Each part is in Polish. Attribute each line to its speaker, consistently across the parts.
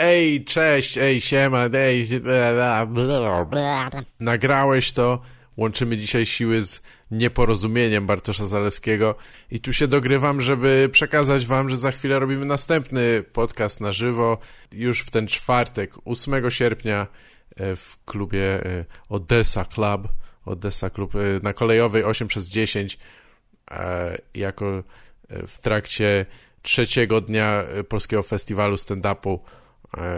Speaker 1: ej, cześć, ej, siema, ej, nagrałeś to, łączymy dzisiaj siły z nieporozumieniem Bartosza Zalewskiego. I tu się dogrywam, żeby przekazać wam, że za chwilę robimy następny podcast na żywo, już w ten czwartek, 8 sierpnia e, w klubie e, Odessa Club, Odessa Club e, na kolejowej 8 przez 10 jako w trakcie trzeciego dnia Polskiego Festiwalu Stand-Upu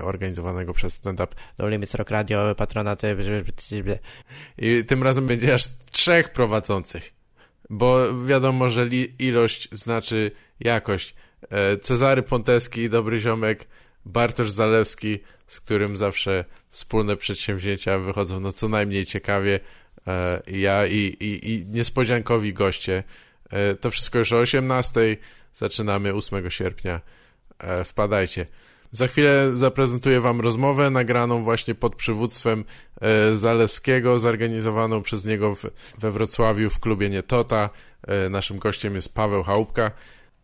Speaker 1: organizowanego przez stand-up
Speaker 2: do Limits Rock Radio, patronaty.
Speaker 1: I tym razem będzie aż trzech prowadzących, bo wiadomo, że ilość znaczy jakość. Cezary Ponteski, dobry ziomek, Bartosz Zalewski, z którym zawsze wspólne przedsięwzięcia wychodzą no co najmniej ciekawie, ja i, i, i niespodziankowi goście. To wszystko już o 18. Zaczynamy 8 sierpnia. Wpadajcie. Za chwilę zaprezentuję Wam rozmowę nagraną właśnie pod przywództwem e, Zalewskiego, zorganizowaną przez niego we Wrocławiu w klubie Nietota. E, naszym gościem jest Paweł Chałupka.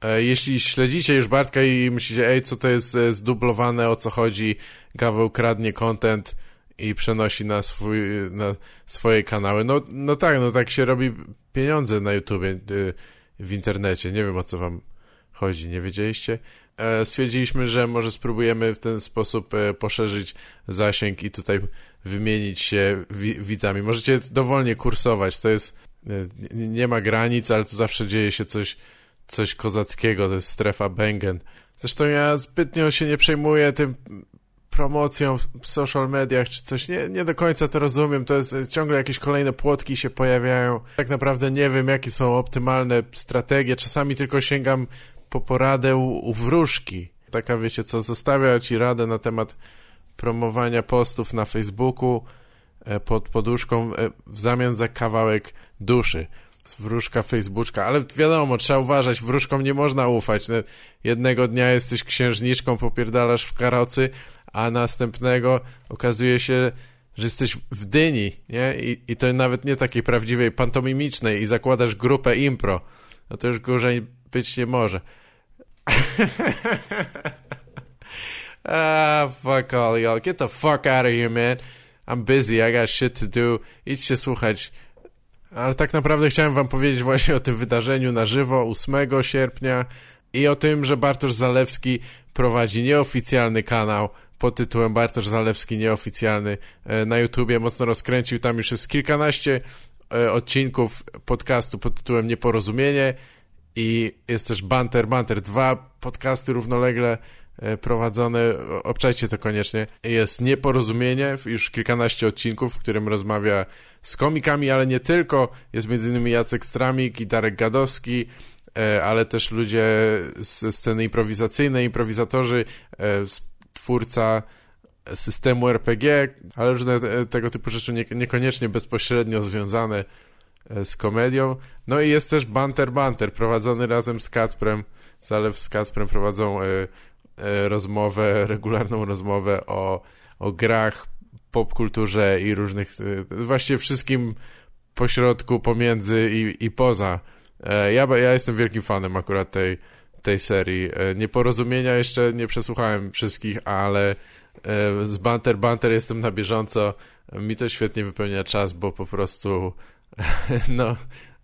Speaker 1: E, jeśli śledzicie już Bartka i myślicie, ej, co to jest zdublowane, o co chodzi, Gaweł kradnie content i przenosi na, swój, na swoje kanały. No, no tak, no tak się robi pieniądze na YouTubie, w internecie. Nie wiem, o co wam chodzi, nie wiedzieliście? E, stwierdziliśmy, że może spróbujemy w ten sposób e, poszerzyć zasięg i tutaj wymienić się widzami. Możecie dowolnie kursować, to jest, e, nie ma granic, ale to zawsze dzieje się coś, coś kozackiego, to jest strefa Bengen. Zresztą ja zbytnio się nie przejmuję tym promocją w social mediach czy coś, nie, nie do końca to rozumiem, to jest ciągle jakieś kolejne płotki się pojawiają, tak naprawdę nie wiem jakie są optymalne strategie, czasami tylko sięgam po poradę u, wróżki. Taka, wiecie co, zostawia ci radę na temat promowania postów na Facebooku e, pod poduszką e, w zamian za kawałek duszy. Wróżka, Facebooka, ale wiadomo, trzeba uważać, wróżkom nie można ufać. No, jednego dnia jesteś księżniczką, popierdalasz w karocy, a następnego okazuje się, że jesteś w dyni, nie? I, i to nawet nie takiej prawdziwej, pantomimicznej i zakładasz grupę impro. No to już gorzej być nie może. Ah, fuck all y'all. Get the fuck out of here, man. I'm busy, I got shit to do. Idźcie słuchać. Ale tak naprawdę chciałem wam powiedzieć właśnie o tym wydarzeniu na żywo 8 sierpnia i o tym, że Bartosz Zalewski prowadzi nieoficjalny kanał pod tytułem Bartosz Zalewski Nieoficjalny e, na YouTubie. Mocno rozkręcił, tam już jest kilkanaście e, odcinków podcastu pod tytułem Nieporozumienie i jest też Banter, Banter, dwa podcasty równolegle e, prowadzone, obczajcie to koniecznie. Jest Nieporozumienie, już kilkanaście odcinków, w którym rozmawia z komikami, ale nie tylko. Jest m.in. Jacek Stramik i Darek Gadowski, e, ale też ludzie z sceny improwizacyjnej, improwizatorzy, e, twórca systemu RPG, ale różne tego typu rzeczy niekoniecznie bezpośrednio związane z komedią. No i jest też Banter Banter, prowadzony razem z Kacprem. Zalew z Kacprem prowadzą y, y, rozmowę, regularną rozmowę o, o grach, popkulturze i różnych, właściwie wszystkim pośrodku, pomiędzy i, i poza. Ja, ja jestem wielkim fanem akurat tej, tej serii. Nieporozumienia jeszcze nie przesłuchałem wszystkich, ale z Banter Banter jestem na bieżąco. Mi to świetnie wypełnia czas, bo po prostu no,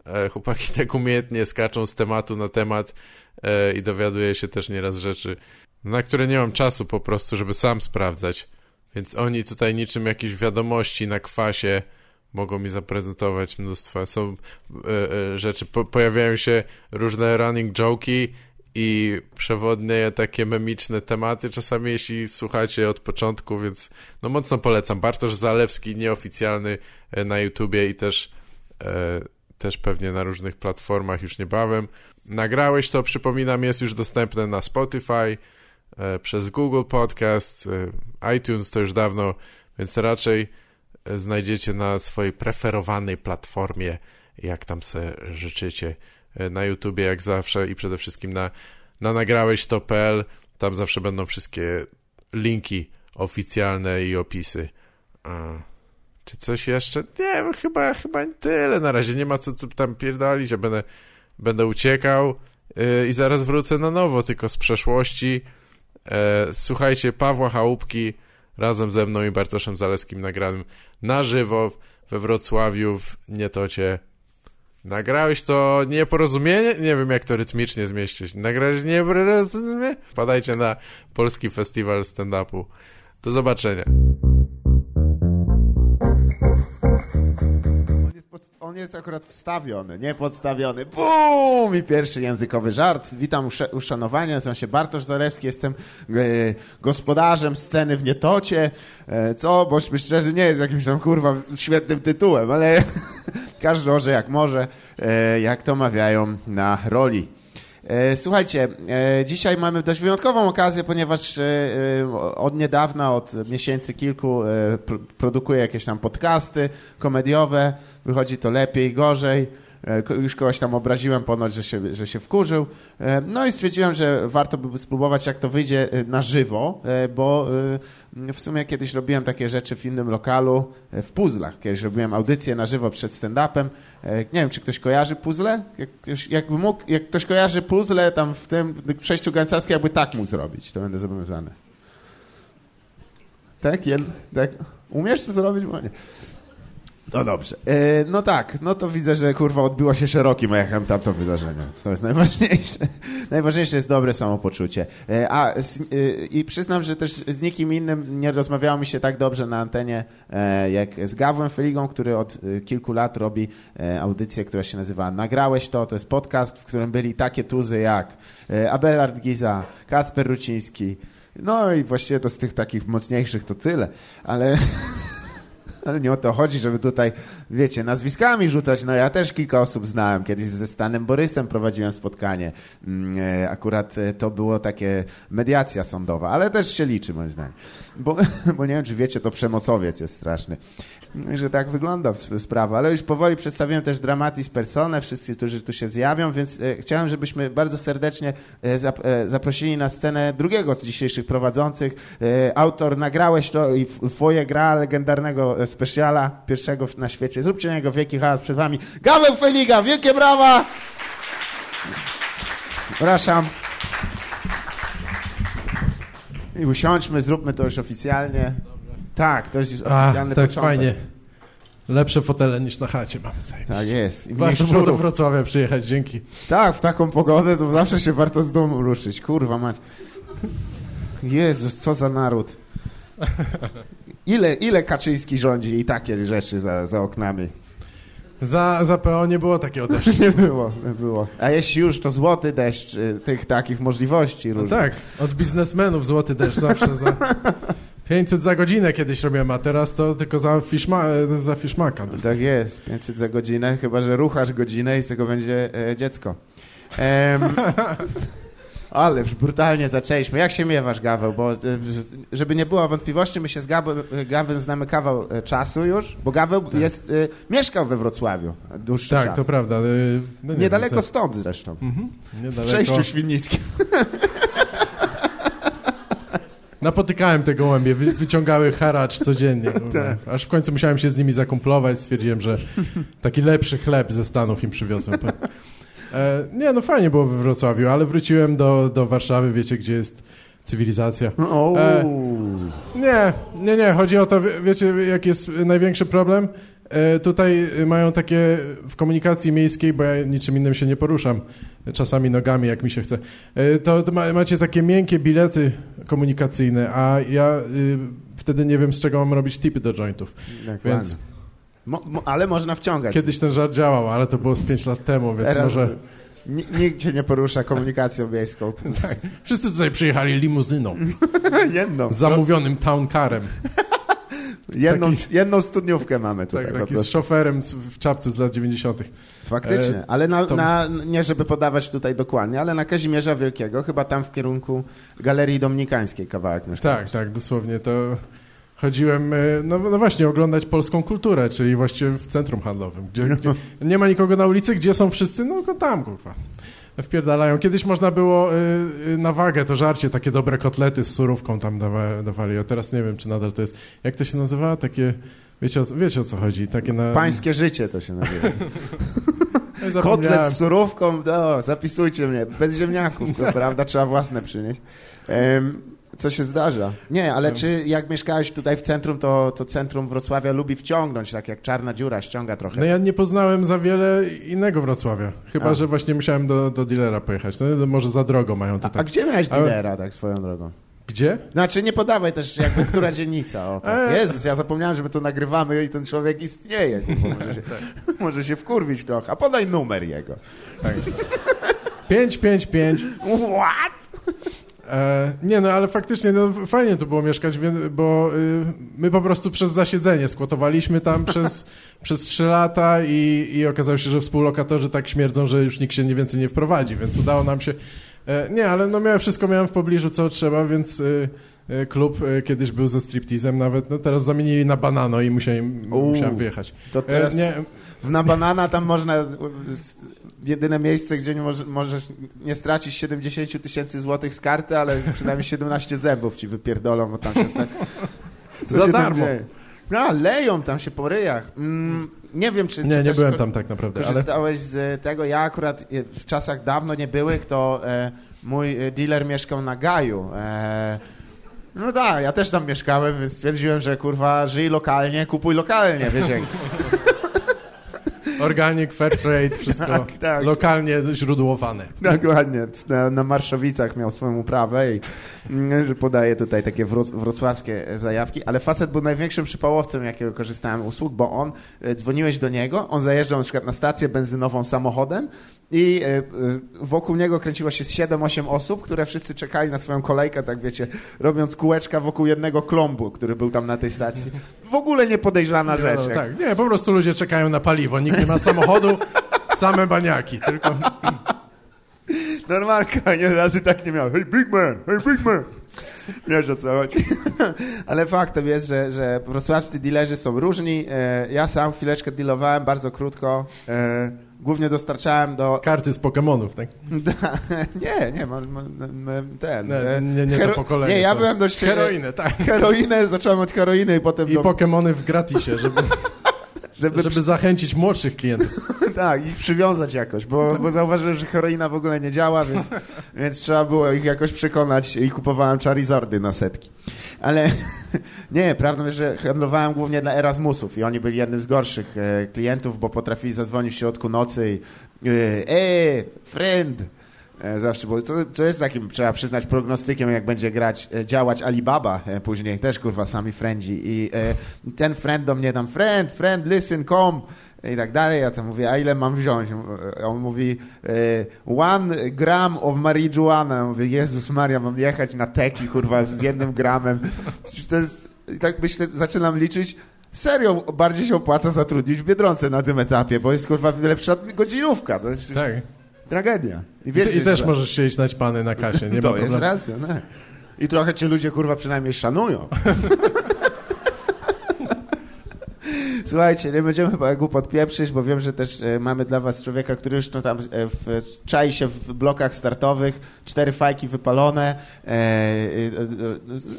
Speaker 1: e, chłopaki tak umiejętnie skaczą z tematu na temat e, i dowiaduję się też nieraz rzeczy, na które nie mam czasu po prostu, żeby sam sprawdzać. Więc oni tutaj niczym jakieś wiadomości na kwasie mogą mi zaprezentować mnóstwo. Są e, rzeczy, pojawiają się różne running joke'i i przewodnie takie memiczne tematy, czasami jeśli słuchacie od początku, więc no mocno polecam. Bartosz Zalewski, nieoficjalny na YouTubie i też też pewnie na różnych platformach już niebawem. Nagrałeś to, przypominam, jest już dostępne na Spotify, e, przez Google Podcast, e, iTunes to już dawno, więc raczej znajdziecie na swojej preferowanej platformie, jak tam se życzycie. Na YouTubie jak zawsze i przede wszystkim na, na nagrałeś to.pl, tam zawsze będą wszystkie linki oficjalne i opisy. Czy coś jeszcze? Nie, chyba, chyba tyle. Na razie nie ma co, co tam pierdolić. Ja będę, będę uciekał yy, i zaraz wrócę na nowo, tylko z przeszłości
Speaker 3: E, słuchajcie Pawła Chałupki razem ze mną i Bartoszem Zaleskim nagranym na żywo we Wrocławiu w Nietocie. Nagrałeś to nieporozumienie? Nie wiem, jak to rytmicznie zmieścić. Nagrałeś nieporozumienie? Wpadajcie na Polski Festiwal Stand-Upu. Do zobaczenia.
Speaker 4: On jest, akurat wstawiony, nie podstawiony. Bum! I pierwszy językowy żart. Witam usze, uszanowania, nazywam się Bartosz Zalewski, jestem e, gospodarzem sceny w Nietocie, e, co, bośmy szczerzy, nie jest jakimś tam, kurwa, świetnym tytułem, ale każdy może jak może, e, jak to mawiają na roli. E, Słuchajcie, e, dzisiaj mamy dość wyjątkową okazję, ponieważ e, od niedawna, od miesięcy kilku pro- produkuję jakieś tam podcasty komediowe. Wychodzi to lepiej, gorzej. E, Już kogoś tam obraziłem ponoć, że się, że się wkurzył. E, No i stwierdziłem, że warto by spróbować, jak to wyjdzie e, na żywo, bo w sumie kiedyś robiłem takie rzeczy w innym lokalu, w puzzlach. Kiedyś robiłem audycję na żywo przed stand-upem. Nie wiem, czy ktoś kojarzy puzzle? Jak, ktoś- jakby mógł, jak ktoś kojarzy puzzle tam w tym przejściu gańcarskim, jakby tak mógł zrobić, to będę zobowiązany. Tak? Jed, tak? Umiesz to zrobić? Bo nie. No dobrze. E, no tak, no to widzę, że kurwa odbyło się szerokim echem tamto wydarzenie. To jest najważniejsze. Najważniejsze jest dobre samopoczucie. E, a z, e, i przyznam, że też z nikim innym nie rozmawiało mi się tak dobrze na antenie, e, jak z Gawłem Feligą, który od e, kilku lat robi e, audycję, która się nazywa Nagrałeś to. To jest podcast, w którym byli takie tuzy jak Abelard Giza, Kasper Ruciński, no i właściwie to z tych takich mocniejszych to tyle, ale... Ale nie o to chodzi, żeby tutaj, wiecie, nazwiskami rzucać. No ja też kilka osób znałem. Kiedyś ze Stanem Borysem prowadziłem spotkanie. Mm, e, Akurat e, to było takie mediacja sądowa, ale też się liczy moim zdaniem. Bo, bo nie wiem, czy wiecie, to przemocowiec jest straszny. Że tak wygląda sprawa. Ale już powoli przedstawiłem też dramatis personę, wszyscy, którzy tu się zjawią, więc e, chciałem, żebyśmy bardzo serdecznie zap, zaprosili na scenę drugiego z dzisiejszych prowadzących. Autor nagrałeś to i Twoje gra legendarnego specjala, pierwszego na świecie. Zróbcie na niego wielki hałas przed wami. Gaweł Feliga, wielkie brawa! Przepraszam. I usiądźmy, zróbmy to już oficjalnie. Tak, to jest już
Speaker 3: A,
Speaker 4: oficjalny
Speaker 3: tak
Speaker 4: początek.
Speaker 3: fajnie. Lepsze fotele niż na chacie mamy. zajebiście.
Speaker 4: Tak jest. I
Speaker 3: Warto było do. Wrocławia przyjechać, dzięki.
Speaker 4: Tak, w taką pogodę to zawsze się warto z domu ruszyć. Kurwa mać. Jezus, co za naród. Ile, ile Kaczyński rządzi i takie rzeczy za, za oknami?
Speaker 3: Za, za PO nie było takiego deszczu.
Speaker 4: Nie było, nie było. A jeśli już, to złoty deszcz y, tych takich możliwości
Speaker 3: No
Speaker 4: różnych.
Speaker 3: tak, od biznesmenów złoty deszcz zawsze za 500 za godzinę kiedyś robiłem, a teraz to tylko za, fiszma, za fiszmaka.
Speaker 4: Tak jest, 500 za godzinę, chyba że ruchasz godzinę i z tego będzie e, dziecko. Em, ale już brutalnie zaczęliśmy. Jak się miewasz, Gaweł? Bo e, żeby nie było wątpliwości, my się z Gawem, Gawem znamy kawał e, czasu już, bo Gaweł jest, e, mieszkał we Wrocławiu dłuższy
Speaker 3: Tak,
Speaker 4: czas.
Speaker 3: to prawda. y, No nie
Speaker 4: Niedaleko
Speaker 3: wiem,
Speaker 4: stąd zresztą.
Speaker 3: Mhm,
Speaker 4: W przejściu świdnickim.
Speaker 3: Napotykałem te gołębie, wy, wyciągały haracz codziennie.
Speaker 4: Tak.
Speaker 3: Aż w końcu musiałem się z nimi zakumplować, stwierdziłem, że taki lepszy chleb ze Stanów im przywiozłem. E, nie, no fajnie było we Wrocławiu, ale wróciłem do, do Warszawy, wiecie, gdzie jest cywilizacja.
Speaker 4: O,
Speaker 3: E, Nie, nie, nie. Chodzi o to, wie- wiecie, jaki jest największy problem? E, Tutaj mają takie w komunikacji miejskiej, bo ja niczym innym się nie poruszam, czasami nogami, jak mi się chce. E, To, to ma, macie takie miękkie bilety komunikacyjne, a ja y, wtedy nie wiem, z czego mam robić tipy do jointów.
Speaker 4: Dokładnie.
Speaker 3: Więc
Speaker 4: Mo, mo, ale można wciągać.
Speaker 3: kiedyś ten żart działał, ale to było z 5 lat temu, więc
Speaker 4: Teraz
Speaker 3: może...
Speaker 4: ni- nikt cię nie porusza komunikacją miejską.
Speaker 3: Tak. Wszyscy tutaj przyjechali limuzyną,
Speaker 4: Jedną.
Speaker 3: zamówionym town carem.
Speaker 4: Jedną,
Speaker 3: taki-
Speaker 4: jedną studniówkę mamy tutaj.
Speaker 3: Tak, taki z szoferem w czapce z lat 90.
Speaker 4: Faktycznie,
Speaker 3: E,
Speaker 4: ale na,
Speaker 3: to-
Speaker 4: na, nie żeby podawać tutaj dokładnie, ale na Kazimierza Wielkiego, chyba tam w kierunku Galerii Dominikańskiej kawałek mieszkałem.
Speaker 3: Tak, tak, dosłownie. To chodziłem, e, no, no właśnie, oglądać polską kulturę, czyli właściwie w centrum handlowym, gdzie, gdzie nie ma nikogo na ulicy, gdzie są wszyscy, no tylko tam, kurwa. Wpierdalają. Kiedyś można było y, y, na wagę to żarcie, takie dobre kotlety z surówką tam dawa, dawali, a teraz nie wiem, czy nadal to jest, jak to się nazywa? Takie, wiecie o, wiecie o co chodzi? Takie na...
Speaker 4: Pańskie życie to się nazywa.
Speaker 3: Ja.
Speaker 4: Kotlet z surówką, no, zapisujcie mnie, bez ziemniaków, to prawda, trzeba własne przynieść. Em, Co się zdarza. Nie, ale czy jak mieszkałeś tutaj w centrum, to, to centrum Wrocławia lubi wciągnąć, tak jak czarna dziura ściąga trochę.
Speaker 3: No ja nie poznałem za wiele innego Wrocławia. Chyba,
Speaker 4: A.
Speaker 3: że właśnie musiałem do, do dealera pojechać. No, może za drogo mają
Speaker 4: A,
Speaker 3: tutaj.
Speaker 4: a gdzie miałeś
Speaker 3: Ale-
Speaker 4: dealera, tak swoją drogą?
Speaker 3: Gdzie?
Speaker 4: Znaczy nie podawaj też jakby która dzielnica. O, tak.
Speaker 3: Eee.
Speaker 4: Jezus, ja zapomniałem, że my to nagrywamy i ten człowiek istnieje. Może, się, może się wkurwić trochę. A podaj numer jego.
Speaker 3: 555.
Speaker 4: What?
Speaker 3: E, nie no, ale faktycznie no, fajnie tu było mieszkać, bo y, my po prostu przez zasiedzenie skłotowaliśmy tam przez, przez 3 lata i, i okazało się, że współlokatorzy tak śmierdzą, że już nikt się nie więcej nie wprowadzi, więc udało nam się... E, nie, ale no miałem, wszystko miałem w pobliżu, co trzeba, więc y, y, klub kiedyś był ze striptizem nawet, no teraz zamienili na banano i musiałem,
Speaker 4: Uuu.
Speaker 3: musiałem wyjechać.
Speaker 4: To teraz
Speaker 3: E, nie,
Speaker 4: w na banana tam można jedyne miejsce, gdzie nie może, możesz nie stracić 70 tysięcy złotych z karty, ale przynajmniej 17 zębów ci wypierdolą, bo tam się sta... Co
Speaker 3: Za
Speaker 4: się
Speaker 3: darmo.
Speaker 4: No, leją tam się po ryjach. Mm, nie wiem, czy...
Speaker 3: nie,
Speaker 4: czy
Speaker 3: nie byłem tam tak naprawdę, ale...
Speaker 4: Korzystałeś z tego, ja akurat e, w czasach dawno nie byłych, to e, mój e, dealer mieszkał na Gaju. E, no tak, ja też tam mieszkałem, więc stwierdziłem, że kurwa, żyj lokalnie, kupuj lokalnie, wiesz jak.
Speaker 3: Organic, fair trade, wszystko
Speaker 4: Tak, tak.
Speaker 3: lokalnie źródłowane.
Speaker 4: Dokładnie. Na, na Marszowicach miał swoją uprawę i mm, że podaje tutaj takie wrocławskie zajawki, ale facet był największym przypałowcem, jakiego korzystałem usług, bo on, e, dzwoniłeś do niego, on zajeżdżał na przykład na stację benzynową samochodem i e, e, wokół niego kręciło się z 7-8 osób, które wszyscy czekali na swoją kolejkę, tak wiecie, robiąc kółeczka wokół jednego klombu, który był tam na tej stacji. W ogóle niepodejrzana rzecz.
Speaker 3: No,
Speaker 4: jak-
Speaker 3: tak, nie, po prostu ludzie czekają na paliwo, nikt nie ma samochodu, same baniaki, tylko...
Speaker 4: Normalka, nie razy tak nie miał. Hey big man, hey big man. Wiesz o co chodzi. Ale faktem jest, że, że wrocławscy dealerzy są różni. E, Ja sam chwileczkę dealowałem, bardzo krótko. E, Głównie dostarczałem do...
Speaker 3: Karty z Pokemonów, tak?
Speaker 4: Nie, nie, ten...
Speaker 3: Nie,
Speaker 4: e,
Speaker 3: nie, nie to
Speaker 4: hero-
Speaker 3: pokolenie.
Speaker 4: Nie, ja byłem dość...
Speaker 3: Heroinę, tak.
Speaker 4: Heroinę, zacząłem od heroiny i potem
Speaker 3: I
Speaker 4: do,
Speaker 3: Pokemony w gratisie, żeby,
Speaker 4: żeby,
Speaker 3: żeby zachęcić młodszych klientów.
Speaker 4: Tak, ich przywiązać jakoś, bo, bo zauważyłem, że heroina w ogóle nie działa, więc, więc trzeba było ich jakoś przekonać i kupowałem Charizardy na setki. Ale nie, prawdą jest, że handlowałem głównie dla Erasmusów i oni byli jednym z gorszych e, klientów, bo potrafili zadzwonić w środku nocy i e, e friend, E, Zawsze, bo to, to jest takim, trzeba przyznać, prognostykiem, jak będzie grać, e, działać Alibaba e, później, też kurwa sami friendzi. I ten friend do mnie tam, friend, friend, listen, come i tak dalej. Ja tam mówię, a ile mam wziąć? On mówi, e, one gram of marijuana. Ja mówię, Jezus Maria, mam jechać na teki, kurwa, z jednym gramem. To jest, i tak myślę, zaczynam liczyć, Serio, bardziej się opłaca zatrudnić w Biedronce na tym etapie, bo jest kurwa lepsza godzinówka. To jest
Speaker 3: Tak.
Speaker 4: tragedia.
Speaker 3: I,
Speaker 4: wiesz,
Speaker 3: ty, i też możesz siedzieć naćpany na kasie, nie
Speaker 4: to
Speaker 3: ma
Speaker 4: jest
Speaker 3: problemu.
Speaker 4: racja, no. I trochę cię ludzie, kurwa, przynajmniej szanują. Słuchajcie, nie będziemy chyba głupot pieprzyć, bo wiem, że też e, mamy dla was człowieka, który już no, tam e, w, czai się w blokach startowych, cztery fajki wypalone. E,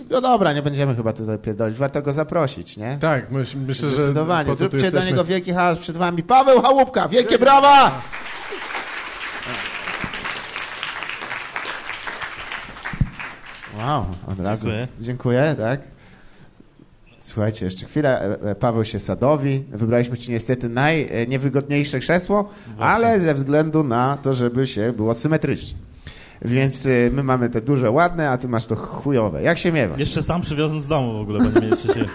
Speaker 4: no dobra, nie będziemy chyba tutaj pierdolić, warto go zaprosić, nie?
Speaker 3: Tak, myśl, myślę, że
Speaker 4: Zdecydowanie. Zróbcie dla
Speaker 3: jesteśmy.
Speaker 4: niego wielki hałas przed wami. Paweł Chałupka, wielkie brawa! Wow, od razu.
Speaker 5: Dziękuję.
Speaker 4: Dziękuję, tak. Słuchajcie, jeszcze chwilę. E, e, Paweł się sadowi. Wybraliśmy ci niestety najniewygodniejsze krzesło, ale ze względu na to, żeby się było symetrycznie. Więc my mamy te duże, ładne, a ty masz to chujowe. Jak się miewasz?
Speaker 5: Jeszcze sam przywiozłem z domu w ogóle, bo nie mieliście się...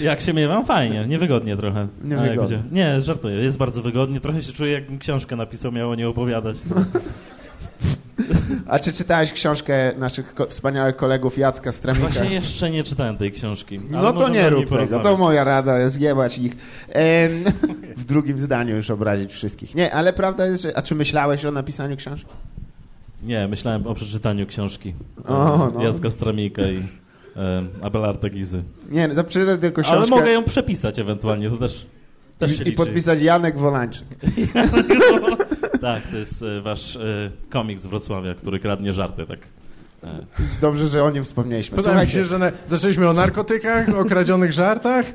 Speaker 5: Jak się miewam? Fajnie, niewygodnie trochę.
Speaker 4: Niewygodnie.
Speaker 5: Gdzie? Nie, żartuję, jest bardzo wygodnie. Trochę się czuję, jakbym książkę napisał, miał o niej opowiadać.
Speaker 4: A czy czytałeś książkę naszych ko- wspaniałych kolegów Jacka Stramika?
Speaker 5: Właśnie jeszcze nie czytałem tej książki.
Speaker 4: No to nie rób tego, to moja rada jest jebać ich. Em, w drugim zdaniu już obrazić wszystkich. Nie, ale prawda jest, że... A czy myślałeś o napisaniu książki?
Speaker 5: Nie, myślałem o przeczytaniu książki
Speaker 4: O, no.
Speaker 5: Jacka Stramika i e, Abelarda Gizy.
Speaker 4: Nie, no, przeczytaj tylko książkę
Speaker 5: Ale mogę ją przepisać ewentualnie, to też, też
Speaker 4: i, i podpisać Janek Wolańczyk.
Speaker 5: tak, to jest e, wasz e, komik z Wrocławia, który kradnie żarty, tak. E,
Speaker 4: Dobrze, że o nim wspomnieliśmy.
Speaker 3: Podoba mi się,
Speaker 4: Słuchajcie,
Speaker 3: że na, zaczęliśmy o narkotykach, o kradzionych żartach.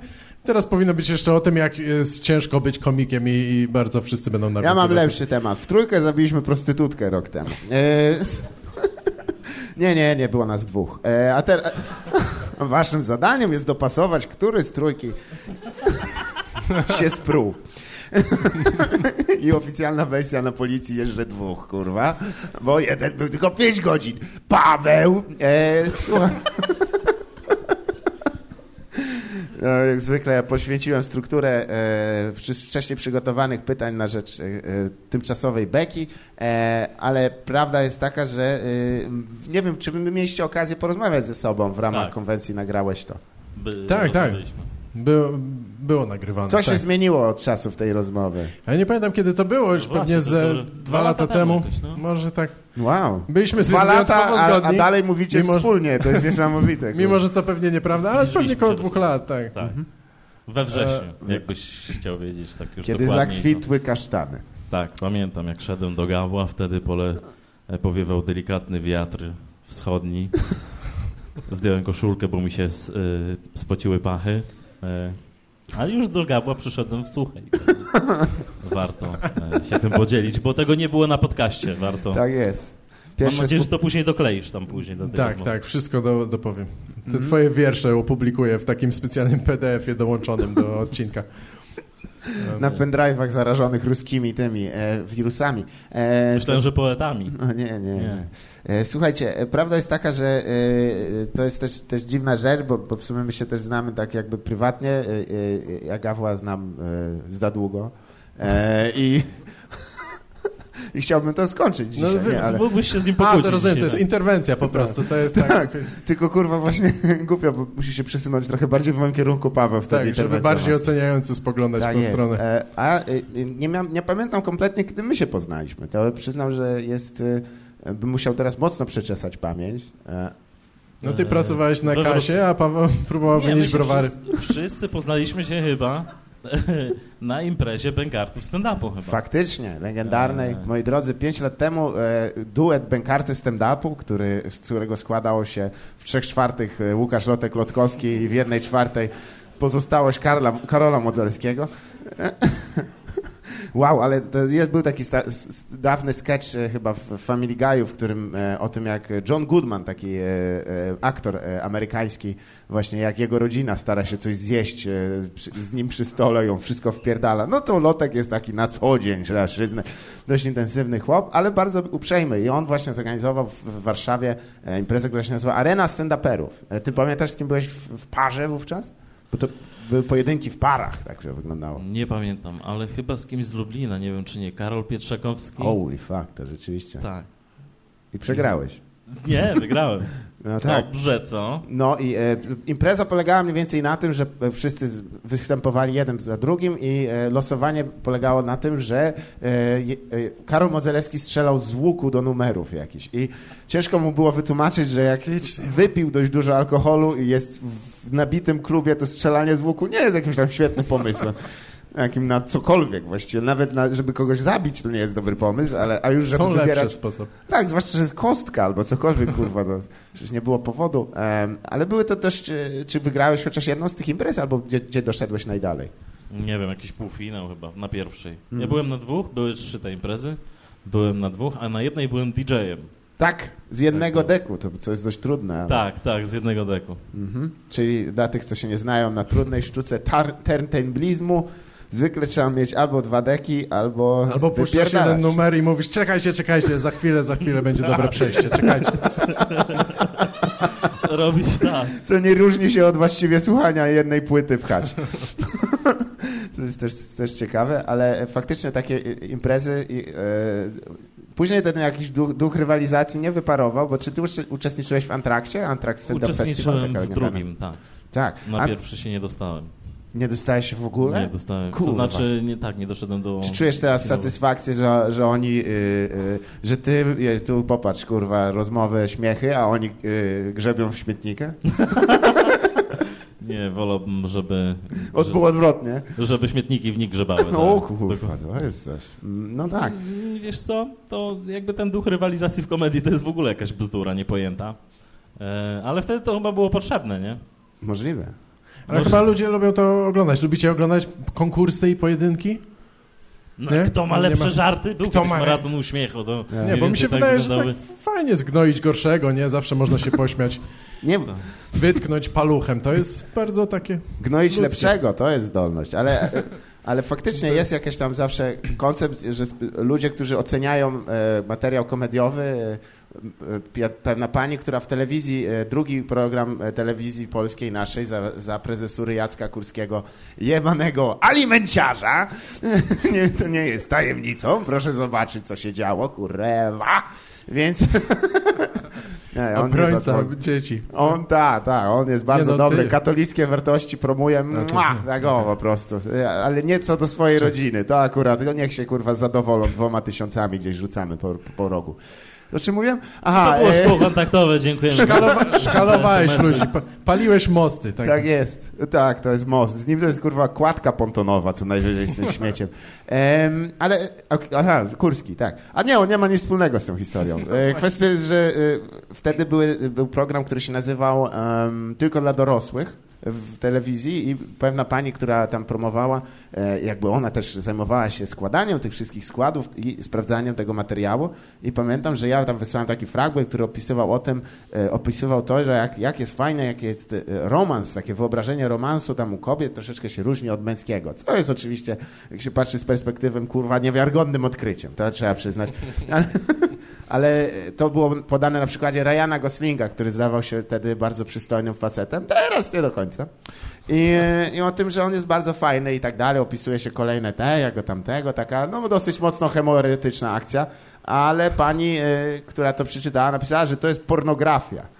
Speaker 3: Teraz powinno być jeszcze o tym, jak jest ciężko być komikiem i, i bardzo wszyscy będą
Speaker 4: ja
Speaker 3: nawiązywać.
Speaker 4: mam lepszy temat. W trójkę zabiliśmy prostytutkę rok temu. E, Nie, nie, nie, było nas dwóch. E, a teraz waszym zadaniem jest dopasować, który z trójki się spruł. I oficjalna wersja na policji jest, że dwóch, kurwa, bo jeden był tylko pięć godzin. Paweł! E, słuchaj. No, jak zwykle ja poświęciłem strukturę e, wcześniej przygotowanych pytań na rzecz e, e, tymczasowej beki, e, ale prawda jest taka, że e, nie wiem, czy wy mieliście okazję porozmawiać ze sobą w ramach
Speaker 5: Tak.
Speaker 4: konwencji, nagrałeś to.
Speaker 5: By,
Speaker 3: Tak, tak. Było, było nagrywane.
Speaker 4: Co
Speaker 3: tak.
Speaker 4: się zmieniło od czasów tej rozmowy?
Speaker 3: Ja nie pamiętam kiedy to było, już
Speaker 5: No właśnie,
Speaker 3: pewnie
Speaker 5: to
Speaker 3: ze dwa lata temu.
Speaker 5: jakoś, no.
Speaker 3: Może tak.
Speaker 4: Wow.
Speaker 3: Byliśmy
Speaker 4: Dwa lata,
Speaker 3: wyjątkowo
Speaker 4: a, a
Speaker 3: zgodni.
Speaker 4: dalej mówicie
Speaker 3: mimo,
Speaker 4: wspólnie, to jest niesamowite.
Speaker 3: Mimo, że to pewnie nieprawda, ale pewnie koło
Speaker 5: się do
Speaker 3: dwóch lat, tak.
Speaker 5: Tak. We wrześniu,
Speaker 4: E,
Speaker 5: jakbyś chciał wiedzieć tak już
Speaker 4: Kiedy
Speaker 5: dokładniej.
Speaker 4: zakwitły kasztany.
Speaker 5: Tak, pamiętam jak szedłem do Gawła, wtedy pole e, powiewał delikatny wiatr wschodni. Zdjąłem koszulkę, bo mi się y, spociły pachy. E, a już do Gawła przyszedłem w suchej. Warto e, się tym podzielić, bo tego nie było na podcaście. Warto.
Speaker 4: Tak jest.
Speaker 5: Mam
Speaker 4: Pierwsze
Speaker 5: nadzieję, że to później dokleisz tam później do tej
Speaker 3: Tak,
Speaker 5: rozmowy.
Speaker 3: tak, wszystko do, dopowiem. Te
Speaker 4: Mhm.
Speaker 3: twoje wiersze opublikuję w takim specjalnym PDF-ie dołączonym do odcinka.
Speaker 4: Na pendrive'ach zarażonych ruskimi tymi e, wirusami. E,
Speaker 5: Myślałem, że poetami.
Speaker 4: No nie, nie, nie. E, Słuchajcie, e, prawda jest taka, że e, to jest też, też dziwna rzecz, bo, bo w sumie my się też znamy tak jakby prywatnie. Ja Gawła znam za długo. I, I chciałbym to skończyć dzisiaj,
Speaker 3: No, wy-
Speaker 4: nie, ale...
Speaker 5: Mógłbyś się z nim
Speaker 3: A,
Speaker 5: pogodzić.
Speaker 3: to rozumiem, to jest
Speaker 5: tak?
Speaker 3: interwencja po prostu. To jest tak.
Speaker 4: Tak, tylko kurwa właśnie głupio, bo musi się przesunąć trochę bardziej w moim kierunku Paweł wtedy
Speaker 3: Tak, żeby bardziej
Speaker 4: was-
Speaker 3: oceniający spoglądać
Speaker 4: Tak
Speaker 3: w tą
Speaker 4: jest.
Speaker 3: stronę.
Speaker 4: E, A e, nie, miałem, nie pamiętam kompletnie, kiedy my się poznaliśmy. To przyznam, że jest... e, Bym musiał teraz mocno przeczesać pamięć. E,
Speaker 3: No ty pracowałeś na kasie, a Paweł próbował
Speaker 5: Nie,
Speaker 3: wynieść browary.
Speaker 5: Wszyscy, wszyscy poznaliśmy się chyba na imprezie bękartów stand-upu chyba.
Speaker 4: Faktycznie, legendarnej.
Speaker 5: Eee.
Speaker 4: Moi drodzy, pięć lat temu e, duet Bękarty stand-upu, który, z którego składało się w trzech czwartych e, Łukasz Lotek-Lotkowski i w jednej czwartej pozostałość Karla, Karola Modzelskiego. Wow, ale to jest, był taki sta, dawny sketch e, chyba w Family Guy'u, w którym e, o tym jak John Goodman, taki e, aktor amerykański, właśnie jak jego rodzina stara się coś zjeść z nim przy stole on wszystko wpierdala. No to Lotek jest taki na co dzień, przyznać, dość intensywny chłop, ale bardzo uprzejmy i on właśnie zorganizował w, Warszawie imprezę, która się nazywa Arena Stand-Uperów. Ty pamiętasz, z kim byłeś w, w parze wówczas? Bo to były pojedynki w parach, tak to wyglądało.
Speaker 5: Nie pamiętam, ale chyba z kimś z Lublina, nie wiem czy nie, Karol Pietrzakowski.
Speaker 4: Holy fuck, to rzeczywiście.
Speaker 5: Tak.
Speaker 4: I przegrałeś.
Speaker 5: Nie, wygrałem.
Speaker 4: No tak.
Speaker 5: Dobrze, co?
Speaker 4: No i e, impreza polegała mniej więcej na tym, że wszyscy występowali jeden za drugim i e, losowanie polegało na tym, że e, e, Karol Modzelewski strzelał z łuku do numerów jakichś i ciężko mu było wytłumaczyć, że jak wypił dość dużo alkoholu i jest w nabitym klubie, to strzelanie z łuku nie jest jakimś tam świetnym pomysłem. Jakim na cokolwiek właściwie. Nawet na, żeby kogoś zabić, to nie jest dobry pomysł, ale a już żeby
Speaker 3: Są
Speaker 4: wybierać...
Speaker 3: sposoby.
Speaker 4: Tak, zwłaszcza, że jest kostka albo cokolwiek, kurwa, no, przecież nie było powodu. Em, ale były to też, czy, czy wygrałeś chociaż jedną z tych imprez, albo gdzie, gdzie doszedłeś najdalej?
Speaker 5: Nie wiem, jakiś półfinał chyba, na pierwszej. Ja
Speaker 4: Mhm.
Speaker 5: byłem na dwóch, były trzy te imprezy. Byłem na dwóch, a na jednej byłem DJ-em.
Speaker 4: Tak, z jednego
Speaker 5: Tak,
Speaker 4: deku, to, co jest dość trudne. ale-
Speaker 5: Tak, tak, z jednego deku.
Speaker 4: Mhm. Czyli dla tych, co się nie znają, na trudnej sztuce tar- turntablizmu zwykle trzeba mieć albo dwa deki, albo
Speaker 3: Albo puszczasz jeden numer i mówisz, czekajcie, czekajcie, za chwilę, za chwilę będzie dobre przejście, czekajcie.
Speaker 5: Robić tak.
Speaker 4: Co nie różni się od właściwie słuchania jednej płyty w chacie. To jest też, też ciekawe, ale faktycznie takie imprezy... i, e, Później ten jakiś duch, duch rywalizacji nie wyparował, bo czy ty uczestniczyłeś w Antrakcie? Antrax Stand Up Festival?
Speaker 5: Uczestniczyłem
Speaker 4: taka
Speaker 5: w drugim, tak.
Speaker 4: Tak.
Speaker 5: Na
Speaker 4: A
Speaker 5: pierwszy się nie dostałem.
Speaker 4: Nie dostałeś się w ogóle?
Speaker 5: Nie dostałem.
Speaker 4: Kurwa.
Speaker 5: To znaczy, nie, tak, nie doszedłem do...
Speaker 4: Czy czujesz teraz satysfakcję, że, że oni, y, y, że ty, y, tu popatrz, kurwa, rozmowy, śmiechy, a oni y, grzebią w śmietnikę?
Speaker 5: Nie, wolałbym, żeby...
Speaker 4: Od, było odwrotnie.
Speaker 5: że- Żeby śmietniki w nich grzebały.
Speaker 4: O
Speaker 5: tak.
Speaker 4: kurwa, to jest coś. No tak.
Speaker 5: Mm, Wiesz co, to jakby ten duch rywalizacji w komedii to jest w ogóle jakaś bzdura niepojęta. E, ale wtedy to chyba było potrzebne, nie?
Speaker 4: Możliwe.
Speaker 3: Ale chyba ludzie lubią to oglądać. Lubicie oglądać konkursy i pojedynki?
Speaker 5: No,
Speaker 3: Nie?
Speaker 5: kto ma lepsze
Speaker 3: ma-
Speaker 5: żarty? Był
Speaker 3: Kto ma-
Speaker 5: maraton uśmiechu. To
Speaker 4: Nie,
Speaker 3: Nie, bo mi się
Speaker 5: tak
Speaker 3: wydaje, że tak fajnie zgnoić gorszego, nie? Zawsze można się pośmiać.
Speaker 4: Nie,
Speaker 3: Wytknąć paluchem, to jest bardzo takie...
Speaker 4: gnoić
Speaker 3: Ludzkie.
Speaker 4: lepszego, to jest zdolność, ale, ale faktycznie jest jakiś tam zawsze koncept, że ludzie, którzy oceniają e, materiał komediowy, pewna pani, która w telewizji, e, drugi program e, telewizji polskiej naszej za, za prezesury Jacka Kurskiego, jebanego alimenciarza, nie, to nie jest tajemnicą, proszę zobaczyć, co się działo, kurwa, więc... Nie, on nie
Speaker 3: Obrońca
Speaker 4: zadzwoni.
Speaker 3: dzieci.
Speaker 4: On tak, tak, on jest bardzo
Speaker 3: no,
Speaker 4: dobry.
Speaker 3: ty-
Speaker 4: Katolickie wartości promuje,
Speaker 3: A, to-
Speaker 4: mua, tak o, po prostu. Ale nie co do swojej rodziny, to akurat, to niech się kurwa zadowolą dwoma tysiącami gdzieś rzucamy po, po rogu. O czym mówiłem? Aha,
Speaker 5: To było
Speaker 4: e,
Speaker 5: szkło kontaktowe, dziękujemy.
Speaker 3: Szkalowa szkalowałeś ludzi, pa paliłeś mosty. Tak.
Speaker 4: tak jest, tak, to jest most. Z nim to jest kurwa kładka pontonowa, co najwyżej z tym śmieciem. Em, ale, aha, Kurski, tak. A nie, on nie ma nic wspólnego z tą historią. E, kwestia jest, że e, wtedy były, był program, który się nazywał em, Tylko dla dorosłych w telewizji i pewna pani, która tam promowała, e, jakby ona też zajmowała się składaniem tych wszystkich składów i sprawdzaniem tego materiału i pamiętam, że ja tam wysłałem taki fragment, który opisywał o tym, e, opisywał to, że jak, jak jest fajne, jak jest e, romans, takie wyobrażenie romansu tam u kobiet troszeczkę się różni od męskiego, co jest oczywiście, jak się patrzy z perspektywy, kurwa, niewiarygodnym odkryciem, to trzeba przyznać. Ale, ale to było podane na przykładzie Ryana Goslinga, który zdawał się wtedy bardzo przystojnym facetem, teraz nie do końca. I, I o tym, że on jest bardzo fajny i tak dalej, opisuje się kolejne te, jako tamtego, taka no dosyć mocno hemoretyczna akcja, ale pani, y, która to przeczytała, napisała, że to jest pornografia.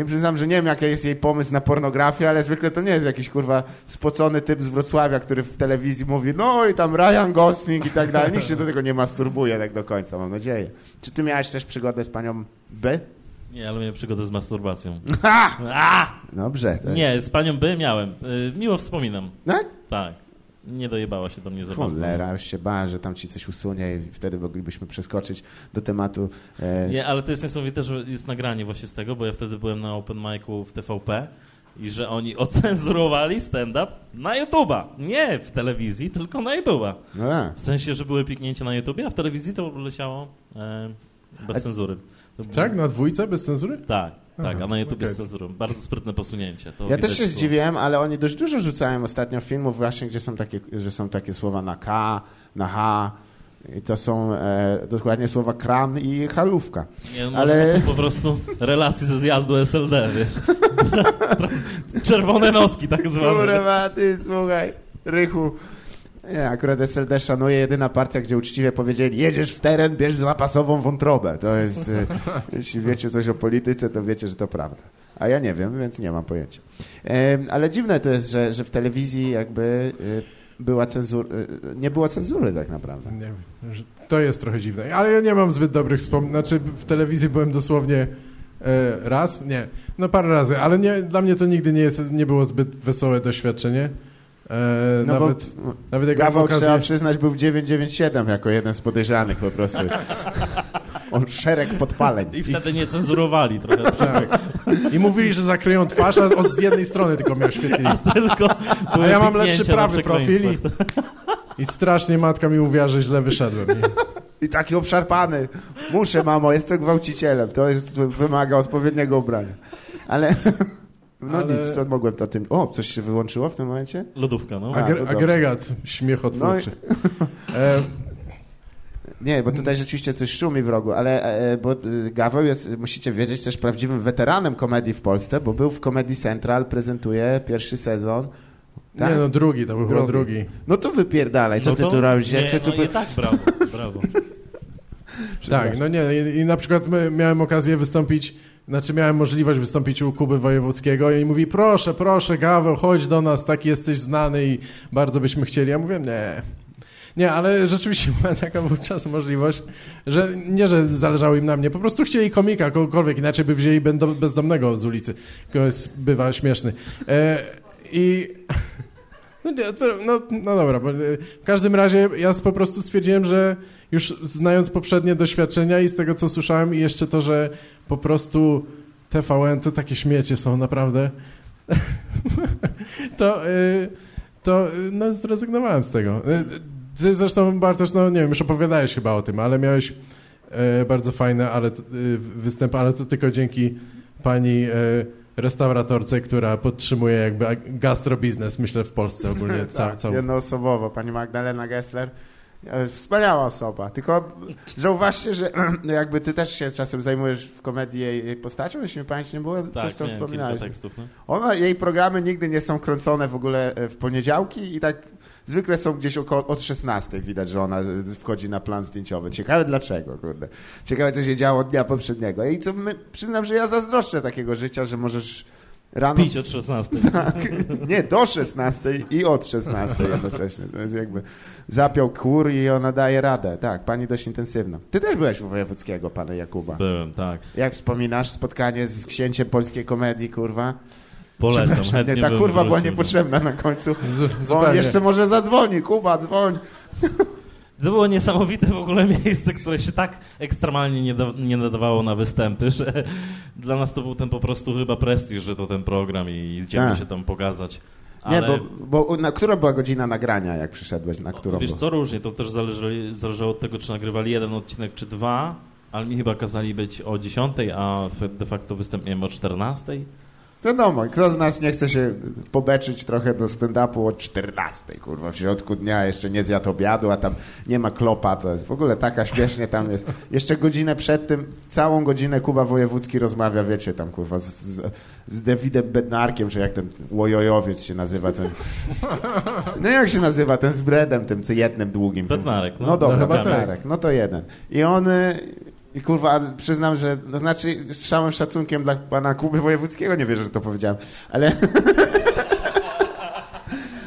Speaker 4: I przyznam, że nie wiem, jaki jest jej pomysł na pornografię, ale zwykle to nie jest jakiś kurwa spocony typ z Wrocławia, który w telewizji mówi, no i tam Ryan Gosling i tak dalej. Nikt się do tego nie masturbuje tak do końca, mam nadzieję. Czy ty miałeś też przygodę z panią B?
Speaker 5: Nie, ale miałem przygodę z masturbacją.
Speaker 4: Ha!
Speaker 5: A!
Speaker 4: Dobrze. To...
Speaker 5: Nie, z panią B miałem. Y, Miło wspominam.
Speaker 4: Tak?
Speaker 5: Tak. Nie dojebała się do mnie za bardzo.
Speaker 4: Cholera, już się bałem, że tam ci coś usunie i wtedy moglibyśmy przeskoczyć do tematu. E...
Speaker 5: Nie, ale to jest niesamowite, że jest nagranie właśnie z tego, bo ja wtedy byłem na open micu w TVP i że oni ocenzurowali stand-up na YouTube'a. Nie w telewizji, tylko na YouTube'a.
Speaker 4: No tak.
Speaker 5: W sensie, że były piknięcia na YouTubie, a w telewizji to leciało e, bez
Speaker 4: A-
Speaker 5: cenzury. To było-
Speaker 3: Tak? Na dwójce bez cenzury?
Speaker 5: Tak, tak,
Speaker 3: Aha,
Speaker 5: a na YouTubie
Speaker 3: okej.
Speaker 5: z cenzurą. Bardzo sprytne posunięcie. To
Speaker 4: Ja też się zdziwiłem, ale oni dość dużo rzucają ostatnio filmów właśnie, gdzie są takie, że są takie słowa na K, na H i to są e, dokładnie słowa kran i halówka.
Speaker 5: Nie, no
Speaker 4: Ale-
Speaker 5: to są po prostu relacje ze zjazdu SLD, wiesz. Czerwone noski tak zwane.
Speaker 4: Kurwa, ty, słuchaj, Rychu. Nie, akurat SLD szanuje jedyna partia, gdzie uczciwie powiedzieli jedziesz w teren, bierz zapasową wątrobę. To jest, e, jeśli wiecie coś o polityce, to wiecie, że to prawda. A ja nie wiem, więc nie mam pojęcia. Ale dziwne to jest, że, że w telewizji jakby e, była cenzura, nie było cenzury tak naprawdę.
Speaker 3: Nie wiem, to jest trochę dziwne. Ale ja nie mam zbyt dobrych wspomnień. Znaczy w telewizji byłem dosłownie e, raz, nie, no parę razy, ale nie, dla mnie to nigdy nie, jest, nie było zbyt wesołe doświadczenie. E,
Speaker 4: No
Speaker 3: nawet,
Speaker 4: bo
Speaker 3: nawet jak
Speaker 4: Gawał,
Speaker 3: okazję...
Speaker 4: trzeba przyznać, był w 997 jako jeden z podejrzanych po prostu. On szereg podpaleń.
Speaker 5: I wtedy nie cenzurowali trochę.
Speaker 3: Tak. I mówili, że zakryją twarz, a od z jednej strony tylko mnie oświetlili.
Speaker 5: Tylko
Speaker 3: A ja mam lepszy prawy profil i, i strasznie matka mi mówiła, że źle wyszedłem. I,
Speaker 4: I taki obszarpany. Muszę, mamo, jestem gwałcicielem. To jest, wymaga odpowiedniego ubrania. Ale... No
Speaker 3: Ale-
Speaker 4: nic, to mogłem to tym... O, coś się wyłączyło w tym momencie?
Speaker 5: Lodówka, no.
Speaker 4: A,
Speaker 3: agre, agregat śmiechotwórczy. E,
Speaker 4: Nie, bo tutaj rzeczywiście coś szumi w rogu, ale e, bo e, Gaweł jest, musicie wiedzieć, też prawdziwym weteranem komedii w Polsce, bo był w Comedy Central, prezentuje pierwszy sezon. Tak?
Speaker 3: Nie no, drugi, to był chyba
Speaker 4: Drugi.
Speaker 3: drugi.
Speaker 4: No to wypierdalaj, co
Speaker 5: No
Speaker 4: ty
Speaker 5: to-
Speaker 4: tu robisz?
Speaker 5: Nie,
Speaker 4: chcę tu...
Speaker 5: no i tak, brawo, brawo.
Speaker 3: Tak, no nie, i, i na przykład my, miałem okazję wystąpić, znaczy miałem możliwość wystąpić u Kuby Wojewódzkiego i mówi, proszę, proszę, Gaweł, chodź do nas, taki jesteś znany i bardzo byśmy chcieli. Ja mówię, nie. Nie, ale rzeczywiście była taka wówczas możliwość, że nie, że zależało im na mnie, po prostu chcieli komika, kogokolwiek, inaczej by wzięli bezdomnego z ulicy. Jest, bywa śmieszny. E, I... No, no, no dobra, e, w każdym razie ja po prostu stwierdziłem, że już znając poprzednie doświadczenia i z tego, co słyszałem i jeszcze to, że po prostu TVN to takie śmiecie są naprawdę, to, y, to y, no, zrezygnowałem z tego. Ty zresztą, Bartosz, no nie wiem, już opowiadałeś chyba o tym, ale miałeś e, bardzo fajne ale, e, występ, ale to tylko dzięki pani e, restauratorce, która podtrzymuje jakby gastrobiznes, myślę, w Polsce ogólnie. Ca,
Speaker 4: tak,
Speaker 3: całą.
Speaker 4: jednoosobowo. Pani Magdalena Gessler. E, Wspaniała osoba, tylko zauważcie, że jakby ty też się czasem zajmujesz w komedii jej, postacią, jeśli mi pamięć nie było,
Speaker 5: Tak,
Speaker 4: coś co wspominałeś.
Speaker 5: tekstów. No.
Speaker 4: Ona, jej programy nigdy nie są kręcone w ogóle e, w poniedziałki i tak zwykle są gdzieś około, od 16 widać, że ona wchodzi na plan zdjęciowy. Ciekawe dlaczego, kurde. Ciekawe, co się działo od dnia poprzedniego. I co my, przyznam, że ja zazdroszczę takiego życia, że możesz rano...
Speaker 5: Pić od 16.
Speaker 4: Tak, nie, do 16 i od 16 jednocześnie. To jest jakby zapiął kur i ona daje radę. Tak, pani dość intensywna. Ty też byłeś u Wojewódzkiego, pana Jakuba.
Speaker 5: Byłem, tak.
Speaker 4: Jak wspominasz spotkanie z księciem polskiej komedii, kurwa?
Speaker 5: Polecam, chętnie
Speaker 4: nie, ta kurwa była
Speaker 5: wrócił.
Speaker 4: niepotrzebna na końcu.
Speaker 3: Z,
Speaker 4: Bo on jeszcze może zadzwoni. Kuba, dzwoń.
Speaker 5: To było niesamowite w ogóle miejsce, które się tak ekstremalnie nie, da, nie nadawało na występy, że dla nas to był ten po prostu chyba prestiż, że to ten program i idziemy
Speaker 4: Tak.
Speaker 5: się tam pokazać.
Speaker 4: Nie,
Speaker 5: Ale
Speaker 4: bo, bo na która była godzina nagrania, jak przyszedłeś? Na którą?
Speaker 5: wiesz co, różnie, to też zależy, zależało od tego, czy nagrywali jeden odcinek, czy dwa, ale mi chyba kazali być o 10, a de facto występ miałem o 14.
Speaker 4: Wiadomo, kto z nas nie chce się pobeczyć trochę do stand-upu od 14, kurwa, w środku dnia jeszcze nie zjadł obiadu, a tam nie ma klopa, to jest w ogóle taka śmiesznie tam jest. Jeszcze godzinę przed tym, całą godzinę Kuba Wojewódzki rozmawia, wiecie, tam kurwa, z, z, z Davidem Bednarkiem, czy jak ten łojojowiec się nazywa, ten... No jak się nazywa, ten z bredem, tym co jednym długim.
Speaker 5: Bednarek, no.
Speaker 4: No dobra,
Speaker 3: No chyba tak.
Speaker 4: Bednarek, no to jeden. I on... I kurwa, przyznam, że, no znaczy z całym szacunkiem dla pana Kuby Wojewódzkiego, nie wierzę, że to powiedziałem, ale...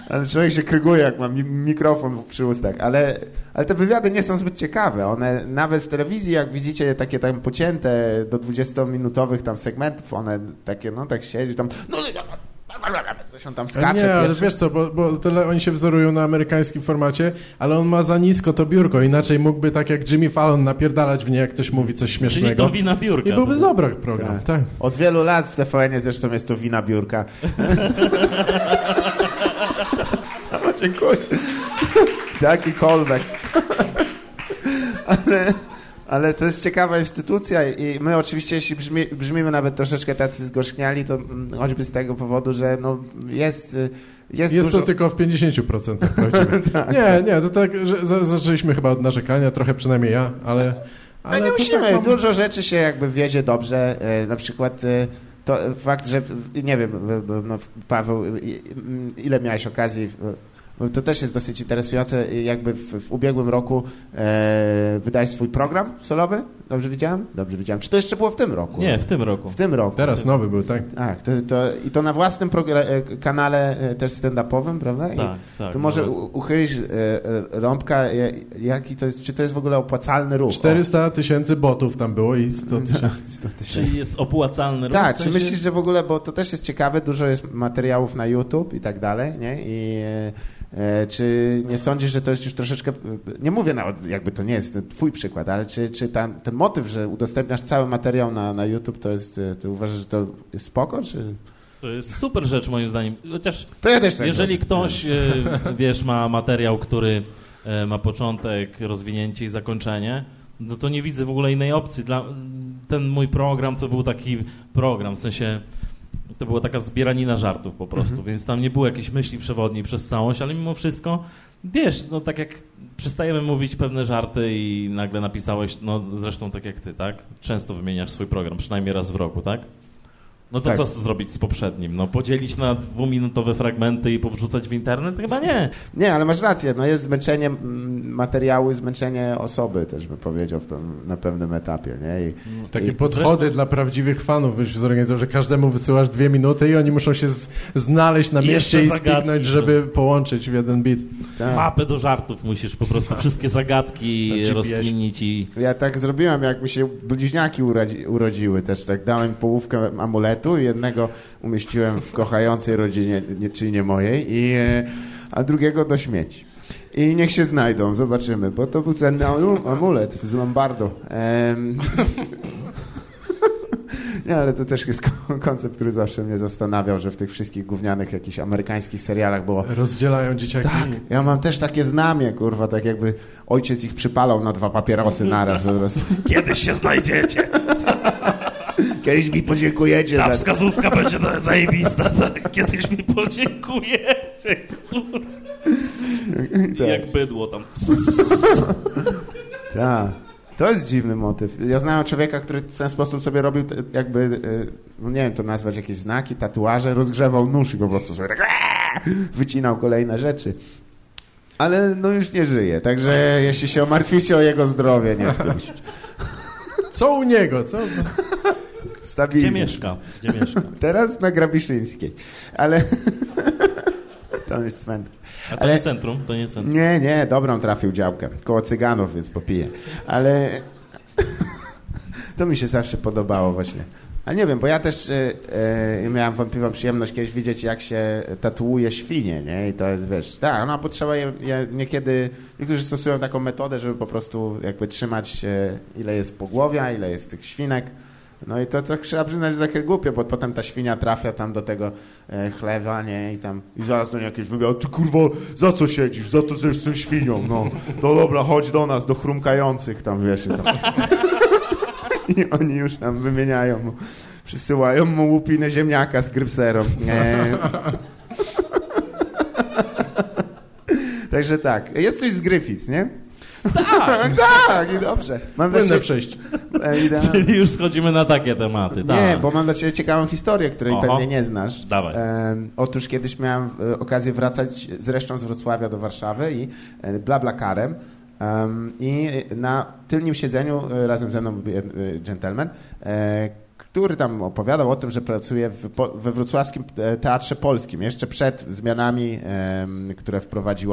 Speaker 4: ale człowiek się kryguje, jak ma mi mikrofon przy ustach, ale, ale te wywiady nie są zbyt ciekawe. One nawet w telewizji, jak widzicie takie tam pocięte do 20-minutowych tam segmentów, one takie, no tak siedzi tam, no on tam skacze.
Speaker 3: nie, ale wiesz co, bo, bo tyle oni się wzorują na amerykańskim formacie, ale on ma za nisko to biurko, inaczej mógłby tak jak Jimmy Fallon napierdalać w nie, jak ktoś mówi coś
Speaker 5: Czyli
Speaker 3: śmiesznego.
Speaker 5: to wina biurka.
Speaker 3: I byłby dobry program, tak.
Speaker 4: Od wielu lat w TVN zresztą jest to wina biurka. no, dziękuję. Taki callback. ale, ale to jest ciekawa instytucja i my oczywiście, jeśli brzmi, brzmimy nawet troszeczkę tacy zgorzkniali, to mm, choćby z tego powodu, że no, jest, y, jest,
Speaker 3: Jest
Speaker 4: dużo...
Speaker 3: to tylko w 50% prawdziwe. Nie, nie, to tak, że za- zaczęliśmy chyba od narzekania, trochę przynajmniej ja, ale...
Speaker 4: Ale
Speaker 3: ale
Speaker 4: nie
Speaker 3: to
Speaker 4: musimy.
Speaker 3: tak mam-
Speaker 4: Dużo rzeczy się jakby wiedzie dobrze. E, Na przykład e, to fakt, że nie wiem, no, Paweł, i- m, ile miałeś okazji to też jest dosyć interesujące. Jakby w, w ubiegłym roku e, wydałeś swój program solowy? Dobrze widziałem? Dobrze widziałem. Czy to jeszcze było w tym roku?
Speaker 5: Nie, w tym roku.
Speaker 4: W tym roku.
Speaker 3: Teraz nowy był, tak.
Speaker 4: Tak, to, to, i to na własnym e, kanale e, też stand-upowym, prawda? I
Speaker 5: Tak, tak.
Speaker 4: to może
Speaker 5: no,
Speaker 4: u- uchylić e, rąbka, e, jaki to jest, czy to jest w ogóle opłacalny ruch?
Speaker 3: 400 tysięcy botów tam było i 100 tysięcy.
Speaker 4: 100 tysięcy.
Speaker 5: Czyli jest opłacalny ruch?
Speaker 4: Tak,
Speaker 5: w
Speaker 4: czy myślisz, że w ogóle, bo to też jest ciekawe, dużo jest materiałów na YouTube i tak dalej, nie? I e, czy nie sądzisz, że to jest już troszeczkę, nie mówię nawet, jakby to nie jest twój przykład, ale czy, czy ten motyw, że udostępniasz cały materiał na, na YouTube, to jest, e, ty uważasz, że to jest spoko, czy...
Speaker 5: To jest super rzecz moim zdaniem. Chociaż
Speaker 4: To ja też tak
Speaker 5: jeżeli ktoś, e, wiesz, ma materiał, który e, ma początek, rozwinięcie i zakończenie, no to nie widzę w ogóle innej opcji. Dla, ten mój program to był taki program, w sensie to była taka zbieranina żartów po prostu,
Speaker 4: Mhm.
Speaker 5: więc tam nie było jakiejś myśli przewodniej przez całość, ale mimo wszystko, wiesz, no tak jak przestajemy mówić pewne żarty i nagle napisałeś, no zresztą tak jak ty, tak? Często wymieniasz swój program, przynajmniej raz w roku, tak? No to
Speaker 4: Tak.
Speaker 5: co zrobić z poprzednim? No podzielić na dwuminutowe fragmenty i powrzucać w internet? Chyba nie.
Speaker 4: Nie, ale masz rację, no jest zmęczenie mm, materiału i zmęczenie osoby, też bym powiedział w pew- na pewnym etapie, nie? I,
Speaker 3: Takie
Speaker 4: i,
Speaker 3: podchody dla prawdziwych fanów byś zorganizował, że każdemu wysyłasz dwie minuty i oni muszą się z, znaleźć na
Speaker 5: I
Speaker 3: mieście i spiknąć,
Speaker 5: że-
Speaker 3: żeby połączyć w jeden bit.
Speaker 4: tak.
Speaker 5: Mapę do żartów musisz po prostu wszystkie
Speaker 3: Na
Speaker 5: zagadki rozkminić i...
Speaker 4: Ja tak zrobiłem, jak mi się bliźniaki urodzi, urodziły też, tak dałem połówkę amuletu i jednego umieściłem w kochającej rodzinie, nie, czyli nie mojej, i, e, a drugiego do śmieci. I niech się znajdą, zobaczymy, bo to był cenny amu- amulet z Lombardu. Em, Nie, ale to też jest ko- koncept, który zawsze mnie zastanawiał, że w tych wszystkich gównianych jakichś amerykańskich serialach było
Speaker 3: Rozdzielają dzieciaki.
Speaker 4: tak, ja mam też takie znamie, kurwa, tak jakby ojciec ich przypalał na dwa papierosy naraz po prostu.
Speaker 5: Kiedyś się znajdziecie.
Speaker 4: Kiedyś mi podziękujecie
Speaker 5: Ta
Speaker 4: za...
Speaker 5: wskazówka będzie zajebista. tak? Kiedyś mi podziękujecie.
Speaker 4: Tak.
Speaker 5: Jak bydło tam.
Speaker 4: Tak. To jest dziwny motyw. Ja znałem człowieka, który w ten sposób sobie robił te- jakby, e, no nie wiem to nazwać, jakieś znaki, tatuaże, rozgrzewał nóż i po prostu sobie tak wycinał kolejne rzeczy. Ale no już nie żyje, także jeśli się martwicie o jego zdrowie, nie wpuść.
Speaker 3: Co u niego? Co?
Speaker 5: Gdzie mieszka? Gdzie mieszka?
Speaker 4: Teraz na Grabiszyńskiej, ale tam jest cmentarz.
Speaker 5: A to
Speaker 4: Ale-
Speaker 5: nie centrum? To nie centrum.
Speaker 4: Nie, nie, dobrą trafił działkę. Koło cyganów, więc popiję. Ale to mi się zawsze podobało właśnie. A nie wiem, bo ja też e, miałem wątpliwą przyjemność kiedyś widzieć, jak się tatuuje świnie, nie? I to jest, wiesz, tak, no potrzeba je, je niekiedy, niektórzy stosują taką metodę, żeby po prostu jakby trzymać, e, ile jest pogłowia, ile jest tych świnek. No i to, to trzeba przyznać, że takie głupie, bo potem ta świnia trafia tam do tego e, chlewa, nie? I tam i zaraz do niej jakieś wymiar, ty kurwa, za co siedzisz? Za to, że jestem świnią, no. No dobra, chodź do nas, do chrumkających tam, wiesz. I, tam. I oni już tam wymieniają przysyłają mu łupinę ziemniaka z grypserą. E... Także tak, jest coś z Gryfic, nie? Tak, tak, i dobrze. Mam
Speaker 3: Płynne
Speaker 4: ciebie,
Speaker 3: przejść.
Speaker 4: e.
Speaker 5: Czyli już schodzimy na takie tematy.
Speaker 4: Nie,
Speaker 5: tak.
Speaker 4: bo mam dla Ciebie ciekawą historię, której
Speaker 5: Oho.
Speaker 4: pewnie nie znasz.
Speaker 5: Dawaj.
Speaker 4: Em, otóż kiedyś miałem e, okazję wracać zresztą z Wrocławia do Warszawy i e, blablakarem em, i na tylnym siedzeniu e, razem ze mną był e, gentleman, e, który tam opowiadał o tym, że pracuje w, po, we wrocławskim e, Teatrze Polskim, jeszcze przed zmianami, które wprowadził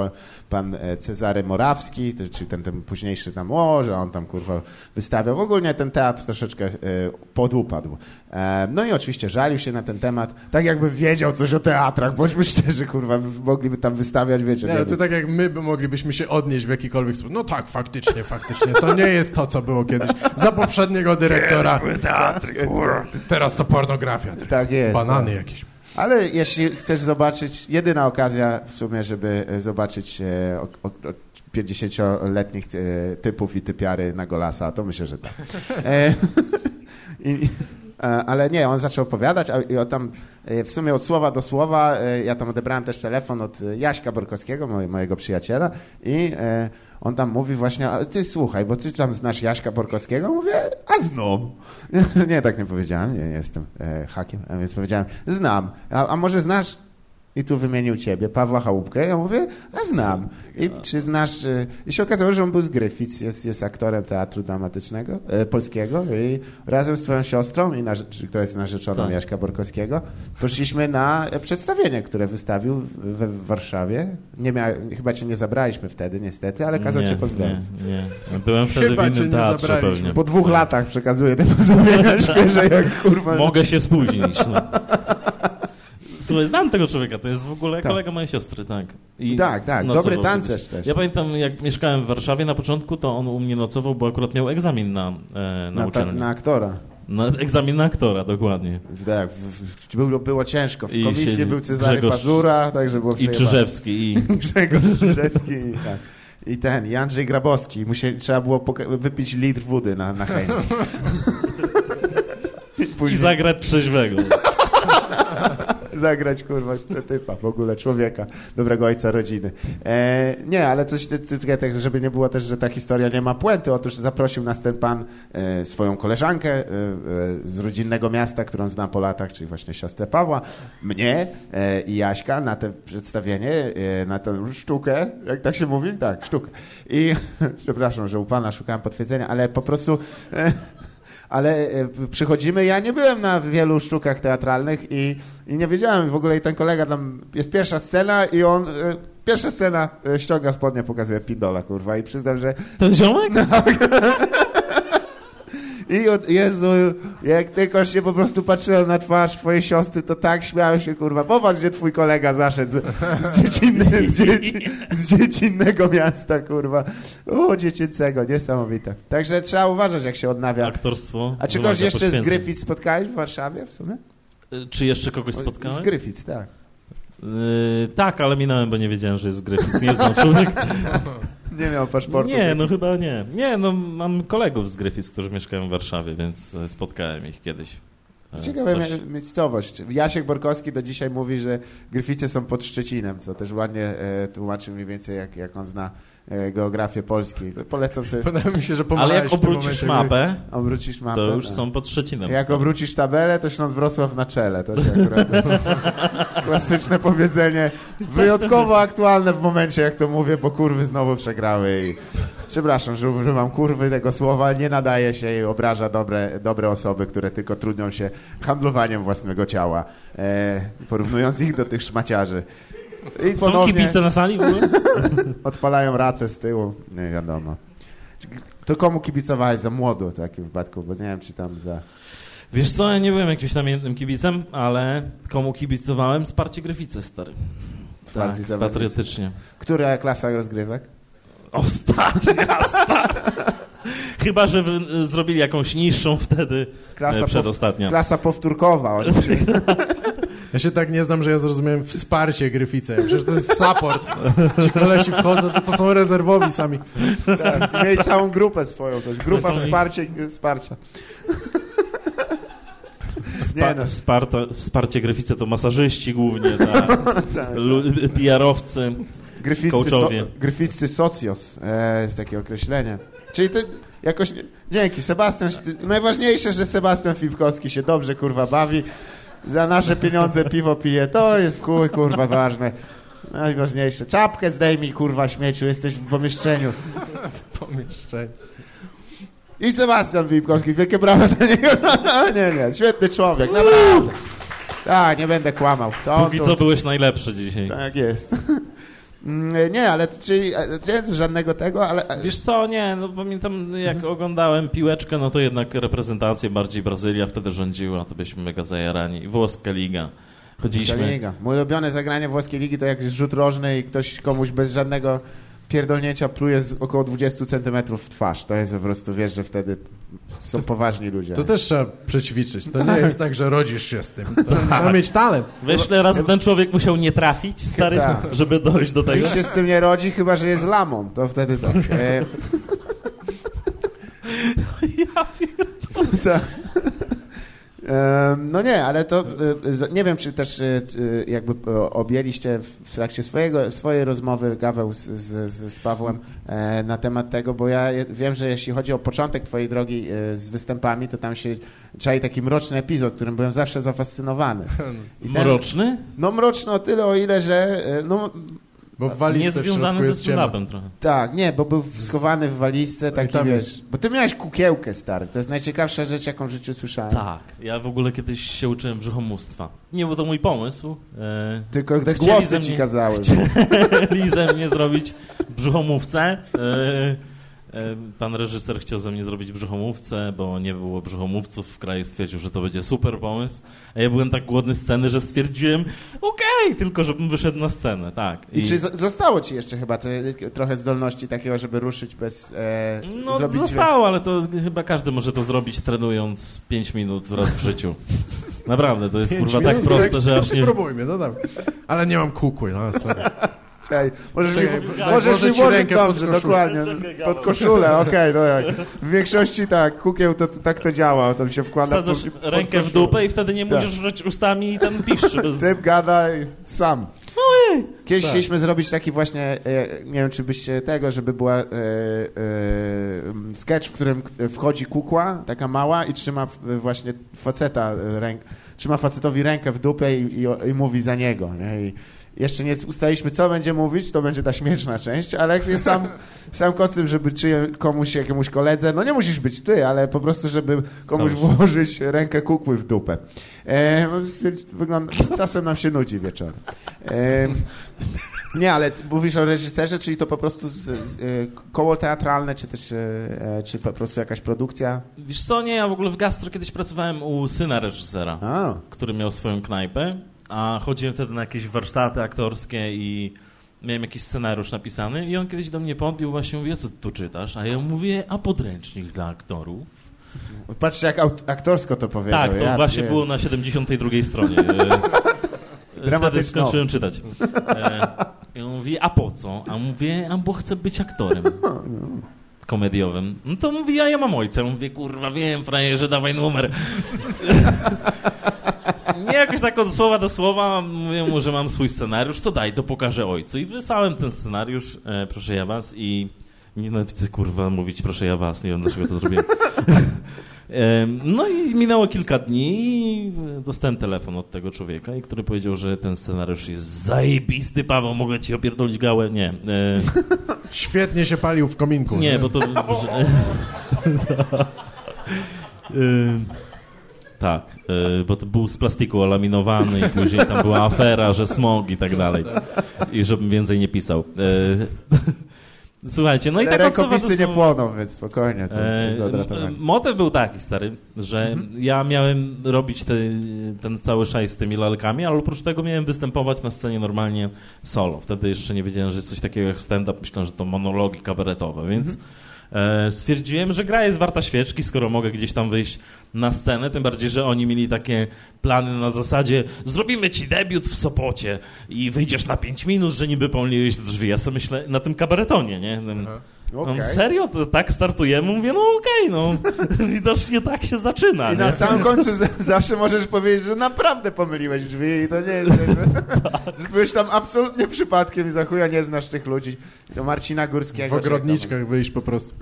Speaker 4: pan e, Cezary Morawski, to- czyli ten, ten późniejszy tam, o, że on tam kurwa wystawiał. Ogólnie ten teatr troszeczkę e, podupadł. E, no i oczywiście żalił się na ten temat, tak jakby wiedział coś o teatrach, bądźmy szczerzy, kurwa, mogliby tam wystawiać, wiecie.
Speaker 3: Nie,
Speaker 4: nie
Speaker 3: no to tak jak my by moglibyśmy się odnieść w jakikolwiek sposób. No tak, faktycznie, faktycznie. To nie jest to, co było kiedyś. Za poprzedniego dyrektora.
Speaker 5: Teatry, kurwa.
Speaker 3: Teraz to pornografia.
Speaker 4: Tak jest.
Speaker 3: Banany
Speaker 4: tak.
Speaker 3: jakieś.
Speaker 4: Ale jeśli chcesz zobaczyć, jedyna okazja w sumie, żeby e, zobaczyć e, o, o, o 50-letnich e, typów i typiary na Golasa, to myślę, że tak. E, i, ale nie, on zaczął opowiadać a, i tam e, w sumie od słowa do słowa, e, ja tam odebrałem też telefon od e, Jaśka Borkowskiego, moje, mojego przyjaciela i e, on tam mówi właśnie, ty słuchaj, bo ty tam znasz Jaśka Borkowskiego? Mówię, a znam. nie, tak nie powiedziałem, nie, nie jestem e, hakiem, więc powiedziałem, znam. A, a może znasz? I tu wymienił ciebie, Pawła Chałupkę. Ja mówię, a znam. I czy znasz... e, I się okazało, że on był z Gryfic, jest, jest aktorem teatru dramatycznego, e, polskiego i razem z twoją siostrą, i narze- która jest narzeczoną
Speaker 5: Tak.
Speaker 4: Jaśka Borkowskiego, poszliśmy na e, przedstawienie, które wystawił w, we w Warszawie. Nie mia, chyba cię nie zabraliśmy wtedy, niestety, ale kazał
Speaker 5: nie,
Speaker 4: cię pozdrowić.
Speaker 5: Nie, nie. Byłem wtedy
Speaker 3: Chyba
Speaker 5: w innym teatrze pewnie.
Speaker 4: Po dwóch latach przekazuję te pozdrowienia świeże jak kurwa.
Speaker 5: Mogę się spóźnić. No. Słuchaj, znam tego człowieka, to jest w ogóle
Speaker 4: Tak.
Speaker 5: kolega mojej siostry, tak. I
Speaker 4: Tak, tak, dobry tancerz też.
Speaker 5: Ja pamiętam, jak mieszkałem w Warszawie na początku, to on u mnie nocował, bo akurat miał egzamin na, e, na,
Speaker 4: na, ta, na aktora.
Speaker 5: Na egzamin na aktora, dokładnie.
Speaker 4: Tak, było, było ciężko. W komisji
Speaker 5: siedzi
Speaker 4: był Cezary
Speaker 5: Grzegorz-
Speaker 4: Pazura, także było
Speaker 5: I. Czyżewski, i...
Speaker 4: Grzegorz Czyżewski i, tak. I ten, i Andrzej Grabowski. Musie, trzeba było wypić litr wody na, na hejnie. I
Speaker 5: zagrać trzeźwego.
Speaker 4: zagrać, kurwa, te typa, w ogóle człowieka, dobrego ojca rodziny. E, nie, ale coś, ty- tak, żeby nie było też, że ta historia nie ma puenty. Otóż zaprosił nas ten pan e, swoją koleżankę e, e, z rodzinnego miasta, którą znam po latach, czyli właśnie siostrę Pawła, mnie e, i Jaśka na to przedstawienie, e, na tę sztukę, jak tak się mówi? Tak, sztukę. I przepraszam, że u pana szukałem potwierdzenia, ale po prostu... Ale e, przychodzimy, ja nie byłem na wielu sztukach teatralnych i, i nie wiedziałem. W ogóle i ten kolega tam, jest pierwsza scena i on, e, pierwsza scena e, ściąga spodnie, pokazuje pindola, kurwa. I przyznam, że
Speaker 5: Ten ziomek?
Speaker 4: I od, Jezu, jak tylko się po prostu patrzyłem na twarz twojej siostry, to tak śmiałem się, kurwa. Popatrz, gdzie twój kolega zaszedł z, z, dziecinny, z, dzieci, z dziecinnego miasta, kurwa. O, dziecięcego, niesamowite. Także trzeba uważać, jak się odnawia.
Speaker 5: Aktorstwo.
Speaker 4: A czy kogoś jeszcze z. Gryfic spotkałeś w Warszawie w sumie?
Speaker 5: Czy jeszcze kogoś
Speaker 4: Z
Speaker 5: spotkałem?
Speaker 4: Gryfic, tak.
Speaker 5: Yy, tak, ale minąłem, bo nie wiedziałem, że jest Gryfic. Nie znam człowieka.
Speaker 4: Nie miał paszportu.
Speaker 5: Nie, no chyba nie. Nie, no mam kolegów z Gryfic, którzy mieszkają w Warszawie, więc e, spotkałem ich kiedyś. E,
Speaker 4: Ciekawa
Speaker 5: coś-
Speaker 4: miejscowość. Jasiek Borkowski do dzisiaj mówi, że Gryfice są pod Szczecinem, co też ładnie e, tłumaczy mniej więcej, jak, jak on zna geografię Polski. Polecam sobie,
Speaker 3: Wydaje mi się, że
Speaker 5: Ale jak obrócisz
Speaker 3: momencie,
Speaker 5: mapę,
Speaker 4: obrócisz mapę.
Speaker 5: to już
Speaker 4: tak.
Speaker 5: są pod Szczecinem.
Speaker 4: Jak
Speaker 5: stąd.
Speaker 4: obrócisz tabelę, to Śląsk Wrocław na czele. To się akurat klasyczne powiedzenie. Wyjątkowo aktualne w momencie, jak to mówię, bo kurwy znowu przegrały. I... Przepraszam, że używam kurwy tego słowa. Nie nadaje się i obraża dobre, dobre osoby, które tylko trudnią się handlowaniem własnego ciała, e, porównując ich do tych szmaciarzy. I
Speaker 5: Są
Speaker 4: ponownie
Speaker 5: kibice na sali w ogóle?
Speaker 4: odpalają racę z tyłu. Nie wiadomo. To komu kibicowałeś za młodu w takim wypadku? Bo nie wiem, czy tam za...
Speaker 5: Wiesz co, ja nie byłem jakimś namiętnym kibicem, ale komu kibicowałem? Wsparcie Gryfice, stary. Tak,
Speaker 4: Bardziej zawodnicy.
Speaker 5: patriotycznie.
Speaker 4: Która klasa rozgrywek?
Speaker 5: Ostatnia, stary. Chyba, że zrobili jakąś niższą wtedy,
Speaker 4: Klasa,
Speaker 5: e, przedostatnia.
Speaker 4: klasa powtórkowa. Oni się,
Speaker 3: Ja się tak nie znam, że ja zrozumiałem wsparcie Gryfice. Przecież to jest support. Ci kolesi wchodzą, to, to są rezerwowi sami.
Speaker 4: tak, mieli całą grupę swoją też. Grupa wsparcie, wsparcia. No.
Speaker 5: wsparta, wsparcie Gryfice to masażyści głównie, tak.
Speaker 4: Tak.
Speaker 5: Lu- PR-owcy.
Speaker 4: Gryficcy, so,
Speaker 5: Coachowie.
Speaker 4: gryficcy socios e, jest takie określenie. Czyli to jakoś... Dzięki, Sebastian... Najważniejsze, że Sebastian Filipkowski się dobrze, kurwa, bawi. Za nasze pieniądze piwo pije. To jest w chuj, kurwa, ważne. Najważniejsze. Czapkę zdejmij, kurwa, śmieciu. Jesteś w pomieszczeniu.
Speaker 3: Pomieszczenie.
Speaker 4: I Sebastian Filipkowski, wielkie brawa dla niego. nie, nie, świetny człowiek, naprawdę. Tak, nie będę kłamał. To
Speaker 5: Póki
Speaker 4: to-
Speaker 5: co byłeś najlepszy dzisiaj.
Speaker 4: Tak jest. Mm, nie, ale czyli nie, żadnego tego, ale...
Speaker 5: Wiesz co, nie, no pamiętam jak oglądałem piłeczkę, no to jednak reprezentację bardziej Brazylia wtedy rządziła, to byliśmy mega zajarani. Włoska liga. Chodziliśmy...
Speaker 4: Liga. Moje ulubione zagranie włoskiej ligi to jak rzut rożny i ktoś komuś bez żadnego pierdolnięcia pluje z około 20 centymetrów w twarz. To jest po prostu, wiesz, że wtedy są poważni ludzie.
Speaker 3: To też trzeba przećwiczyć. To nie jest tak, że rodzisz się z tym. To trzeba mieć talent.
Speaker 5: Wiesz, ile razy ten człowiek musiał nie trafić, stary,
Speaker 4: Tak.
Speaker 5: żeby dojść do tego?
Speaker 4: Nikt się z tym nie rodzi, chyba że jest lamą. To wtedy tak. E... tak. Em, No nie, ale to e, z- nie wiem, czy też czy jakby objęliście w trakcie swojego, swojej rozmowy Gaweł z, z, z Pawłem e, na temat tego, bo ja wiem, że jeśli chodzi o początek twojej drogi e, z występami, to tam się czai taki mroczny epizod, którym byłem zawsze zafascynowany. I ten-
Speaker 5: Mroczny?
Speaker 4: No mroczny o tyle, o ile, że e, no
Speaker 3: Bo w walizce w środku
Speaker 5: Niezwiązany ze stand-upem trochę.
Speaker 4: Tak, nie, bo był schowany w walizce, taki
Speaker 3: tam
Speaker 4: wiesz.
Speaker 3: jest.
Speaker 4: Bo ty miałeś kukiełkę, stary. To jest najciekawsza rzecz, jaką w życiu słyszałem.
Speaker 5: Tak, ja w ogóle kiedyś się uczyłem brzuchomóstwa. Nie był to mój pomysł. E,
Speaker 4: Tylko te
Speaker 5: Chcieli
Speaker 4: głosy
Speaker 5: ze
Speaker 4: ci
Speaker 5: mnie-
Speaker 4: kazały.
Speaker 5: chcieli ze mnie zrobić brzuchomówcę. E, pan reżyser chciał ze mnie zrobić brzuchomówcę, bo nie było brzuchomówców w kraju. Stwierdził, że to będzie super pomysł. A ja byłem tak głodny sceny, że stwierdziłem, okej, tylko żebym wyszedł na scenę, tak.
Speaker 4: I, czy z- zostało ci jeszcze chyba te, trochę zdolności takiego, żeby ruszyć bez... E,
Speaker 5: No
Speaker 4: zrobić
Speaker 5: zostało, ale to chyba każdy może to zrobić trenując 5 minut raz w życiu. Naprawdę, to jest kurwa tak
Speaker 3: minut?
Speaker 5: proste, że aż nie...
Speaker 3: Spróbujmy, no dobra. Ale nie mam kuku, no sorry.
Speaker 4: Czekaj, możesz
Speaker 3: Czekaj,
Speaker 4: mi,
Speaker 3: daj,
Speaker 4: możesz mi włożyć
Speaker 3: pod
Speaker 4: dobrze,
Speaker 3: koszulę.
Speaker 4: dokładnie. Pod koszulę, okej, no jak. W większości tak, kukieł to, tak to działa, to mi się wkłada
Speaker 5: Wsadzasz
Speaker 4: pod- pod
Speaker 5: rękę w dupę i wtedy nie
Speaker 4: Tak.
Speaker 5: możesz rzucić ustami i ten piszczy bez...
Speaker 4: Typ gada i sam. Kiedyś
Speaker 3: Tak.
Speaker 4: chcieliśmy zrobić taki właśnie, e, nie wiem czy byście tego, żeby była e, e, sketch, w którym wchodzi kukła, taka mała i trzyma właśnie faceta ręk, trzyma facetowi rękę w dupę i, i, i mówi za niego. Nie? I jeszcze nie ustaliliśmy, co będzie mówić, to będzie ta śmieszna część, ale jak sam, sam koncept, żeby czy komuś, jakiemuś koledze, no nie musisz być ty, ale po prostu, żeby komuś włożyć rękę kukły w dupę. E, wygląda, czasem nam się nudzi wieczorem. E, Nie, ale mówisz o reżyserze, czyli to po prostu z, z, y, koło teatralne, czy też y, e, czy po prostu jakaś produkcja?
Speaker 5: Wiesz co, nie, ja w ogóle w gastro kiedyś pracowałem u syna reżysera,
Speaker 4: A,
Speaker 5: który miał swoją knajpę, a chodziłem wtedy na jakieś warsztaty aktorskie i miałem jakiś scenariusz napisany i on kiedyś do mnie podbił właśnie mówi, co tu czytasz? A ja mówię, a podręcznik dla aktorów?
Speaker 4: patrzcie jak aktorsko to powiedział.
Speaker 5: Tak, to
Speaker 4: ja
Speaker 5: właśnie
Speaker 4: pier-
Speaker 5: było na 72 stronie. E, Wtedy skończyłem czytać. E, I on mówi, a po co? A mówię, a bo chcę być aktorem komediowym. No to mówi, a ja mam ojca. Mówię, kurwa, wiem, frajerze, dawaj numer. Nie jakoś tak od słowa do słowa mówię mu, że mam swój scenariusz, to daj, to pokażę ojcu. I wysłałem ten scenariusz, e, proszę ja was, i nienawidzę kurwa mówić proszę ja was, nie wiem dlaczego to zrobiłem. No i minęło kilka dni i dostałem telefon od tego człowieka, który powiedział, że ten scenariusz jest zajebisty, Paweł, mogę ci opierdolić gałę? Nie. E,
Speaker 3: Świetnie się palił w kominku.
Speaker 5: nie, bo to... Że, Ym, tak, y, bo to był z plastiku olaminowany i później tam była afera, że smog i tak dalej. I żebym więcej nie pisał. Słuchajcie, no i tak
Speaker 4: rękopisy nie płoną, więc spokojnie. To
Speaker 5: E, Motyw był taki, stary, że ja miałem robić te, ten cały szaj z tymi lalkami, ale oprócz tego miałem występować na scenie normalnie solo. Wtedy jeszcze nie wiedziałem, że jest coś takiego jak stand-up. Myślałem, że to monologi kabaretowe, więc e, stwierdziłem, że gra jest warta świeczki, skoro mogę gdzieś tam wyjść na scenę, tym bardziej, że oni mieli takie plany na zasadzie zrobimy ci debiut w Sopocie i wyjdziesz na 5 minut, że niby pomyliłeś drzwi. Ja sobie myślę na tym kabaretonie, nie?
Speaker 4: Okej.
Speaker 5: no, serio? To tak startujemy? Mówię, no okej, no. Widocznie tak się zaczyna.
Speaker 4: I na
Speaker 5: nie?
Speaker 4: samym końcu zawsze możesz powiedzieć, że naprawdę pomyliłeś drzwi i to nie jest
Speaker 5: Tak.
Speaker 4: że byłeś tam absolutnie przypadkiem i za chuja nie znasz tych ludzi. To Marcina
Speaker 3: W
Speaker 4: Górskiego.
Speaker 3: ogrodniczkach wyjść po prostu.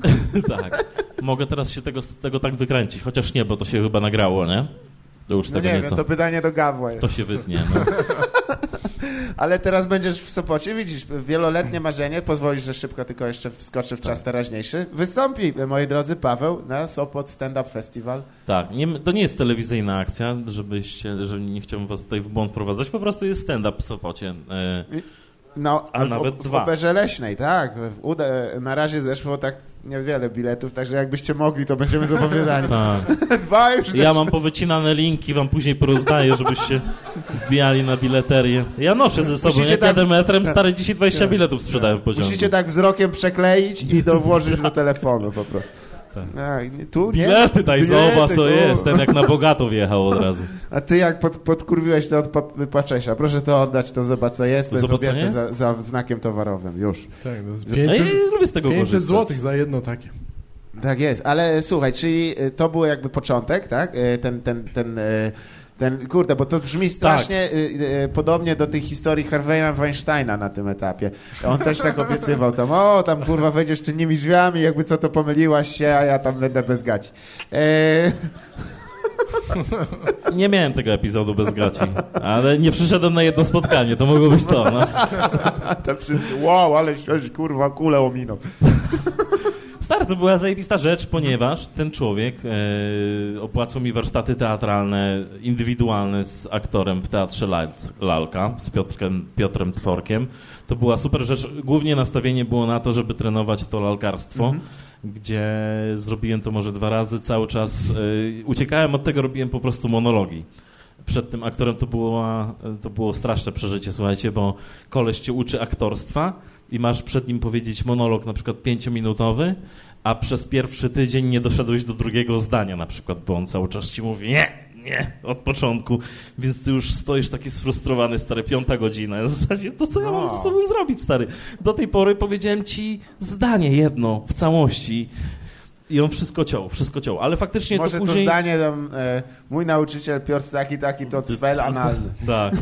Speaker 5: tak. Mogę teraz się tego, z tego tak wykręcić, chociaż nie, bo to się chyba nagrało, nie? To już
Speaker 4: No nie wiem, to pytanie do Gawła jest.
Speaker 5: To się wytnie, no.
Speaker 4: Ale teraz będziesz w Sopocie, widzisz, wieloletnie marzenie, pozwolisz, że szybko tylko jeszcze wskoczę w czas
Speaker 5: Tak.
Speaker 4: teraźniejszy. Wystąpi, moi drodzy, Paweł na Sopot Stand Up Festival.
Speaker 5: Tak, nie, to nie jest telewizyjna akcja, żebyście, że nie chciałbym was tutaj w błąd prowadzać, po prostu jest stand-up w Sopocie. E,
Speaker 4: No,
Speaker 5: A
Speaker 4: w,
Speaker 5: nawet
Speaker 4: w
Speaker 5: dwa.
Speaker 4: Operze Leśnej, tak. W Uda, na razie zeszło tak niewiele biletów, także jakbyście mogli, to będziemy zobowiązani.
Speaker 5: tak.
Speaker 4: Dwa już
Speaker 5: Ja mam powycinane linki, wam później porozdaję, żebyście wbijali na bileterię. Ja noszę ze sobą,
Speaker 4: Musicie
Speaker 5: jak
Speaker 4: tak-
Speaker 5: jadę metrem, stary, dzisiaj 20 biletów sprzedałem w pociągu.
Speaker 4: Musicie tak wzrokiem przekleić i do, włożyć do telefonu po prostu.
Speaker 5: Tak.
Speaker 4: Tu nie?
Speaker 5: Bilety daj,
Speaker 4: Bilety,
Speaker 5: zobacz co
Speaker 4: kurwa.
Speaker 5: jest. Ten jak na bogato wjechał od razu.
Speaker 4: A ty jak pod, podkurwiłeś to od pa- Paczesia, proszę to oddać, to zobacz co jest, to jest
Speaker 5: Zobacz, jest?
Speaker 4: za, za znakiem towarowym, już.
Speaker 3: Tak, no z
Speaker 5: Ja
Speaker 3: 500,
Speaker 5: lubię z tego
Speaker 3: 500
Speaker 5: korzystać.
Speaker 3: złotych za jedno takie.
Speaker 4: Tak jest, ale słuchaj, czyli y, to był jakby początek, tak? Y, Ten, ten, ten, y, ten, kurde, bo to brzmi strasznie y, y, podobnie do tej historii Harvey'a Weinsteina na tym etapie. On też tak obiecywał tam, o, tam kurwa wejdziesz czynnymi drzwiami, jakby co to pomyliłaś się, a ja tam będę bez gaci. E,
Speaker 5: Nie miałem tego epizodu bez gaci, ale nie przyszedłem na jedno spotkanie, to mogło być to, no.
Speaker 4: tam wszyscy, wow, ale coś, kurwa, kulę ominął.
Speaker 5: Stary, to była zajebista rzecz, ponieważ ten człowiek e, opłacał mi warsztaty teatralne, indywidualne z aktorem w Teatrze Lal- Lalka, z Piotrem, Piotrem Tworkiem. To była super rzecz. Głównie nastawienie było na to, żeby trenować to lalkarstwo, gdzie zrobiłem to może dwa razy. Cały czas e, uciekałem od tego, robiłem po prostu monologi. Przed tym aktorem to było, to było straszne przeżycie, słuchajcie, bo koleś cię uczy aktorstwa i masz przed nim powiedzieć monolog na przykład pięciominutowy, a przez pierwszy tydzień nie doszedłeś do drugiego zdania na przykład, bo on cały czas ci mówi nie, nie, od początku, więc ty już stoisz taki sfrustrowany, stary, piąta godzina. W zasadzie to co ja mam
Speaker 4: No.
Speaker 5: z tobą zrobić, stary? Do tej pory powiedziałem ci zdanie jedno w całości i on wszystko ciął, wszystko ciął, ale faktycznie
Speaker 4: Może
Speaker 5: to
Speaker 4: to,
Speaker 5: później...
Speaker 4: zdanie tam, e, mój nauczyciel Piotr taki, taki, to cwel analny.
Speaker 5: Tak,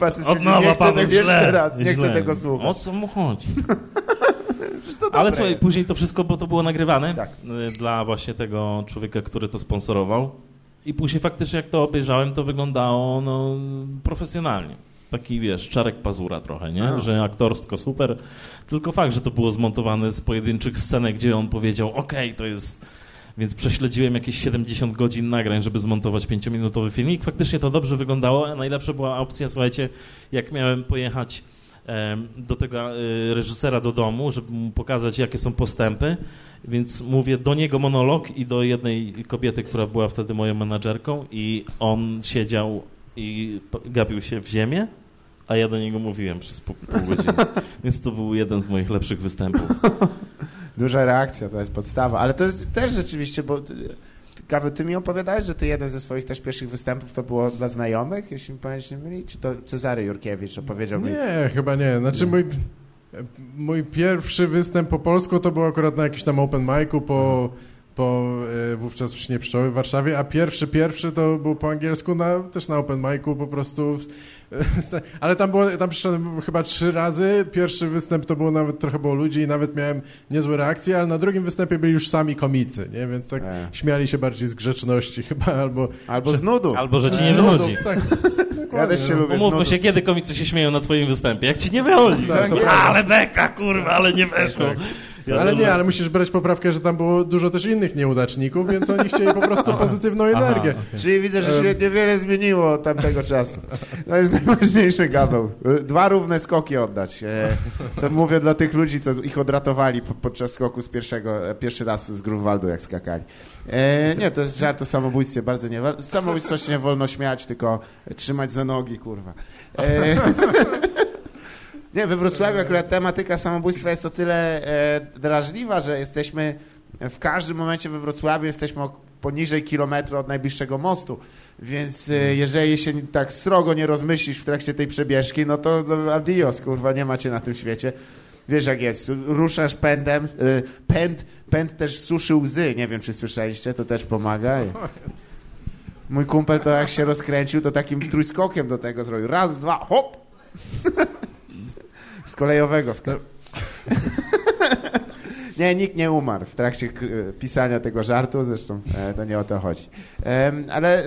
Speaker 5: tak. Od nowa,
Speaker 4: nie chcę
Speaker 5: Paweł,
Speaker 4: tego jeszcze
Speaker 5: źle,
Speaker 4: raz, nie
Speaker 5: źle.
Speaker 4: chcę tego
Speaker 5: O
Speaker 4: słuchać.
Speaker 5: co mu chodzi?
Speaker 4: to
Speaker 5: Ale słuchaj, później to wszystko, bo to było nagrywane
Speaker 4: Tak.
Speaker 5: y, dla właśnie tego człowieka, który to sponsorował. I później faktycznie jak to obejrzałem, to wyglądało no, profesjonalnie. Taki, wiesz, czarek pazura trochę, nie?
Speaker 4: A.
Speaker 5: Że aktorsko super. Tylko fakt, że to było zmontowane z pojedynczych scenek, gdzie on powiedział, okej, to jest... Więc prześledziłem jakieś 70 godzin nagrań, żeby zmontować 5-minutowy filmik. Faktycznie to dobrze wyglądało. a Najlepsza była opcja, słuchajcie, jak miałem pojechać do tego e, reżysera do domu, żeby mu pokazać, jakie są postępy, więc mówię do niego monolog i do jednej kobiety, która była wtedy moją menadżerką i on siedział i gapił się w ziemię, a ja do niego mówiłem przez pół, pół godziny. Więc to był jeden z moich lepszych występów.
Speaker 4: Duża reakcja, to jest podstawa. Ale to jest też rzeczywiście, bo ty- Gaweł, ty mi opowiadałeś, że ty jeden ze swoich też pierwszych występów to było dla znajomych, jeśli mi pamięć nie myli? Czy to Cezary Jurkiewicz opowiedział mi?
Speaker 3: Nie, chyba nie. Znaczy mój, mój pierwszy występ po polsku to był akurat na jakimś tam open micu po, po e, wówczas w Śnie Pszczoły w Warszawie, a pierwszy, pierwszy to był po angielsku na, też na open micu po prostu. Ale tam było, tam przyszedłem chyba trzy razy. Pierwszy występ to było nawet trochę było ludzi i nawet miałem niezłe reakcje, ale na drugim występie byli już sami komicy, nie? Więc tak
Speaker 4: E.
Speaker 3: śmiali się bardziej z grzeczności chyba, albo...
Speaker 4: Albo z nudów.
Speaker 5: Albo, że ci nie
Speaker 3: No,
Speaker 5: wychodzi.
Speaker 3: no, tak,
Speaker 4: Ja też się
Speaker 3: no.
Speaker 4: lubię z
Speaker 5: Umówmy się, kiedy komicy się śmieją na twoim występie. Jak ci nie wychodzi.
Speaker 3: Tak,
Speaker 5: Nie, ale beka, kurwa, ale nie weszło.
Speaker 3: Tak.
Speaker 5: Ja
Speaker 3: ale nie, ale musisz brać poprawkę, że tam było dużo też innych nieudaczników, więc oni chcieli po prostu pozytywną energię.
Speaker 4: Czyli widzę, że się niewiele zmieniło od tamtego czasu. To jest najważniejszy gaweł. Dwa równe skoki oddać. E, To mówię dla tych ludzi, co ich odratowali po- podczas skoku z pierwszego, e, pierwszy raz z Grunwaldu, jak skakali. E, Nie, to jest żart o samobójstwie, bardzo nie. Z samobójstwa się nie wolno śmiać, tylko trzymać za nogi, kurwa. Nie, we Wrocławiu akurat tematyka samobójstwa jest o tyle e, drażliwa, że jesteśmy w każdym momencie we Wrocławiu jesteśmy poniżej kilometra od najbliższego mostu, więc e, jeżeli się tak srogo nie rozmyślisz w trakcie tej przebieżki, no to no, adios, kurwa, nie macie na tym świecie. Wiesz jak jest, ruszasz pędem, e, pęd, pęd też suszy łzy, nie wiem czy słyszeliście, to też pomaga. I- Mój kumpel to jak się rozkręcił, to takim trójskokiem do tego zrobił. Raz, dwa, hop! Z kolejowego. Z nie, nikt nie umarł w trakcie k- pisania tego żartu, zresztą e, to nie o to chodzi. Ale e,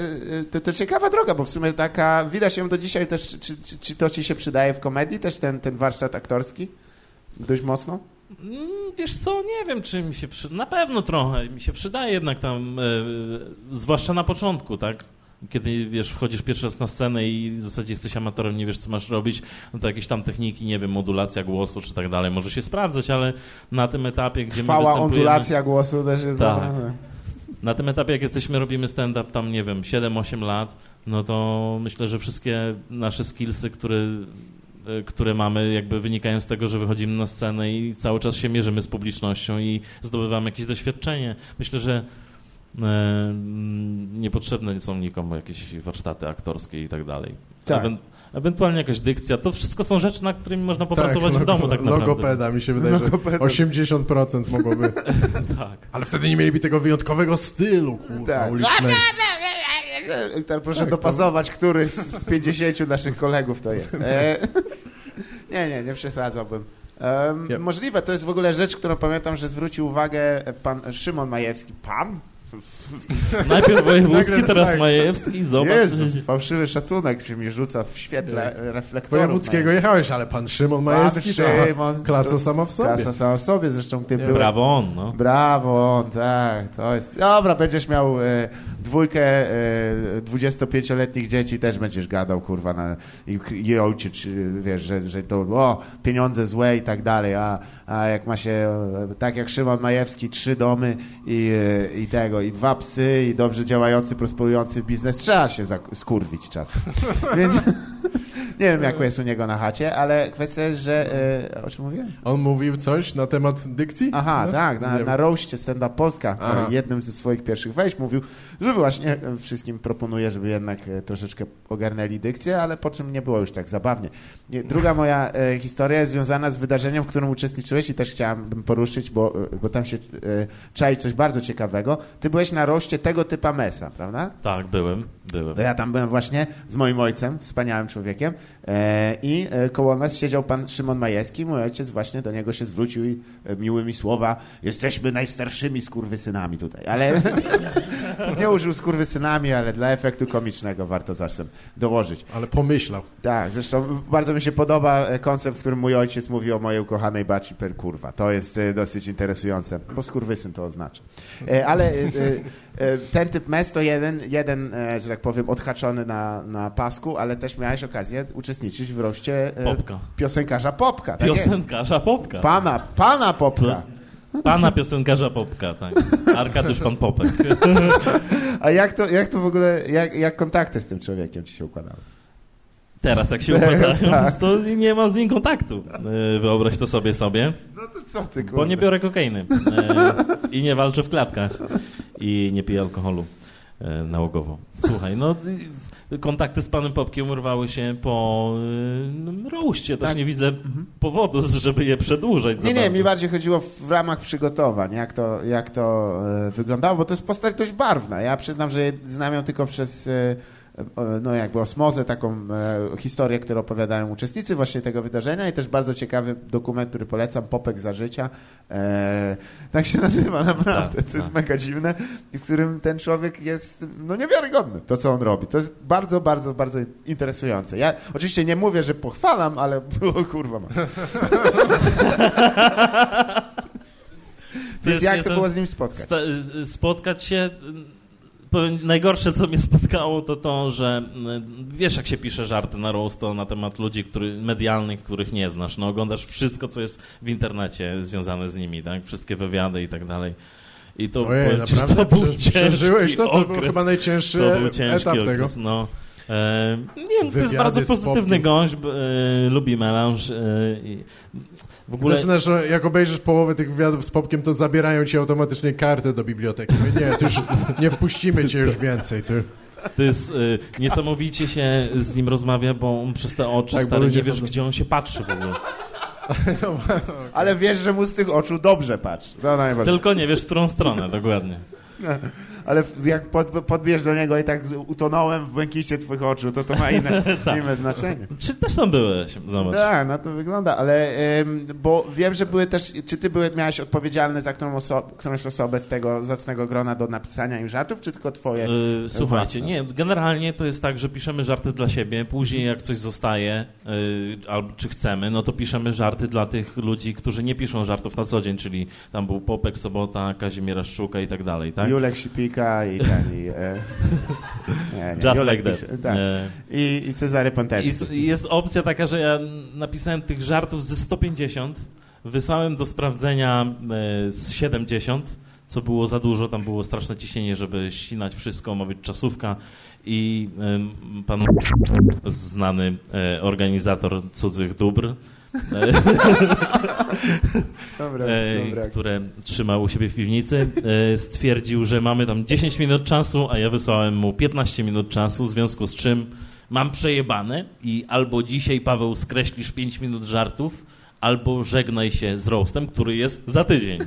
Speaker 4: to, to ciekawa droga, bo w sumie taka, widać ją do dzisiaj też, czy, czy, czy to ci się przydaje w komedii też, ten, ten warsztat aktorski? Dość mocno?
Speaker 5: Mm, Wiesz co, nie wiem, czy mi się przy... Na pewno trochę. Mi się przydaje jednak tam, e, zwłaszcza na początku, tak? Kiedy, wiesz, wchodzisz pierwszy raz na scenę i w zasadzie jesteś amatorem, nie wiesz, co masz robić, no to jakieś tam techniki, nie wiem, modulacja głosu czy tak dalej, może się sprawdzać, ale na tym etapie, gdzie my
Speaker 4: Trwała
Speaker 5: występujemy...
Speaker 4: ondulacja głosu też jest
Speaker 5: Tak.
Speaker 4: dobra.
Speaker 5: Na tym etapie, jak jesteśmy, robimy stand-up tam, nie wiem, 7-8 lat, no to myślę, że wszystkie nasze skillsy, które, e, które mamy, jakby wynikają z tego, że wychodzimy na scenę i cały czas się mierzymy z publicznością i zdobywamy jakieś doświadczenie. Myślę, że niepotrzebne są nikomu jakieś warsztaty aktorskie i tak dalej.
Speaker 4: Tak.
Speaker 5: Ewen- ewentualnie jakaś dykcja. To wszystko są rzeczy, nad którymi można popracować
Speaker 3: Tak,
Speaker 5: w domu tak naprawdę.
Speaker 3: Logopeda, mi się wydaje, że 80% mogłoby.
Speaker 5: Tak.
Speaker 3: Ale wtedy nie mieliby tego wyjątkowego stylu, kurwa,
Speaker 4: Tak.
Speaker 3: ulicznego.
Speaker 4: Tak, proszę
Speaker 3: Tak, to-
Speaker 4: dopasować, który z, z 50 naszych kolegów to jest. E, nie, nie, nie przesadzałbym. Em,
Speaker 3: Nie.
Speaker 4: Możliwe, to jest w ogóle rzecz, którą pamiętam, że zwrócił uwagę pan Szymon Majewski. Pan?
Speaker 5: Najpierw Wojewódzki, teraz
Speaker 3: tak.
Speaker 5: Majewski, zobacz.
Speaker 4: Jezus, fałszywy szacunek się mi rzuca w świetle reflektorów.
Speaker 3: Wojewódzkiego jechałeś, ale pan Szymon Majewski aha,
Speaker 4: Szymon.
Speaker 3: klasa sama w sobie.
Speaker 4: Klasa sama w sobie, zresztą ty byłeś.
Speaker 5: Brawo on, no.
Speaker 4: Brawo, on, tak, to jest... Dobra, będziesz miał e, dwójkę e, 25-letnich dzieci, też będziesz gadał, kurwa, na, i, i ojciec, czy, wiesz, że, że to, o, pieniądze złe i tak dalej, a, a jak ma się, e, tak jak Szymon Majewski, trzy domy i, e, i tego, i dwa psy, i dobrze działający, prosperujący biznes, trzeba się skurwić czasem. Więc... Nie wiem, jak jest u niego na chacie, ale kwestia jest, że... E, o czym mówiłem?
Speaker 3: On mówił coś na temat dykcji?
Speaker 4: Aha,
Speaker 3: No?
Speaker 4: tak, na, na roście Stand Up Polska,
Speaker 3: Aha.
Speaker 4: jednym ze swoich pierwszych wejść mówił, że właśnie wszystkim proponuje, żeby jednak e, troszeczkę ogarnęli dykcję, ale po czym nie było już tak zabawnie. Nie, Druga moja e, historia jest związana z wydarzeniem, w którym uczestniczyłeś i też chciałabym poruszyć, bo, bo tam się czai coś bardzo ciekawego. Ty byłeś na roście tego typa Mesa, prawda?
Speaker 5: Tak, byłem, byłem.
Speaker 4: To ja tam byłem właśnie z moim ojcem, wspaniałym człowiekiem i e, koło nas siedział pan Szymon Majewski. Mój ojciec właśnie do niego się zwrócił i e, miłymi słowa jesteśmy najstarszymi skurwysynami tutaj. Ale nie użył skurwysynami, ale dla efektu komicznego warto czasem dołożyć.
Speaker 3: Ale pomyślał.
Speaker 4: Tak, zresztą bardzo mi się podoba e, koncept, w którym mój ojciec mówi o mojej ukochanej baci per kurwa. To jest e, dosyć interesujące, bo skurwysyn to oznacza. E, Ale e, e, ten typ mes to jeden, jeden, e, że tak powiem, odhaczony na, na pasku, ale też miałeś okazję uczestniczyć w roście e,
Speaker 5: Popka.
Speaker 4: piosenkarza Popka. Tak jest.
Speaker 5: Piosenkarza Popka.
Speaker 4: Pana, pana Popka.
Speaker 5: Pana piosenkarza Popka, tak. Arkadiusz Pan Popek.
Speaker 4: A jak to, jak to w ogóle, jak, jak kontakty z tym człowiekiem ci się układały?
Speaker 5: Teraz jak się układają,
Speaker 4: tak.
Speaker 5: to nie ma z nim kontaktu. E, Wyobraź to sobie sobie.
Speaker 4: No to co ty,
Speaker 5: Bo nie biorę kokainy. E, I nie walczę w klatkach. I nie piję alkoholu e, nałogowo. Słuchaj, no kontakty z panem Popkiem urwały się po y, roście. Też
Speaker 4: Tak.
Speaker 5: nie widzę powodu, żeby je przedłużać
Speaker 4: Nie, nie,
Speaker 5: bardzo.
Speaker 4: mi bardziej chodziło w ramach przygotowań, jak to, jak to e, wyglądało, bo to jest postać dość barwna. Ja przyznam, że znam ją tylko przez no jakby osmozę, taką e, historię, którą opowiadają uczestnicy właśnie tego wydarzenia i też bardzo ciekawy dokument, który polecam, Popek za życia. E, tak się nazywa naprawdę,
Speaker 5: Tak,
Speaker 4: co jest
Speaker 5: tak.
Speaker 4: mega dziwne, i w którym ten człowiek jest no niewiarygodny, to co on robi. To jest bardzo, bardzo, bardzo interesujące. Ja oczywiście nie mówię, że pochwalam, ale o, kurwa ma. Więc jak to było z nim spotkać?
Speaker 5: Spotkać się. Najgorsze, co mnie spotkało, to to, że y, wiesz, jak się pisze żarty na roasto na temat ludzi który, medialnych, których nie znasz. No, oglądasz wszystko, co jest w internecie związane z nimi, tak? Wszystkie wywiady i tak dalej. I to,
Speaker 3: Ojej,
Speaker 5: powiem
Speaker 3: naprawdę?
Speaker 5: to był
Speaker 3: Prze- Przeżyłeś to? To był
Speaker 5: okres.
Speaker 3: chyba najcięższy
Speaker 5: To był ciężki
Speaker 3: etap tego.
Speaker 5: okres, no. E, nie, to jest bardzo pozytywny gość, e, lubi melanż. E, w ogóle
Speaker 3: Zaczynasz, że jak obejrzysz połowę tych wywiadów z Popkiem, to zabierają ci automatycznie kartę do biblioteki. Mówię, nie, ty już nie wpuścimy cię już więcej. Ty.
Speaker 5: To jest y, niesamowicie się z nim rozmawia, bo on przez te oczy
Speaker 3: Tak,
Speaker 5: stary nie wiesz,
Speaker 3: chodzą-
Speaker 5: gdzie on się patrzy w ogóle.
Speaker 4: Ale wiesz, że mu z tych oczu dobrze patrzy. No.
Speaker 5: Tylko nie wiesz, w którą stronę, dokładnie.
Speaker 4: Ale jak pod, podbierz do niego i tak utonąłem w błękicie twoich oczu, to to ma inne, inne znaczenie.
Speaker 5: Czy też tam byłeś? Zobacz.
Speaker 4: Tak, no to wygląda, ale ym, bo wiem, że były też, czy ty były, miałeś odpowiedzialny za którą oso którąś osobę z tego zacnego grona do napisania im żartów, czy tylko twoje?
Speaker 5: Y, słuchajcie,
Speaker 4: własne?
Speaker 5: nie, generalnie to jest tak, że piszemy żarty dla siebie, później jak coś zostaje, y, albo czy chcemy, no to piszemy żarty dla tych ludzi, którzy nie piszą żartów na co dzień, czyli tam był Popek, Sobota, Kazimiera Szczuka i tak dalej, tak?
Speaker 4: Julek Sipika i ten, i, e, nie, nie,
Speaker 5: Just like that.
Speaker 4: tak. I, I Cezary Pontecki.
Speaker 5: jest opcja taka, że ja napisałem tych żartów ze 150, wysłałem do sprawdzenia e, z 70, co było za dużo, tam było straszne ciśnienie, żeby ścinać wszystko, ma być czasówka i em, pan znany e, organizator cudzych dóbr,
Speaker 4: Dobra, dobra.
Speaker 5: które trzymał u siebie w piwnicy, e, stwierdził, że mamy tam 10 minut czasu, a ja wysłałem mu 15 minut czasu, w związku z czym mam przejebane i albo dzisiaj, Paweł, skreślisz 5 minut żartów, albo żegnaj się z roastem, który jest za tydzień.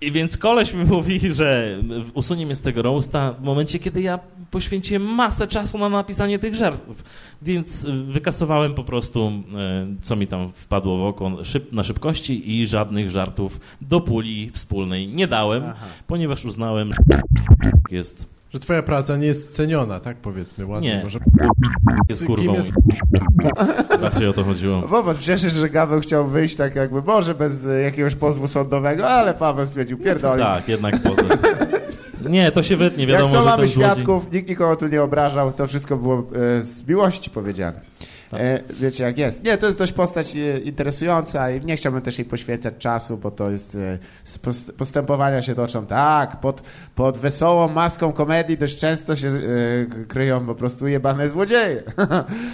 Speaker 5: I więc koleś mi mówi, że usunie mnie z tego roasta w momencie, kiedy ja poświęciłem masę czasu na napisanie tych żartów. Więc y, wykasowałem po prostu, y, co mi tam wpadło w oko szyb, na szybkości i żadnych żartów do puli wspólnej nie dałem,
Speaker 4: Aha.
Speaker 5: ponieważ uznałem, że jest,
Speaker 3: Że twoja praca nie jest ceniona, tak powiedzmy ładnie.
Speaker 5: Nie.
Speaker 3: Może...
Speaker 5: jest kurwą.
Speaker 3: jest-
Speaker 5: Bardziej o to chodziło.
Speaker 4: Wobec cieszę się, że Gaweł chciał wyjść tak jakby, może bez e, jakiegoś pozwu sądowego, ale Paweł stwierdził, pierdolę.
Speaker 5: Tak, jednak poza. Nie, to się wytnie, wiadomo,
Speaker 4: Jak są
Speaker 5: że
Speaker 4: mamy
Speaker 5: złodziej...
Speaker 4: świadków, nikt nikogo tu nie obrażał, to wszystko było e, z miłości powiedziane.
Speaker 5: Tak.
Speaker 4: Wiecie jak jest. Nie, to jest dość postać e, interesująca i nie chciałbym też jej poświęcać czasu, bo to jest e, postępowania się toczą tak, pod, pod wesołą maską komedii dość często się kryją po prostu jebane złodzieje,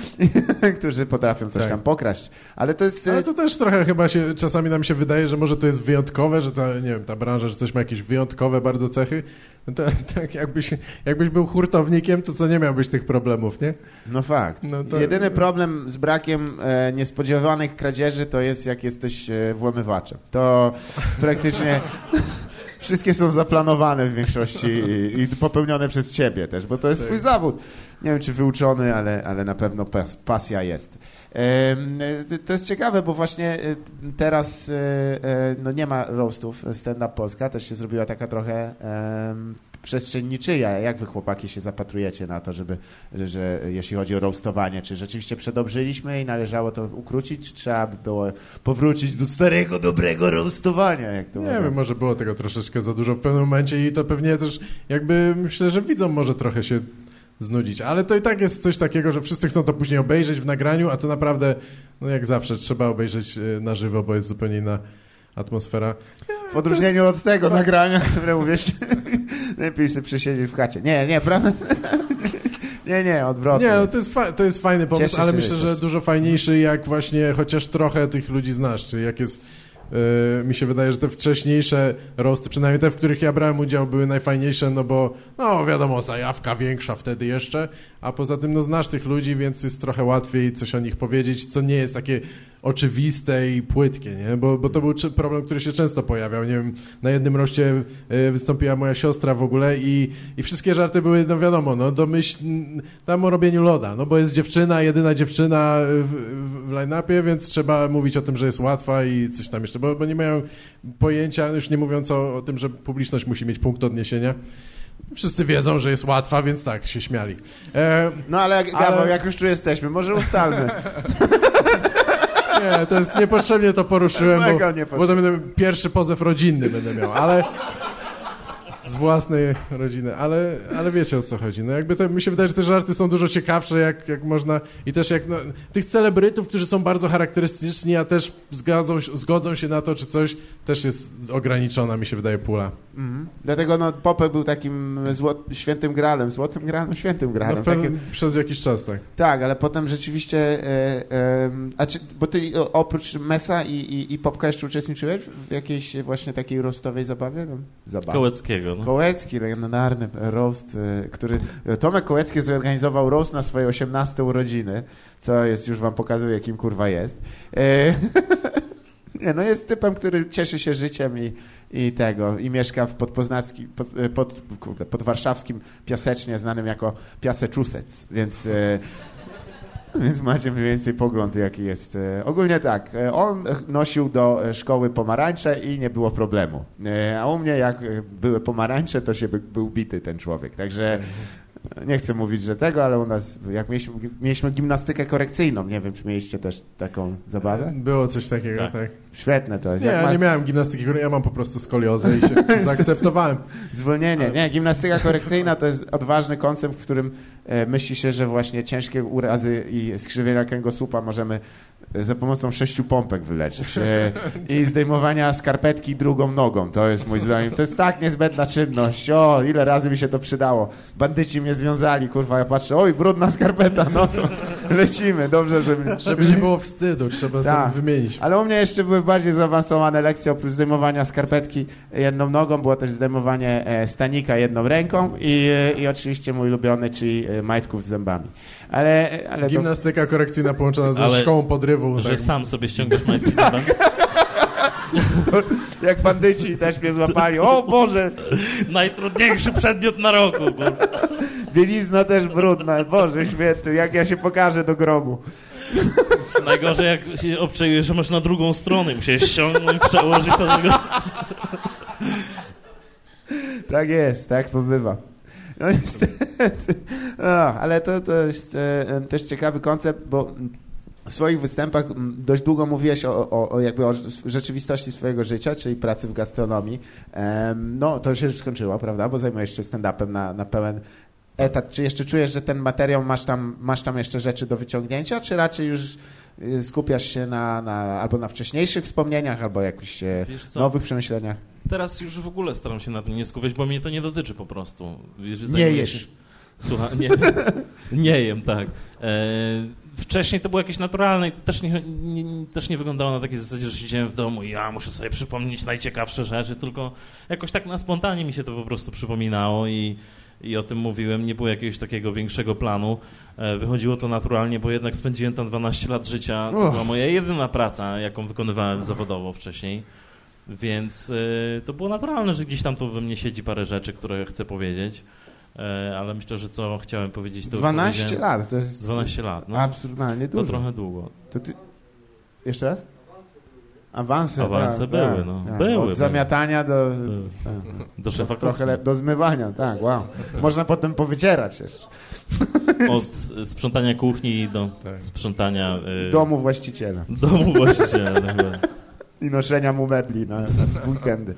Speaker 4: którzy potrafią coś
Speaker 3: Tak.
Speaker 4: tam pokraść. Ale to jest...
Speaker 3: Ale to też trochę chyba się, czasami nam się wydaje, że może to jest wyjątkowe, że ta, nie wiem, ta branża, że coś ma jakieś wyjątkowe bardzo cechy. No to, tak jakbyś, jakbyś był hurtownikiem, to co nie miałbyś tych problemów, nie?
Speaker 4: No fakt.
Speaker 3: No to-
Speaker 4: Jedyny problem z brakiem e, niespodziewanych kradzieży to jest, jak jesteś e, włamywaczem. To praktycznie wszystkie są zaplanowane w większości i, i popełnione przez ciebie też, bo to jest
Speaker 3: Tak.
Speaker 4: twój zawód. Nie wiem, czy wyuczony, ale, ale na pewno pas, pasja jest. E, To jest ciekawe, bo właśnie e, teraz e, no nie ma roastów. Stand Up Polska też się zrobiła taka trochę przestrzeń niczyja. Jak wy chłopaki się zapatrujecie na to, żeby, że, że jeśli chodzi o roastowanie, czy rzeczywiście przedobrzyliśmy i należało to ukrócić, czy trzeba by było powrócić do starego, dobrego roastowania? Jak to
Speaker 3: Nie wiem, może było tego troszeczkę za dużo w pewnym momencie i to pewnie też jakby myślę, że widzom może trochę się znudzić. Ale to i tak jest coś takiego, że wszyscy chcą to później obejrzeć w nagraniu, a to naprawdę, no jak zawsze, trzeba obejrzeć e, na żywo, bo jest zupełnie inna atmosfera.
Speaker 4: W odróżnieniu od tego nagrania, które mówisz, lepiej sobie przesiedzieć w chacie. Nie, nie, prawda? Nie, nie, odwrotnie.
Speaker 3: Nie, no to jest, to jest fajny pomysł,
Speaker 4: Cieszę
Speaker 3: ale myślę,
Speaker 4: że
Speaker 3: dużo fajniejszy, jak właśnie chociaż trochę tych ludzi znasz, czyli jak jest... Yy, mi się wydaje, że te wcześniejsze roasty, przynajmniej te, w których ja brałem udział, były najfajniejsze, no bo, no wiadomo, zajawka większa wtedy jeszcze, a poza tym, no znasz tych ludzi, więc jest trochę łatwiej coś o nich powiedzieć, co nie jest takie oczywiste i płytkie, nie? Bo, bo to był problem, który się często pojawiał, nie wiem, na jednym roście y, wystąpiła moja siostra w ogóle i, i wszystkie żarty były, no wiadomo, no domyśl, tam o robieniu loda, no bo jest dziewczyna, jedyna dziewczyna w, w, line-upie, więc trzeba mówić o tym, że jest łatwa i coś tam jeszcze, bo, bo nie mają pojęcia, już nie mówiąc o, o tym, że publiczność musi mieć punkt odniesienia. Wszyscy wiedzą, że jest łatwa, więc tak, się śmiali. E,
Speaker 4: No ale,
Speaker 3: Ale-
Speaker 4: Gaweł, jak już tu jesteśmy, może ustalmy.
Speaker 3: Nie, to jest niepotrzebnie to poruszyłem, bo, bo to będę pierwszy pozew rodzinny będę miał, ale z własnej rodziny, ale, ale wiecie o co chodzi. No jakby to, mi się wydaje, że te żarty są dużo ciekawsze, jak, jak można i też jak no, tych celebrytów, którzy są bardzo charakterystyczni, a też zgadzą, zgodzą się na to, czy coś, też jest ograniczona, mi się wydaje, pula.
Speaker 4: Mhm. Dlatego no, Popek był takim zło, świętym gralem, złotym gralem, świętym
Speaker 3: No,
Speaker 4: gralem.
Speaker 3: w pewnym,
Speaker 4: Takie,
Speaker 3: przez jakiś czas, tak.
Speaker 4: tak, ale potem rzeczywiście, e, e, a czy, bo ty oprócz Mesa i, i, i Popka jeszcze uczestniczyłeś w jakiejś właśnie takiej roastowej zabawie? No, zabawie.
Speaker 5: Kołeckiego. No.
Speaker 4: Kołecki, legendarny roast, e, który... Tomek Kołecki zorganizował roast na swoje 18 urodziny, co jest, już wam pokazuje, kim kurwa jest. Nie, no jest typem, który cieszy się życiem i, i tego, i mieszka w podpoznackim, pod, pod, kurde, podwarszawskim Piasecznie, znanym jako Piaseczusec, więc... Więc macie mniej więcej pogląd, jaki jest. E, Ogólnie tak, e, on nosił do e, szkoły pomarańcze i nie było problemu. A u mnie, jak były pomarańcze, to się by, był bity ten człowiek. Także nie chcę mówić, że tego, ale u nas, jak mieliśmy, mieliśmy gimnastykę korekcyjną, nie wiem, czy mieliście też taką zabawę?
Speaker 3: Było coś takiego, tak.
Speaker 5: Tak.
Speaker 4: Świetne to jest.
Speaker 3: Nie,
Speaker 4: ma-
Speaker 3: nie miałem gimnastyki, ja mam po prostu skoliozę i się zaakceptowałem.
Speaker 4: Zwolnienie. Nie, gimnastyka korekcyjna to jest odważny koncept, w którym e, myśli się, że właśnie ciężkie urazy i skrzywienia kręgosłupa możemy e, za pomocą sześciu pompek wyleczyć. E, I zdejmowania skarpetki drugą nogą. To jest mój zdaniem. To jest tak niezbędna czynność. O, ile razy mi się to przydało. Bandyci mnie związali, kurwa, ja patrzę, oj, brudna skarpeta, no to lecimy. Dobrze, żeby...
Speaker 3: Żeby nie było wstydu, trzeba
Speaker 4: Tak.
Speaker 3: sobie wymienić.
Speaker 4: Ale u mnie jeszcze były bardziej zaawansowane lekcje, oprócz zdejmowania skarpetki jedną nogą, było też zdejmowanie e, stanika jedną ręką i, i oczywiście mój ulubiony, czyli e, majtków z zębami. Ale, ale to,
Speaker 3: Gimnastyka korekcyjna połączona ze
Speaker 5: Ale-
Speaker 3: szkołą podrywu.
Speaker 5: Że
Speaker 3: tak.
Speaker 5: sam sobie ściągasz majtki z zębami?
Speaker 4: jak bandyci też mnie złapali, o Boże,
Speaker 5: Najtrudniejszy przedmiot na roku. kurwa.
Speaker 4: bielizna też brudna, Boże święty, jak ja się pokażę do grobu.
Speaker 5: Najgorzej jak się obczajujesz, że masz na drugą stronę. Musiałeś ściągnąć, przełożyć na drugą
Speaker 4: Tak jest, tak to bywa. No niestety. No, ale to, to jest e, e, też ciekawy koncept, bo w swoich występach mm, dość długo mówiłeś o, o, o jakby o rzeczywistości swojego życia, czyli pracy w gastronomii. No, to już się już skończyło, prawda? Bo zajmujesz się stand-upem na, na pełen etat. Czy jeszcze czujesz, że ten materiał masz tam, masz tam jeszcze rzeczy do wyciągnięcia, czy raczej już y, skupiasz się na, na albo na wcześniejszych wspomnieniach, albo jakichś e, nowych przemyśleniach?
Speaker 5: Teraz już w ogóle staram się na tym nie skupiać, bo mnie to nie dotyczy po prostu. Jeżeli
Speaker 4: Nie jesz.
Speaker 5: Słuchaj, nie, nie jem, tak. E, wcześniej to było jakieś naturalne i też nie, nie, też nie wyglądało na takiej zasadzie, że siedziałem w domu i ja muszę sobie przypomnieć najciekawsze rzeczy, tylko jakoś tak na spontanie mi się to po prostu przypominało i, i o tym mówiłem. Nie było jakiegoś takiego większego planu. E, wychodziło to naturalnie, bo jednak spędziłem tam 12 lat życia. To była moja jedyna praca, jaką wykonywałem zawodowo wcześniej. Więc y, to było naturalne, że gdzieś tam tu we mnie siedzi parę rzeczy, które chcę powiedzieć, e, ale myślę, że co chciałem powiedzieć, to już
Speaker 4: 12
Speaker 5: powiedziałem.
Speaker 4: lat, to jest
Speaker 5: 12 lat, no.
Speaker 4: absurdalnie
Speaker 5: To
Speaker 4: dużo.
Speaker 5: trochę długo.
Speaker 4: To ty... Jeszcze raz? Awanse.
Speaker 5: Awanse
Speaker 4: tak,
Speaker 5: były,
Speaker 4: tak,
Speaker 5: no.
Speaker 4: tak.
Speaker 5: Były,
Speaker 4: Od zamiatania do...
Speaker 5: Były.
Speaker 4: Tak.
Speaker 5: Do szefa
Speaker 4: Trochę le... do zmywania, tak, wow. Można potem powycierać jeszcze.
Speaker 5: Od sprzątania kuchni do
Speaker 3: Tak.
Speaker 5: sprzątania y,
Speaker 4: Domu właściciela.
Speaker 5: domu właściciela. tak
Speaker 4: i noszenia mu mebli na, na weekendy.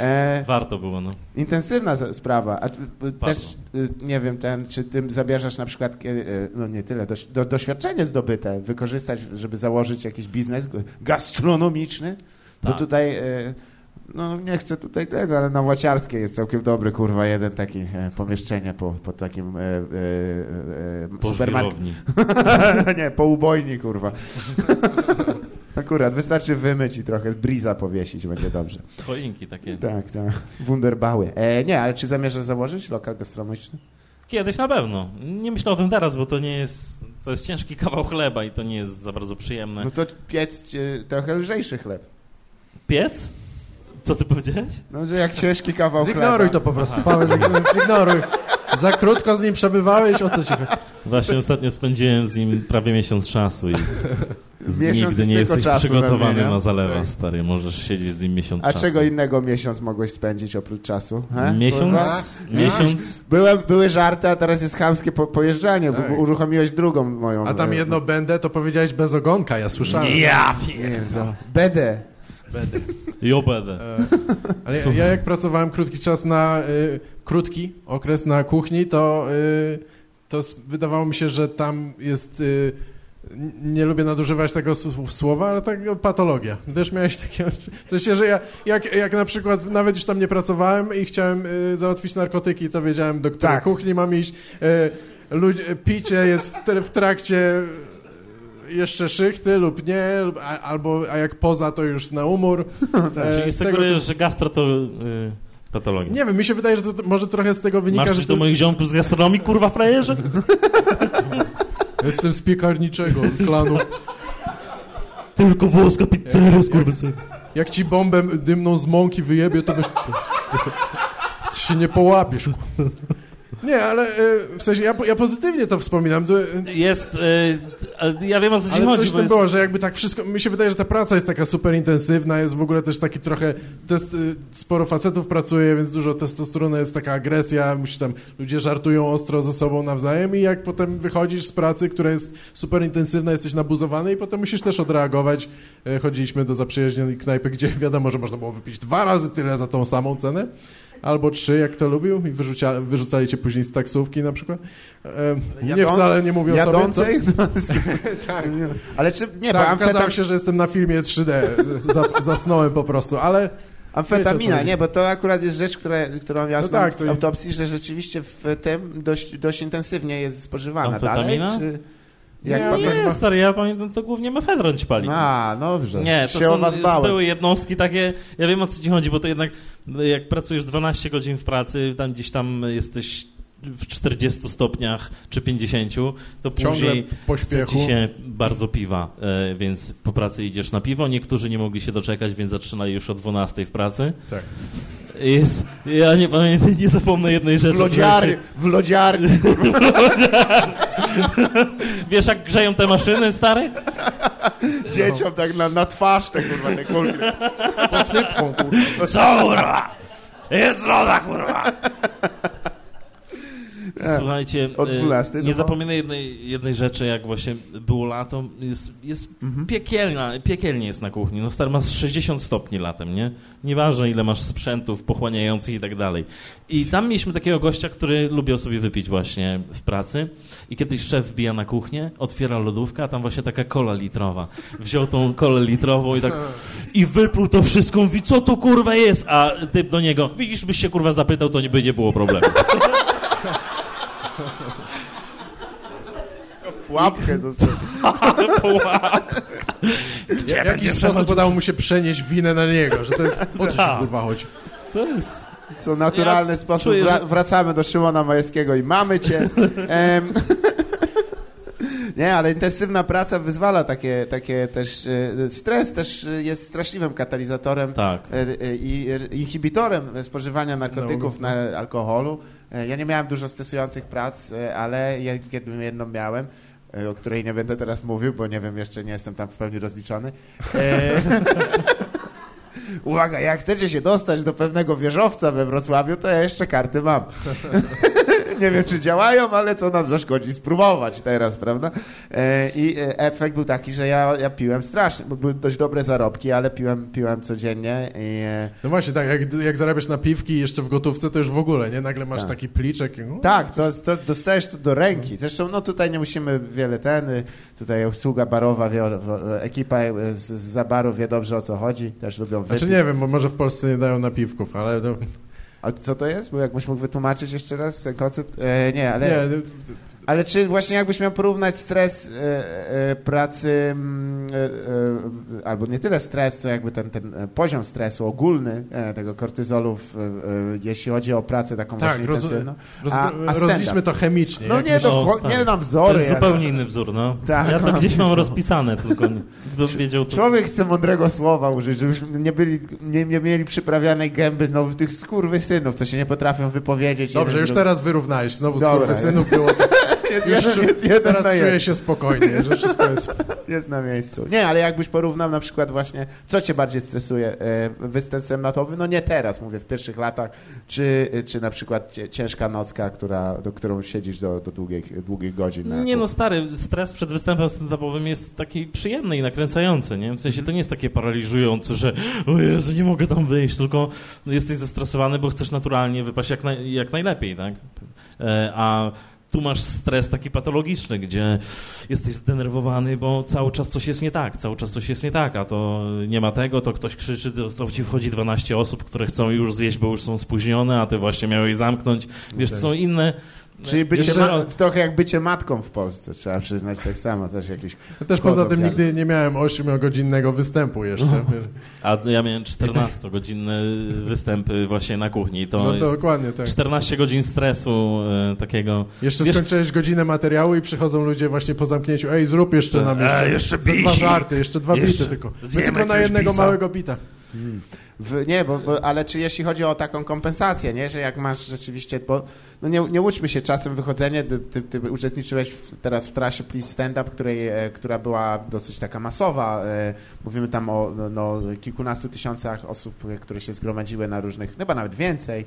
Speaker 4: E,
Speaker 5: Warto było, no.
Speaker 4: intensywna sprawa. A ty, y, też, y, nie wiem, ten, czy ty zabierzesz na przykład, y, no nie tyle, doś, do, doświadczenie zdobyte, wykorzystać, żeby założyć jakiś biznes gastronomiczny? Bo
Speaker 5: Tak.
Speaker 4: tutaj, y, no nie chcę tutaj tego, ale na Łaciarskiej jest całkiem dobry, kurwa, jeden taki e, pomieszczenie po, po takim e, e, e,
Speaker 5: Po
Speaker 4: nie, po ubojni, kurwa. Akurat, wystarczy wymyć i trochę z briza powiesić, będzie dobrze.
Speaker 5: Choinki takie.
Speaker 4: Tak, tak. Wunderbały. E, nie, ale czy zamierzasz założyć lokal gastronomiczny?
Speaker 5: Kiedyś na pewno. Nie myślę o tym teraz, bo to nie jest... To jest ciężki kawał chleba i to nie jest za bardzo przyjemne.
Speaker 4: No to piec trochę lżejszy chleb.
Speaker 5: Piec? Co ty powiedziałeś?
Speaker 4: No, że jak ciężki kawał
Speaker 3: Zignoruj
Speaker 4: chleba.
Speaker 3: to po prostu, Paweł, zignoruj- zignoruj. Za krótko z nim przebywałeś, o co ci chodzi?
Speaker 5: Właśnie ostatnio spędziłem z nim prawie miesiąc czasu i z,
Speaker 4: Miesiąc
Speaker 5: nigdy nie jesteś przygotowany
Speaker 4: nie?
Speaker 5: na zalewa,
Speaker 3: Tak.
Speaker 5: stary. Możesz siedzieć z nim miesiąc
Speaker 4: A
Speaker 5: czasu.
Speaker 4: czego innego miesiąc mogłeś spędzić oprócz czasu? He?
Speaker 5: Miesiąc? Miesiąc?
Speaker 4: Byłem, były żarty, a teraz jest chamskie po, pojeżdżanie.
Speaker 3: Tak.
Speaker 4: bo Uruchomiłeś drugą moją.
Speaker 3: A tam
Speaker 4: e,
Speaker 3: jedno będę, to powiedziałeś bez ogonka, ja słyszałem.
Speaker 5: Ja
Speaker 4: Pierdol. Będę.
Speaker 3: Będę.
Speaker 5: Jo będę.
Speaker 3: E, Ale ja, ja jak pracowałem krótki czas na, y, krótki okres na kuchni, to, y, to wydawało mi się, że tam jest, y, nie lubię nadużywać tego słowa, ale tak no, patologia. Też miałeś takie, w sensie, że ja jak, jak na przykład nawet już tam nie pracowałem i chciałem y, załatwić narkotyki, to wiedziałem do której
Speaker 4: Tak.
Speaker 3: kuchni mam iść. Y, picie jest w, w trakcie jeszcze szychty lub nie, a, albo a jak poza, to już na umór. E,
Speaker 5: Czyli
Speaker 3: z tego
Speaker 5: sugerujesz, że gastro to y, patologia.
Speaker 3: nie wiem, mi się wydaje, że to może trochę z tego wynika,
Speaker 5: Masz
Speaker 3: że to
Speaker 5: do
Speaker 3: jest...
Speaker 5: moich ziomków z gastronomii, kurwa frajerze?
Speaker 3: jestem z piekarniczego klanu.
Speaker 5: Tylko włoska pizzeria, skurwysyn.
Speaker 3: Jak ci bombę dymną z mąki wyjebie, to byś... Ty się nie połapiesz. Nie, ale e, w sensie ja, ja pozytywnie to wspominam. To,
Speaker 5: Jest, a ja wiem o co ci
Speaker 3: ale
Speaker 5: chodzi,
Speaker 3: coś tym
Speaker 5: jest...
Speaker 3: było, że jakby tak wszystko... Mi się wydaje, że ta praca jest taka super intensywna, jest w ogóle też taki trochę... Test, sporo facetów pracuje, więc dużo testosteronu, jest taka agresja, musi tam... Ludzie żartują ostro ze sobą nawzajem i jak potem wychodzisz z pracy, która jest super intensywna, jesteś nabuzowany i potem musisz też odreagować. E, Chodziliśmy do zaprzyjaźnionej knajpy, gdzie wiadomo, że można było wypić dwa razy tyle za tą samą cenę. Albo trzy, jak to lubił, i wyrzucia, wyrzucali cię później z taksówki na przykład. E, nie wcale nie mówię o sobie. co-
Speaker 4: Jadącej?
Speaker 3: tak.
Speaker 4: Ale czy, nie, bo
Speaker 3: Tak,
Speaker 4: amfetam,
Speaker 3: okazało się, że jestem na filmie 3D. Za, zasnąłem po prostu, ale Wiecie,
Speaker 4: amfetamina,
Speaker 3: co
Speaker 4: nie, bo to akurat jest rzecz, która, którą ja
Speaker 3: No
Speaker 4: znam
Speaker 3: tak,
Speaker 4: z
Speaker 3: to-
Speaker 4: autopsji, że rzeczywiście w tym dość, dość intensywnie jest spożywana.
Speaker 5: Amfetamina?
Speaker 4: Dalej, czy... Jak
Speaker 3: Nie.
Speaker 5: Nie, stary, ja pamiętam, to głównie mefedron ci pali.
Speaker 4: A, dobrze.
Speaker 5: Nie, to
Speaker 4: się o
Speaker 5: są,
Speaker 4: bałem.
Speaker 5: były jednostki takie, ja wiem o co ci chodzi, bo to jednak jak pracujesz 12 godzin w pracy, tam gdzieś tam jesteś w 40 stopniach czy 50, to
Speaker 3: ciągle
Speaker 5: później
Speaker 3: pośpiechu.
Speaker 5: ci się bardzo piwa, e, więc po pracy idziesz na piwo. Niektórzy nie mogli się doczekać, więc zaczynali już o 12 w pracy.
Speaker 3: Tak.
Speaker 5: Jest, ja nie pamiętam, nie zapomnę jednej rzeczy.
Speaker 4: W lodziarni, w lodziarni.
Speaker 5: Wiesz jak grzeją te maszyny, stary?
Speaker 4: dzieciom tak na, na twarz te kurwa te kulki.
Speaker 3: Z posypką, kurwa.
Speaker 5: Co kurwa? Jest loda kurwa! Słuchajcie, e,
Speaker 4: 12 do
Speaker 5: nie zapominaj jednej, jednej rzeczy, jak właśnie było lato, jest, jest
Speaker 4: Mhm.
Speaker 5: piekielna, piekielnie jest na kuchni. No stary, masz 60 stopni latem, nie? Nieważne ile masz sprzętów pochłaniających i tak dalej. I tam mieliśmy takiego gościa, który lubił sobie wypić właśnie w pracy i kiedyś szef wbija na kuchnię, otwiera lodówkę, a tam właśnie taka kola litrowa. Wziął tą kolę litrową i tak i wypluł to wszystko, mówi, co to kurwa jest? A typ do niego, widzisz, byś się kurwa zapytał, to nie by nie było problemu.
Speaker 4: Łapkę zostawił.
Speaker 3: W jakiś sposób udało mu się przenieść winę na niego, że to jest... O co ci
Speaker 5: Tak.
Speaker 3: kurwa chodzi?
Speaker 5: To jest...
Speaker 4: Co naturalny
Speaker 5: Ja
Speaker 4: sposób
Speaker 5: czuję, że-
Speaker 4: wracamy do Szymona Majewskiego i mamy cię. Em, Nie, ale intensywna praca wyzwala takie, takie też. e, Stres też jest straszliwym katalizatorem
Speaker 5: Tak.
Speaker 4: e, e, i inhibitorem spożywania narkotyków,
Speaker 3: No.
Speaker 4: na alkoholu. Ja nie miałem dużo stresujących prac, ale jedną, miałem, o której nie będę teraz mówił, bo nie wiem, jeszcze nie jestem tam w pełni rozliczony. E, Uwaga, jak chcecie się dostać do pewnego wieżowca we Wrocławiu, to ja jeszcze karty mam. nie wiem, czy działają, ale co nam zaszkodzi spróbować teraz, prawda? E, I e, efekt był taki, że ja, ja piłem strasznie, bo były dość dobre zarobki, ale piłem, piłem codziennie i... e,
Speaker 3: No właśnie, tak, jak, jak zarabiasz na piwki jeszcze w gotówce, to już w ogóle, nie? Nagle masz
Speaker 4: Tak.
Speaker 3: taki pliczek. i-
Speaker 4: Tak, to, to dostajesz to do ręki. Zresztą no tutaj nie musimy wiele ten, y, tutaj obsługa barowa, wie, ekipa y, z, z za baru wie dobrze o co chodzi, też lubią wypić.
Speaker 3: Znaczy nie wiem, bo może w Polsce nie dają napiwków, ale...
Speaker 4: A co to jest? Bo jakbyś mógł wytłumaczyć jeszcze raz ten koncept? E, nie, ale...
Speaker 3: nie,
Speaker 4: Ale czy właśnie jakbyś miał porównać stres e, e, pracy, mm, e, albo nie tyle stres, co jakby ten, ten poziom stresu ogólny e, tego kortyzolu, w, jeśli chodzi o pracę taką
Speaker 3: Tak,
Speaker 4: właśnie
Speaker 3: roz-
Speaker 4: intensywną.
Speaker 3: roz,
Speaker 4: A- a
Speaker 3: rozliczmy to chemicznie.
Speaker 4: No nie, to,
Speaker 5: O,
Speaker 4: cho-
Speaker 5: stary.
Speaker 4: nie nam
Speaker 5: To
Speaker 4: wzory.
Speaker 5: jest
Speaker 4: jak-
Speaker 5: zupełnie inny wzór, no.
Speaker 4: Tak,
Speaker 5: ja to
Speaker 4: no.
Speaker 5: gdzieś mam rozpisane, tylko wiedział to...
Speaker 4: Człowiek chce mądrego słowa użyć, żebyśmy nie, byli, nie, nie mieli przyprawianej gęby znowu tych skurwysynów, co się nie potrafią wypowiedzieć.
Speaker 3: Dobrze, już teraz wyrównałeś. Znowu
Speaker 4: Dobra.
Speaker 3: synów było.
Speaker 4: Jest
Speaker 3: Już
Speaker 4: jeden, jest jeden
Speaker 3: teraz
Speaker 4: na
Speaker 3: czuję
Speaker 4: jeden.
Speaker 3: się spokojnie, że wszystko jest...
Speaker 4: Jest na miejscu. Nie, ale jakbyś porównał na przykład właśnie, co cię bardziej stresuje? E, Występ stand-upowy? No nie teraz, mówię, w pierwszych latach, czy, czy na przykład ciężka nocka, która, do którą siedzisz do, do długich, długich godzin. na-
Speaker 5: Nie no, stary, stres przed występem stand-upowym jest taki przyjemny i nakręcający, nie? W sensie to nie jest takie paraliżujące, że o Jezu, nie mogę tam wyjść, tylko jesteś zestresowany, bo chcesz naturalnie wypaść jak, naj, jak najlepiej, tak? E, a tu masz stres taki patologiczny, gdzie jesteś zdenerwowany, bo cały czas coś jest nie tak, cały czas coś jest nie tak, a to nie ma tego, to ktoś krzyczy, to, to ci wchodzi 12 osób, które chcą już zjeść, bo już są spóźnione, a ty właśnie miałeś zamknąć. Wiesz,
Speaker 3: Okej.
Speaker 5: są inne...
Speaker 4: Czyli bycie ma- trochę jak bycie matką w Polsce, trzeba przyznać tak samo, też jakiś...
Speaker 3: Też poza tym nigdy nie miałem 8-godzinnego występu jeszcze. wiesz.
Speaker 5: A ja miałem 14-godzinne występy właśnie na kuchni. To
Speaker 3: No
Speaker 5: jest
Speaker 3: dokładnie tak.
Speaker 5: 14 godzin stresu e, takiego.
Speaker 3: Jeszcze
Speaker 5: Wiesz-
Speaker 3: skończyłeś godzinę materiału i przychodzą ludzie właśnie po zamknięciu. Ej, zrób jeszcze nam jeszcze,
Speaker 5: Ej, jeszcze
Speaker 3: ze dwa żarty, jeszcze dwa
Speaker 5: Jeszcze
Speaker 3: bity tylko. My tylko na jednego
Speaker 5: bisa.
Speaker 3: małego bita.
Speaker 4: W, nie, bo, bo, ale czy jeśli chodzi o taką kompensację, nie, że jak masz rzeczywiście, bo no nie, nie łudźmy się, czasem wychodzenie, ty, ty, uczestniczyłeś w, teraz w trasie Please Stand Up, której, e, która była dosyć taka masowa, e, mówimy tam o no, no, kilkunastu tysiącach osób, e, które się zgromadziły na różnych, chyba nawet więcej,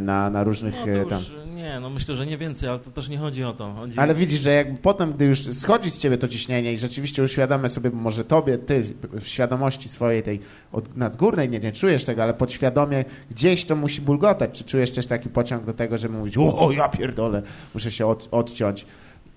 Speaker 4: na, na różnych
Speaker 5: No
Speaker 4: e, tam.
Speaker 5: już, nie, no myślę, że nie więcej, ale to też nie chodzi o to. Chodzi...
Speaker 4: Ale widzisz, że jak potem, gdy już schodzi z ciebie to ciśnienie i rzeczywiście uświadamia sobie, może tobie, ty w świadomości swojej tej od, nadgórnej, nie, nie czujesz tego, ale podświadomie gdzieś to musi bulgotać. Czy czujesz też taki pociąg do tego, żeby mówić, o ja pierdolę, muszę się od, odciąć.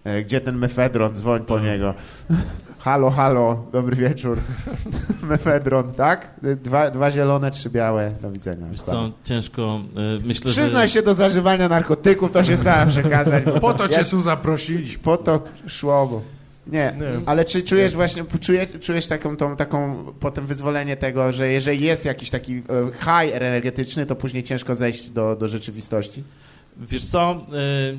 Speaker 4: E, Gdzie ten mefedron? Dzwoń po niego. Halo, halo, dobry wieczór. mefedron, tak? Dwa, dwa zielone, trzy białe. Do widzenia.
Speaker 5: Wiesz co, ciężko, e, myślę,
Speaker 4: Przyznaj
Speaker 5: że...
Speaker 4: się do zażywania narkotyków, to się starałem przekazać.
Speaker 3: Po to cię tu zaprosiliśmy.
Speaker 4: po to szło, bo... Nie,
Speaker 3: Nie.
Speaker 4: ale czy czujesz właśnie, czujesz, czujesz taką, tą, taką potem wyzwolenie tego, że jeżeli jest jakiś taki e, high energetyczny, to później ciężko zejść do, do rzeczywistości?
Speaker 5: Wiesz co, y,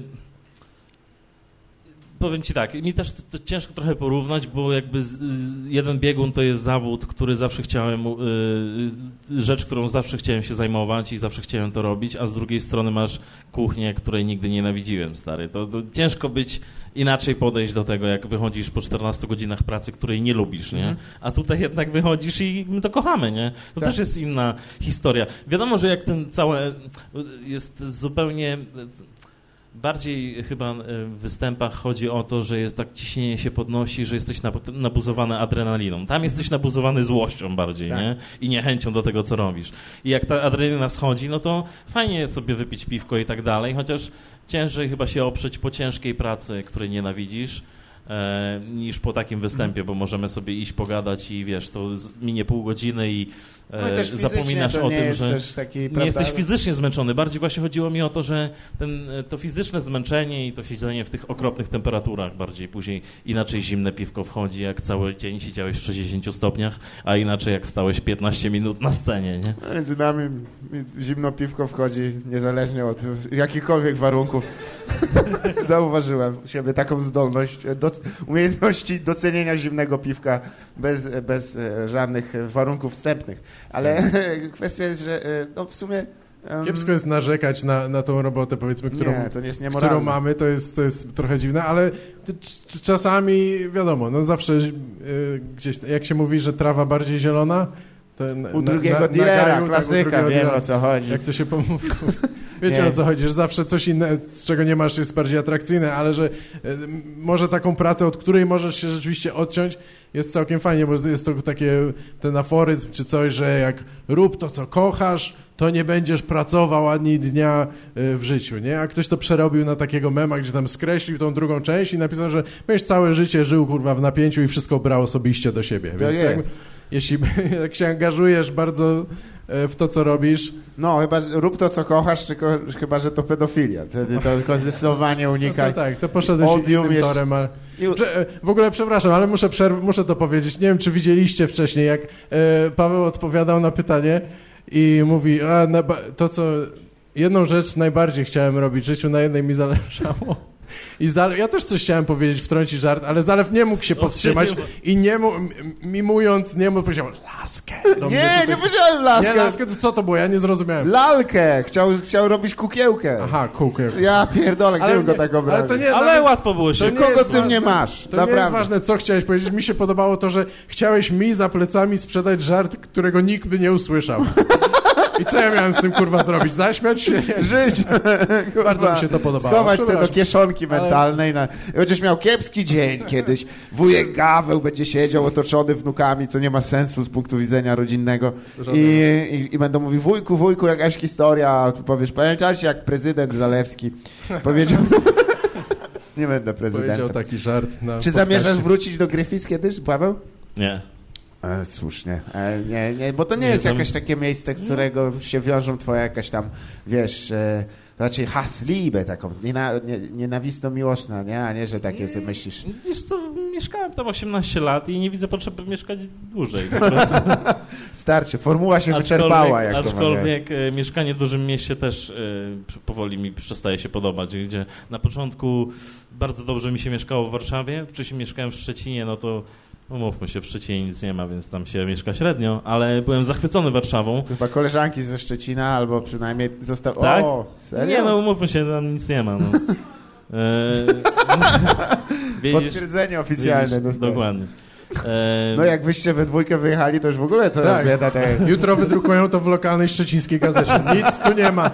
Speaker 5: powiem ci tak, mi też to, to ciężko trochę porównać, bo jakby z, y, jeden biegun to jest zawód, który zawsze chciałem, y, y, rzecz, którą zawsze chciałem się zajmować i zawsze chciałem to robić, a z drugiej strony masz kuchnię, której nigdy nienawidziłem, stary. To, to ciężko być inaczej podejść do tego, jak wychodzisz po 14 godzinach pracy, której nie lubisz, nie?
Speaker 4: Mhm.
Speaker 5: A tutaj jednak wychodzisz i my to kochamy, nie? To
Speaker 4: Tak.
Speaker 5: też jest inna historia. Wiadomo, że jak ten cały jest zupełnie bardziej chyba w występach chodzi o to, że jest tak ciśnienie się podnosi, że jesteś nab- nabuzowany adrenaliną. Tam jesteś nabuzowany złością bardziej,
Speaker 4: Tak.
Speaker 5: nie? I niechęcią do tego, co robisz. I jak ta adrenalina schodzi, no to fajnie jest sobie wypić piwko i tak dalej, chociaż ciężej chyba się oprzeć po ciężkiej pracy, której nienawidzisz, e, niż po takim występie, bo możemy sobie iść pogadać i wiesz, to minie pół godziny i e,
Speaker 4: No też
Speaker 5: zapominasz o
Speaker 4: nie
Speaker 5: tym, że
Speaker 4: taki,
Speaker 5: nie
Speaker 4: prawda,
Speaker 5: jesteś fizycznie zmęczony. Bardziej właśnie chodziło mi o to, że ten, to fizyczne zmęczenie i to siedzenie w tych okropnych temperaturach bardziej później inaczej zimne piwko wchodzi, jak cały dzień siedziałeś w 60 stopniach, a inaczej jak stałeś 15 minut na scenie, nie?
Speaker 4: No, Między nami zimno piwko wchodzi niezależnie od jakichkolwiek warunków. Zauważyłem u siebie taką zdolność, do, umiejętności docenienia zimnego piwka bez, bez e, żadnych e, warunków wstępnych. Ale kwestia jest, że e, no w sumie...
Speaker 3: Kiepsko jest narzekać na, na tą robotę, powiedzmy, którą,
Speaker 4: nie,
Speaker 3: którą mamy, to jest, to jest trochę dziwne, ale czasami, wiadomo, no zawsze y, gdzieś, jak się mówi, że trawa bardziej zielona, to na,
Speaker 4: U
Speaker 3: na-
Speaker 4: drugiego
Speaker 3: na-
Speaker 4: dealera,
Speaker 3: nagają, tak, u
Speaker 4: klasyka,
Speaker 3: drugiego
Speaker 4: wiem o co chodzi.
Speaker 3: Jak to się pomówi? Wiecie
Speaker 4: Nie.
Speaker 3: o co chodzi, że zawsze coś innego, czego nie masz, jest bardziej atrakcyjne, ale że e, może taką pracę, od której możesz się rzeczywiście odciąć, jest całkiem fajnie, bo jest to takie ten aforyzm czy coś, że jak rób to, co kochasz, to nie będziesz pracował ani dnia e, w życiu, nie? A ktoś to przerobił na takiego mema, gdzie tam skreślił tą drugą część i napisał, że będziesz całe życie żył, kurwa, w napięciu i wszystko brał osobiście do siebie.
Speaker 4: To
Speaker 3: Więc
Speaker 4: jest.
Speaker 3: jakby, jeśli jak się angażujesz bardzo e, w to, co robisz,
Speaker 4: No, chyba rób to, co kochasz, tylko, chyba, że to pedofilia. Wtedy to tylko zdecydowanie
Speaker 3: no
Speaker 4: unikaj.
Speaker 3: to tak, to poszedłeś
Speaker 4: Odium
Speaker 3: innym torem, ale... E, W ogóle przepraszam, ale muszę, przerw- muszę to powiedzieć. Nie wiem, czy widzieliście wcześniej, jak e, Paweł odpowiadał na pytanie i mówi, a to co, jedną rzecz najbardziej chciałem robić w życiu, na jednej mi zależało. I Zalew, ja też coś chciałem powiedzieć, wtrącić żart, ale Zalew nie mógł się powstrzymać i nie mu, mimując, nie mu powiedział, laskę. do mnie
Speaker 4: Nie,
Speaker 3: tutaj-
Speaker 4: nie powiedziałem laskę.
Speaker 3: Nie, laskę, to co to było? Ja nie zrozumiałem.
Speaker 4: Lalkę! Chciał, chciał robić kukiełkę.
Speaker 3: Aha, kółkę.
Speaker 4: Ja pierdolę, gdzie go tak obraził?
Speaker 3: ale to nie,
Speaker 5: Ale
Speaker 3: nawet-
Speaker 5: łatwo było się...
Speaker 4: Kogo ty mnie masz?
Speaker 3: To nie jest
Speaker 4: Naprawdę.
Speaker 3: ważne, co chciałeś powiedzieć. Mi się podobało to, że chciałeś mi za plecami sprzedać żart, którego nikt by nie usłyszał. I co ja miałem z tym kurwa zrobić? Zaśmiać się?
Speaker 4: Żyć.
Speaker 3: Bardzo mi się to podobało.
Speaker 4: Schować sobie do kieszonki mentalnej. Na... Będziesz miał kiepski dzień kiedyś. Wujek Gaweł będzie siedział otoczony wnukami, co nie ma sensu z punktu widzenia rodzinnego. I, i, I będą mówić, wujku, wujku, jakaś historia. A powiesz, pamiętacie jak prezydent Zalewski powiedział... nie będę prezydentem.
Speaker 3: Powiedział taki żart na
Speaker 4: Czy
Speaker 3: podcaście.
Speaker 4: zamierzasz wrócić do Griffiths kiedyś, Paweł?
Speaker 5: Nie.
Speaker 4: E, słusznie. E, nie, nie, bo to nie,
Speaker 5: Nie,
Speaker 4: jest
Speaker 5: tam-
Speaker 4: jakieś takie miejsce, z którego się wiążą twoje jakaś tam, wiesz, e, raczej haslibe, taką niena, nie, nienawistną miłosna, nie? A nie, że takie sobie myślisz.
Speaker 5: Wiesz co, mieszkałem tam 18 lat i nie widzę potrzeby mieszkać dłużej.
Speaker 4: Starcie, formuła się wyczerpała, jak to mawiają.
Speaker 5: aczkolwiek e, mieszkanie w dużym mieście też e, powoli mi przestaje się podobać, gdzie na początku bardzo dobrze mi się mieszkało w Warszawie, wcześniej mieszkałem w Szczecinie, no to umówmy się, w Szczecinie nic nie ma, więc tam się mieszka średnio, ale byłem zachwycony Warszawą.
Speaker 4: Chyba koleżanki ze Szczecina, albo przynajmniej został...
Speaker 5: Tak?
Speaker 4: O, serio?
Speaker 5: Nie no, umówmy się, tam nic nie ma. No. E, wiedziesz,
Speaker 4: Potwierdzenie oficjalne dostałem.
Speaker 5: Dokładnie.
Speaker 4: No jak wyście we dwójkę wyjechali, to już w ogóle coraz
Speaker 3: Tak.
Speaker 4: bieda. Tak.
Speaker 3: Jutro wydrukują to w lokalnej szczecińskiej gazecie. Nic tu nie ma.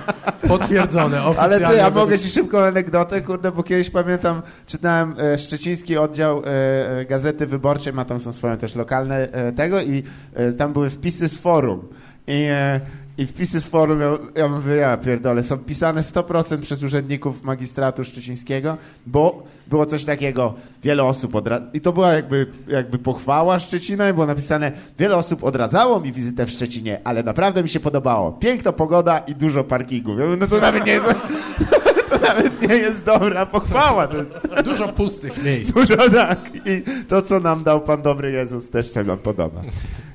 Speaker 3: Potwierdzone,
Speaker 4: Ale ty, ja mogę ci szybką anegdotę, kurde, bo kiedyś pamiętam, czytałem e, szczeciński oddział e, e, Gazety Wyborczej, ma tam są swoje też lokalne e, tego i tam były wpisy z forum. I, i wpisy z forum, ja, ja mówię, ja pierdolę, są pisane 100% przez urzędników magistratu szczecińskiego, bo było coś takiego, wiele osób odra... I to była jakby, jakby pochwała Szczecina i było napisane, wiele osób odradzało mi wizytę w Szczecinie, ale naprawdę mi się podobało. Piękna pogoda i dużo parkingów. Ja mówię, no to nawet nie jest... To nawet nie jest dobra pochwała.
Speaker 3: Dużo pustych miejsc.
Speaker 4: dużo tak. I to, co nam dał Pan Dobry Jezus, też się nam podoba.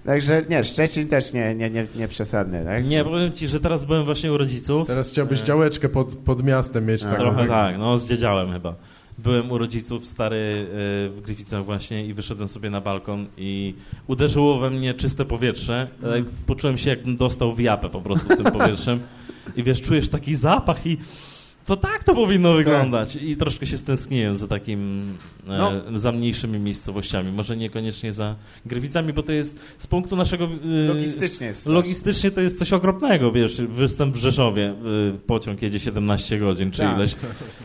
Speaker 4: Także nie, Szczecin też nie, nie, nie, nie przesadny. Tak?
Speaker 5: nie, powiem ci, że teraz byłem właśnie u rodziców.
Speaker 3: Teraz chciałbyś działeczkę pod, pod miastem mieć taką.
Speaker 5: Trochę
Speaker 3: tak?
Speaker 5: tak, no zdziedziałem chyba. Byłem u rodziców stary y, w Gryficach właśnie i wyszedłem sobie na balkon i uderzyło we mnie czyste powietrze. Tak, Poczułem się jakbym dostał w japę po prostu tym powietrzem. I wiesz, czujesz taki zapach i to tak to powinno wyglądać. I troszkę się stęskniłem za takim, e,
Speaker 4: No.
Speaker 5: za mniejszymi miejscowościami. Może niekoniecznie za Gryficami, bo to jest z punktu naszego... y,
Speaker 4: Logistycznie jest.
Speaker 5: Logistycznie to jest coś okropnego, wiesz, występ w Rzeszowie, y, pociąg jedzie 17 godzin, czy
Speaker 4: Tak.
Speaker 5: ileś.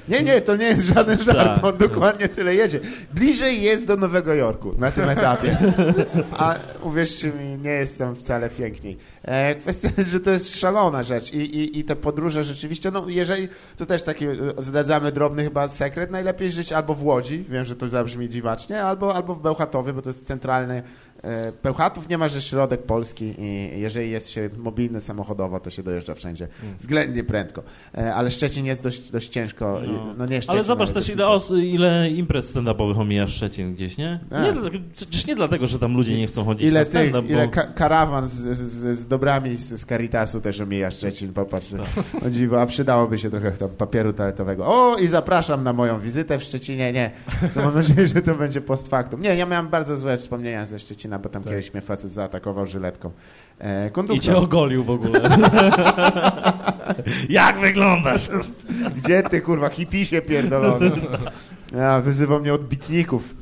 Speaker 4: Nie, nie, to nie jest żaden żart,
Speaker 5: Tak.
Speaker 4: on dokładnie tyle jedzie. Bliżej jest do Nowego Jorku na tym etapie. A uwierzcie mi, nie jest tam wcale piękniej. E, kwestia jest, że to jest szalona rzecz i, i, i te podróże rzeczywiście, no jeżeli, to też taki zdradzamy drobny chyba sekret, najlepiej żyć albo w Łodzi, wiem, że to zabrzmi dziwacznie, albo, albo w Bełchatowie, bo to jest centralny e, Bełchatów nie ma, że środek Polski i jeżeli jest się mobilny samochodowo, to się dojeżdża wszędzie względnie prędko. E, ale Szczecin jest dość, dość ciężko.
Speaker 5: No.
Speaker 4: No, nie Szczecin,
Speaker 5: Ale zobacz też, ile, os- ile imprez stand-upowych omija Szczecin gdzieś, nie? Nie przecież nie dlatego, że tam ludzie nie chcą chodzić
Speaker 4: Ile
Speaker 5: na
Speaker 4: tych,
Speaker 5: stand-up,
Speaker 4: ile
Speaker 5: bo...
Speaker 4: ka karawan z, z, z, dobrami z, z Caritasu też omija Szczecin, popatrz.
Speaker 5: Tak.
Speaker 4: O dziwo, a przydałoby się trochę tam papieru toaletowego. O, i zapraszam na moją wizytę w Szczecinie. Nie, to mam nadzieję, że to będzie post factum. Nie, ja miałem bardzo złe wspomnienia ze Szczecina, bo tam
Speaker 3: Tak.
Speaker 4: kiedyś mnie facet zaatakował żyletką. E,
Speaker 5: I cię
Speaker 4: konduktor,
Speaker 5: ogolił w ogóle. Jak wyglądasz?
Speaker 4: gdzie ty, kurwa, hipisie pierdolony? Ja, wyzywał mnie od bitników.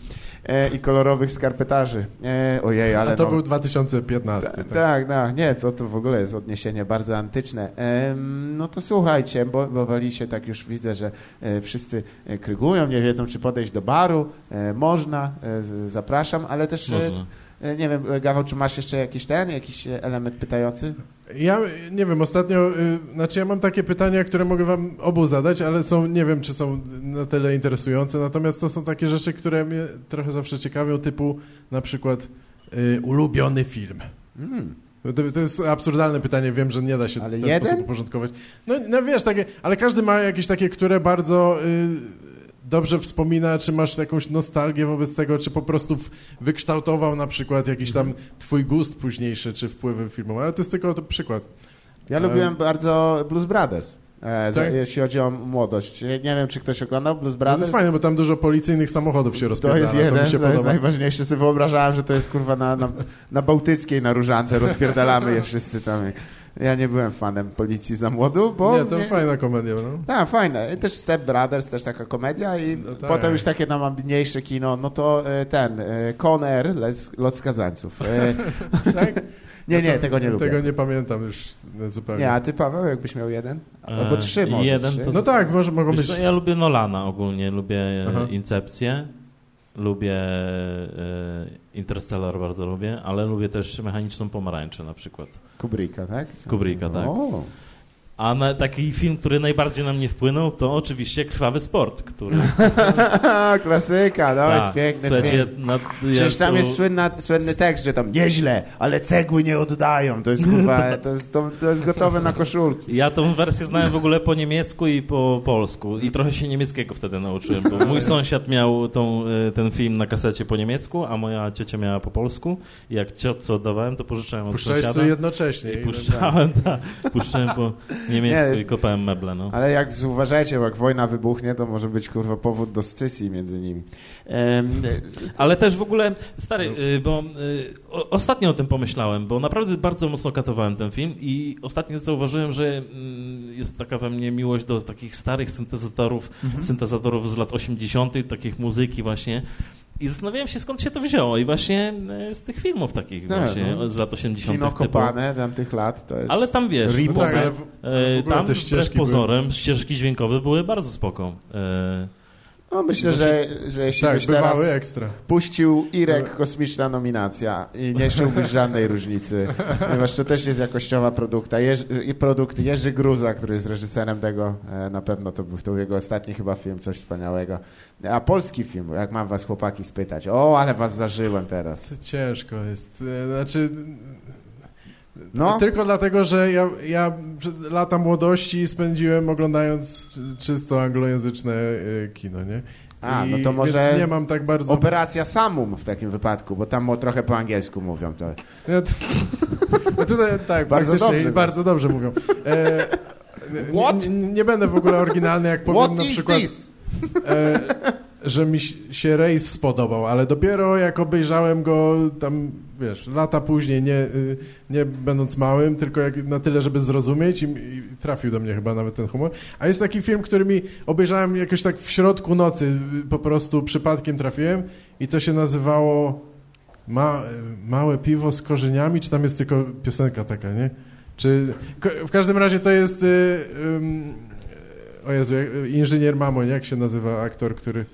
Speaker 4: e, i kolorowych skarpetarzy. E, ojej, ale
Speaker 3: A to
Speaker 4: no,
Speaker 3: był 2015.
Speaker 4: Ta-
Speaker 3: tak.
Speaker 4: Tak, tak, nie, to, to w ogóle jest odniesienie bardzo antyczne. Em, no to słuchajcie, bo, bo wali się tak już widzę, że e, wszyscy e, krygują, nie wiedzą, czy podejść do baru. E, można, e, zapraszam, ale też, e,
Speaker 5: Można.
Speaker 4: E, nie wiem, e, Gawał, czy masz jeszcze jakiś ten, jakiś e, element pytający?
Speaker 3: Ja nie wiem, ostatnio, y, znaczy ja mam takie pytania, które mogę wam obu zadać, ale są, nie wiem, czy są na tyle interesujące, natomiast to są takie rzeczy, które mnie trochę zawsze ciekawią, typu na przykład y, ulubiony film.
Speaker 4: Mm.
Speaker 3: To, to jest absurdalne pytanie, wiem, że nie da się
Speaker 4: Ale
Speaker 3: w ten
Speaker 4: jeden?
Speaker 3: sposób uporządkować. No, no wiesz, takie, ale każdy ma jakieś takie, które bardzo y, dobrze wspomina, czy masz jakąś nostalgię wobec tego, czy po prostu wykształtował na przykład jakiś tam twój gust późniejszy, czy wpływy filmowe, ale to jest tylko to przykład.
Speaker 4: Ja
Speaker 3: E,
Speaker 4: lubiłem bardzo Blues Brothers, e,
Speaker 3: Tak?
Speaker 4: jeśli chodzi o młodość. Nie wiem, czy ktoś oglądał Blues
Speaker 3: No to
Speaker 4: Brothers.
Speaker 3: jest fajne, bo tam dużo policyjnych samochodów się
Speaker 4: To
Speaker 3: rozpierdala,
Speaker 4: jest jeden,
Speaker 3: to
Speaker 4: to,
Speaker 3: mi się
Speaker 4: jest najważniejsze. Sobie wyobrażałem, że to jest kurwa na, na, na Bałtyckiej, na Różance, rozpierdalamy je wszyscy tam. Ja nie byłem fanem Policji za młodu, bo...
Speaker 3: Nie, to
Speaker 4: nie-
Speaker 3: fajna komedia, no.
Speaker 4: Tak, fajne. I Też Step Brothers, też taka komedia i
Speaker 3: No tak.
Speaker 4: potem już takie nam ambitniejsze kino, no to e, ten, e, Con Air, Los, Lot Skazańców. E,
Speaker 3: Tak?
Speaker 4: nie, nie,
Speaker 3: to-
Speaker 4: tego nie lubię.
Speaker 3: Tego nie pamiętam już zupełnie.
Speaker 4: Nie, a ty Paweł, jakbyś miał jeden? Albo
Speaker 5: E,
Speaker 4: trzy może.
Speaker 5: jeden
Speaker 4: trzy.
Speaker 5: to-
Speaker 3: No tak, może, mogą być...
Speaker 5: co, ja lubię Nolana ogólnie, lubię
Speaker 3: Aha.
Speaker 5: Incepcję, lubię e, Interstellar bardzo lubię, ale lubię też Mechaniczną Pomarańczę na przykład.
Speaker 4: Kubricka, tak?
Speaker 5: Kubricka, tak.
Speaker 4: O,
Speaker 5: A na taki film, który najbardziej na mnie wpłynął, to oczywiście Krwawy Sport, który...
Speaker 4: klasyka, no jest
Speaker 5: Tak,
Speaker 4: piękny
Speaker 5: Słuchajcie,
Speaker 4: film.
Speaker 5: no,
Speaker 4: Przecież tam jest słynna, słynny tekst, że tam nieźle, ale cegły nie oddają. To jest kurwa, to jest, to, to jest gotowe na koszulki.
Speaker 5: Ja tą wersję znałem w ogóle po niemiecku i po polsku i trochę się niemieckiego wtedy nauczyłem, bo mój sąsiad miał tą, e, ten film na kasecie po niemiecku, a moja ciocia miała po polsku i jak ciotce oddawałem, to pożyczałem od
Speaker 3: Puszczałeś
Speaker 5: sąsiada
Speaker 3: sobie jednocześnie.
Speaker 5: i
Speaker 3: i-
Speaker 5: puszczałem, tak, puszczałem po niemiecku
Speaker 4: Nie,
Speaker 5: i kopałem meble, no.
Speaker 4: Ale jak uważajcie, jak wojna wybuchnie, to może być kurwa powód do scysji między nimi. Em,
Speaker 5: Ale też w ogóle, stary, y, bo y, o, ostatnio o tym pomyślałem, bo naprawdę bardzo mocno katowałem ten film i ostatnio zauważyłem, że mm, jest taka we mnie miłość do takich starych syntezatorów,
Speaker 4: Mhm.
Speaker 5: syntezatorów z lat 80., takich muzyki właśnie. I zastanawiałem się, skąd się to wzięło. I właśnie y, z tych filmów takich
Speaker 4: Tak,
Speaker 5: właśnie
Speaker 4: no.
Speaker 5: z lat 80.
Speaker 4: kino
Speaker 5: typu.
Speaker 4: kopane tamtych lat, to jest...
Speaker 5: Ale tam wiesz,
Speaker 3: No tak,
Speaker 4: Poza-
Speaker 3: ale w,
Speaker 5: e,
Speaker 3: w ogóle
Speaker 5: tam
Speaker 3: te
Speaker 5: wbrew
Speaker 3: ścieżki były-
Speaker 5: pozorem ścieżki dźwiękowe były bardzo spoko. E,
Speaker 4: No myślę, że, że jeśli
Speaker 3: Tak,
Speaker 4: byś teraz
Speaker 3: ekstra.
Speaker 4: puścił Irek kosmiczna nominacja i nie czułbyś żadnej różnicy, ponieważ to też jest jakościowa produkta. Jerzy, i produkt Jerzy Gruza, który jest reżyserem tego, e, na pewno to był, to był jego ostatni chyba film, coś wspaniałego. A polski film, jak mam was chłopaki spytać, o, ale was zażyłem teraz.
Speaker 3: Ciężko jest. E, Znaczy,
Speaker 4: No,
Speaker 3: tylko dlatego, że ja, ja lata młodości spędziłem oglądając czy- czysto anglojęzyczne e, kino, nie?
Speaker 4: A,
Speaker 3: I,
Speaker 4: no to może
Speaker 3: nie mam tak bardzo...
Speaker 4: operacja Samum w takim wypadku, bo tam trochę po angielsku mówią. To.
Speaker 3: Ja t- no tutaj, tak,
Speaker 4: Bardzo dobrze.
Speaker 3: bardzo dobrze mówią. E,
Speaker 4: What?
Speaker 3: Nie, nie, będę w ogóle oryginalny, jak powiem
Speaker 4: What
Speaker 3: na przykład... e, że mi się rejs spodobał, ale dopiero jak obejrzałem go tam, wiesz, lata później, nie, y, nie będąc małym, tylko jak, na tyle, żeby zrozumieć i, i trafił do mnie chyba nawet ten humor. A jest taki film, który mi obejrzałem jakoś tak w środku nocy, y, po prostu przypadkiem trafiłem i to się nazywało Ma, Małe piwo z korzeniami, czy tam jest tylko piosenka taka, nie? Czy, w każdym razie to jest... Y, ym, o Jezu, jak- inżynier Mamoń, jak się nazywa aktor, który...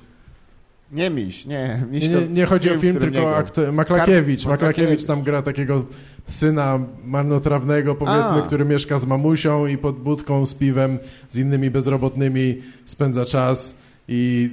Speaker 4: Nie miś, nie. Miś
Speaker 3: Nie, nie, chodzi o film,
Speaker 4: w którym
Speaker 3: tylko o aktor, Maklakiewicz. Maklakiewicz tam gra takiego syna marnotrawnego, powiedzmy,
Speaker 4: A.
Speaker 3: który mieszka z mamusią i pod budką z piwem, z innymi bezrobotnymi spędza czas i,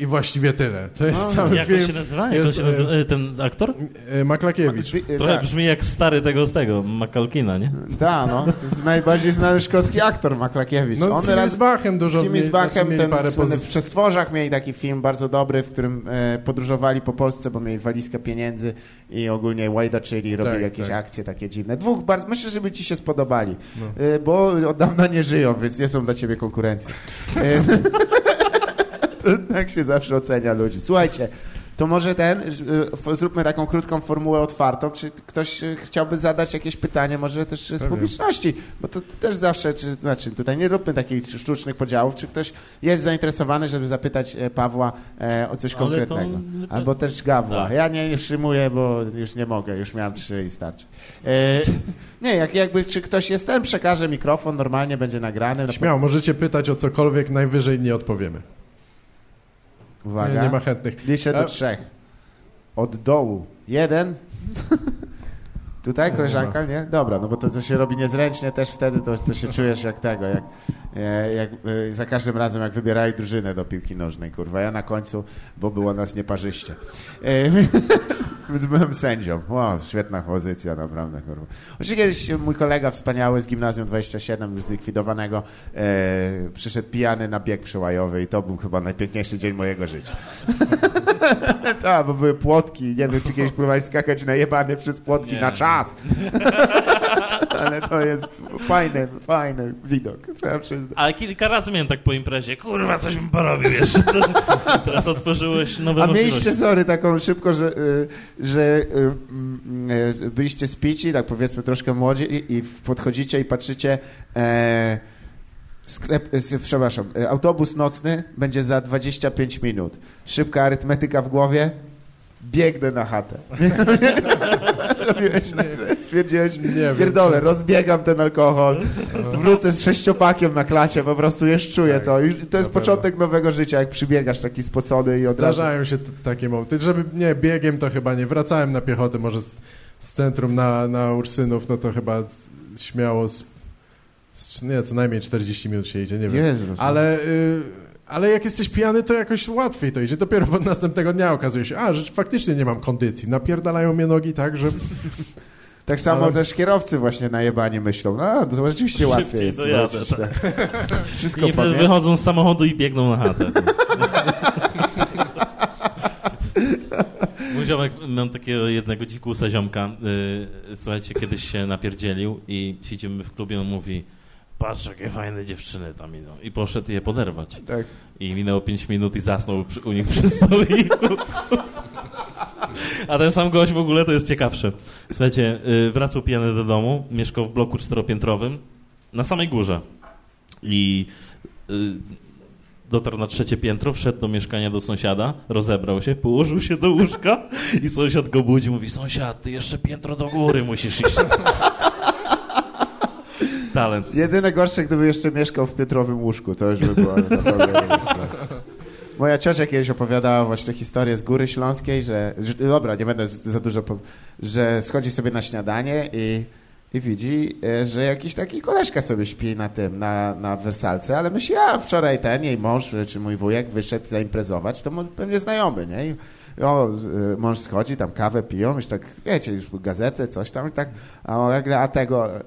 Speaker 3: i właściwie tyle. To jest
Speaker 4: No,
Speaker 3: cały
Speaker 5: jak
Speaker 3: film.
Speaker 5: on się nazywa? Jak
Speaker 3: jest,
Speaker 5: się nazywa? E, Ten aktor?
Speaker 3: E, Maklakiewicz.
Speaker 5: Trochę
Speaker 4: tak.
Speaker 5: brzmi jak stary tego z tego, Makalkina, nie?
Speaker 4: Tak, no. To jest najbardziej znany szkocki aktor Maklakiewicz.
Speaker 3: No
Speaker 4: On
Speaker 3: z
Speaker 4: raz
Speaker 3: Bachem dużo
Speaker 4: z Jimmy z Bachem,
Speaker 3: mieli
Speaker 4: ten
Speaker 3: parę
Speaker 4: słynny, w. Przestworzach mieli taki film bardzo dobry, w którym e, podróżowali po Polsce, bo mieli walizkę pieniędzy i ogólnie łajdaczyli, robili
Speaker 3: Tak,
Speaker 4: jakieś
Speaker 3: tak.
Speaker 4: akcje takie dziwne. Dwóch, bar- myślę, żeby ci się spodobali,
Speaker 3: No.
Speaker 4: e, bo od dawna nie żyją, więc nie są dla ciebie konkurencją. E, to tak się zawsze ocenia ludzi. Słuchajcie, to może ten, y, zróbmy taką krótką formułę otwartą, czy ktoś y, chciałby zadać jakieś pytanie, może też z publiczności, bo to też zawsze, czy, znaczy tutaj nie róbmy takich sztucznych podziałów, czy ktoś jest zainteresowany, żeby zapytać e, Pawła e, o coś
Speaker 5: Ale to-
Speaker 4: konkretnego. Albo też Gawła.
Speaker 5: Tak.
Speaker 4: Ja nie, wstrzymuję, bo już nie mogę, już miałem trzy i starczy. E, nie, jak, jakby, czy ktoś jest ten, przekaże mikrofon, normalnie będzie nagrany.
Speaker 3: Śmiało, możecie pytać o cokolwiek, najwyżej nie odpowiemy.
Speaker 4: Uwaga.
Speaker 3: Nie, nie ma chętnych.
Speaker 4: Liczę do
Speaker 3: E,
Speaker 4: trzech. Od dołu. Jeden. Tutaj koleżanka, nie? Dobra, no bo to, to się robi niezręcznie też wtedy, to, to się czujesz jak tego, jak, e, jak e, za każdym razem jak wybierali drużynę do piłki nożnej, kurwa. Ja na końcu, bo było nas nieparzyście. Więc byłem sędzią. Wow, świetna pozycja, naprawdę, kurwa. Oczywiście kiedyś mój kolega wspaniały z Gimnazjum 27, już zlikwidowanego, e, przyszedł pijany na bieg przełajowy i to był chyba najpiękniejszy dzień mojego życia. tak, bo były płotki. Nie wiem, czy kiedyś próbowałeś skakać najebany przez płotki
Speaker 5: Nie.
Speaker 4: na czas. Ale to jest fajny, fajny widok, trzeba przyznać.
Speaker 5: Ale kilka razy miałem tak po imprezie, kurwa, coś bym porobił jeszcze. Teraz otworzyłeś nowe
Speaker 4: A
Speaker 5: możliwości.
Speaker 4: mieliście, sorry, taką szybko, że, y, że y, mm, y, byliście spici, tak powiedzmy troszkę młodzi i, i podchodzicie i patrzycie e, sklep, e, przepraszam, e, autobus nocny będzie za 25 minut. Szybka arytmetyka w głowie, biegnę na chatę. Robiłeś tak, że Stwierdziłeś,
Speaker 3: Nie wiem,
Speaker 4: pierdolę,
Speaker 3: czy-
Speaker 4: rozbiegam ten alkohol, wrócę z sześciopakiem na klacie, po prostu już czuję
Speaker 3: Tak,
Speaker 4: to. Już, to jest początek nowego życia, jak przybiegasz taki spocony i od razu...
Speaker 3: Zdarzają się t- takie momenty, żeby nie, biegiem to chyba nie. Wracałem na piechotę, może z, z centrum na, na Ursynów, no to chyba śmiało z, z, nie, co najmniej 40 minut się idzie, nie wiem.
Speaker 4: Jezus.
Speaker 3: Ale, y, ale jak jesteś pijany, to jakoś łatwiej to idzie. Dopiero pod następnego dnia okazuje się, a, że faktycznie nie mam kondycji. Napierdalają mnie nogi tak, że
Speaker 4: Tak samo
Speaker 3: Ale-
Speaker 4: też kierowcy właśnie na jebanie myślą. No, to rzeczywiście
Speaker 5: Szybciej
Speaker 4: łatwiej jest.
Speaker 5: dojadę,
Speaker 4: wrócić,
Speaker 5: tak.
Speaker 4: tak. Wszystko
Speaker 5: I wtedy wychodzą z samochodu i biegną na chatę. Mój ziomek, mam takiego jednego dzikusa ziomka, y, słuchajcie, kiedyś się napierdzielił i siedzimy w klubie, on mówi patrz, jakie fajne dziewczyny tam idą. I poszedł je poderwać.
Speaker 4: Tak.
Speaker 5: I minęło 5 minut i zasnął przy, u nich przy stoliku. A ten sam gość w ogóle to jest ciekawsze. Słuchajcie, y, wracał pijany do domu, mieszkał w bloku czteropiętrowym na samej górze. I y, dotarł na trzecie piętro, wszedł do mieszkania do sąsiada, rozebrał się, położył się do łóżka i sąsiad go budzi, mówi, sąsiad, ty jeszcze piętro do góry musisz iść. Talent.
Speaker 4: Jedyne gorsze, gdyby jeszcze mieszkał w Piotrowym łóżku, to już by było naprawdę. Moja ciocia kiedyś opowiadała właśnie historię z Góry Śląskiej, że, że dobra, nie będę za dużo, po, że schodzi sobie na śniadanie i, i widzi, e, że jakiś taki koleżka sobie śpi na tym, na, na wersalce, ale myśli, a wczoraj ten, jej mąż, czy mój wujek wyszedł zaimprezować, to może pewnie znajomy, nie? O, y, mąż schodzi, tam kawę piją, już tak, wiecie, już gazetę, coś tam i tak, a on nagle, a tego, e,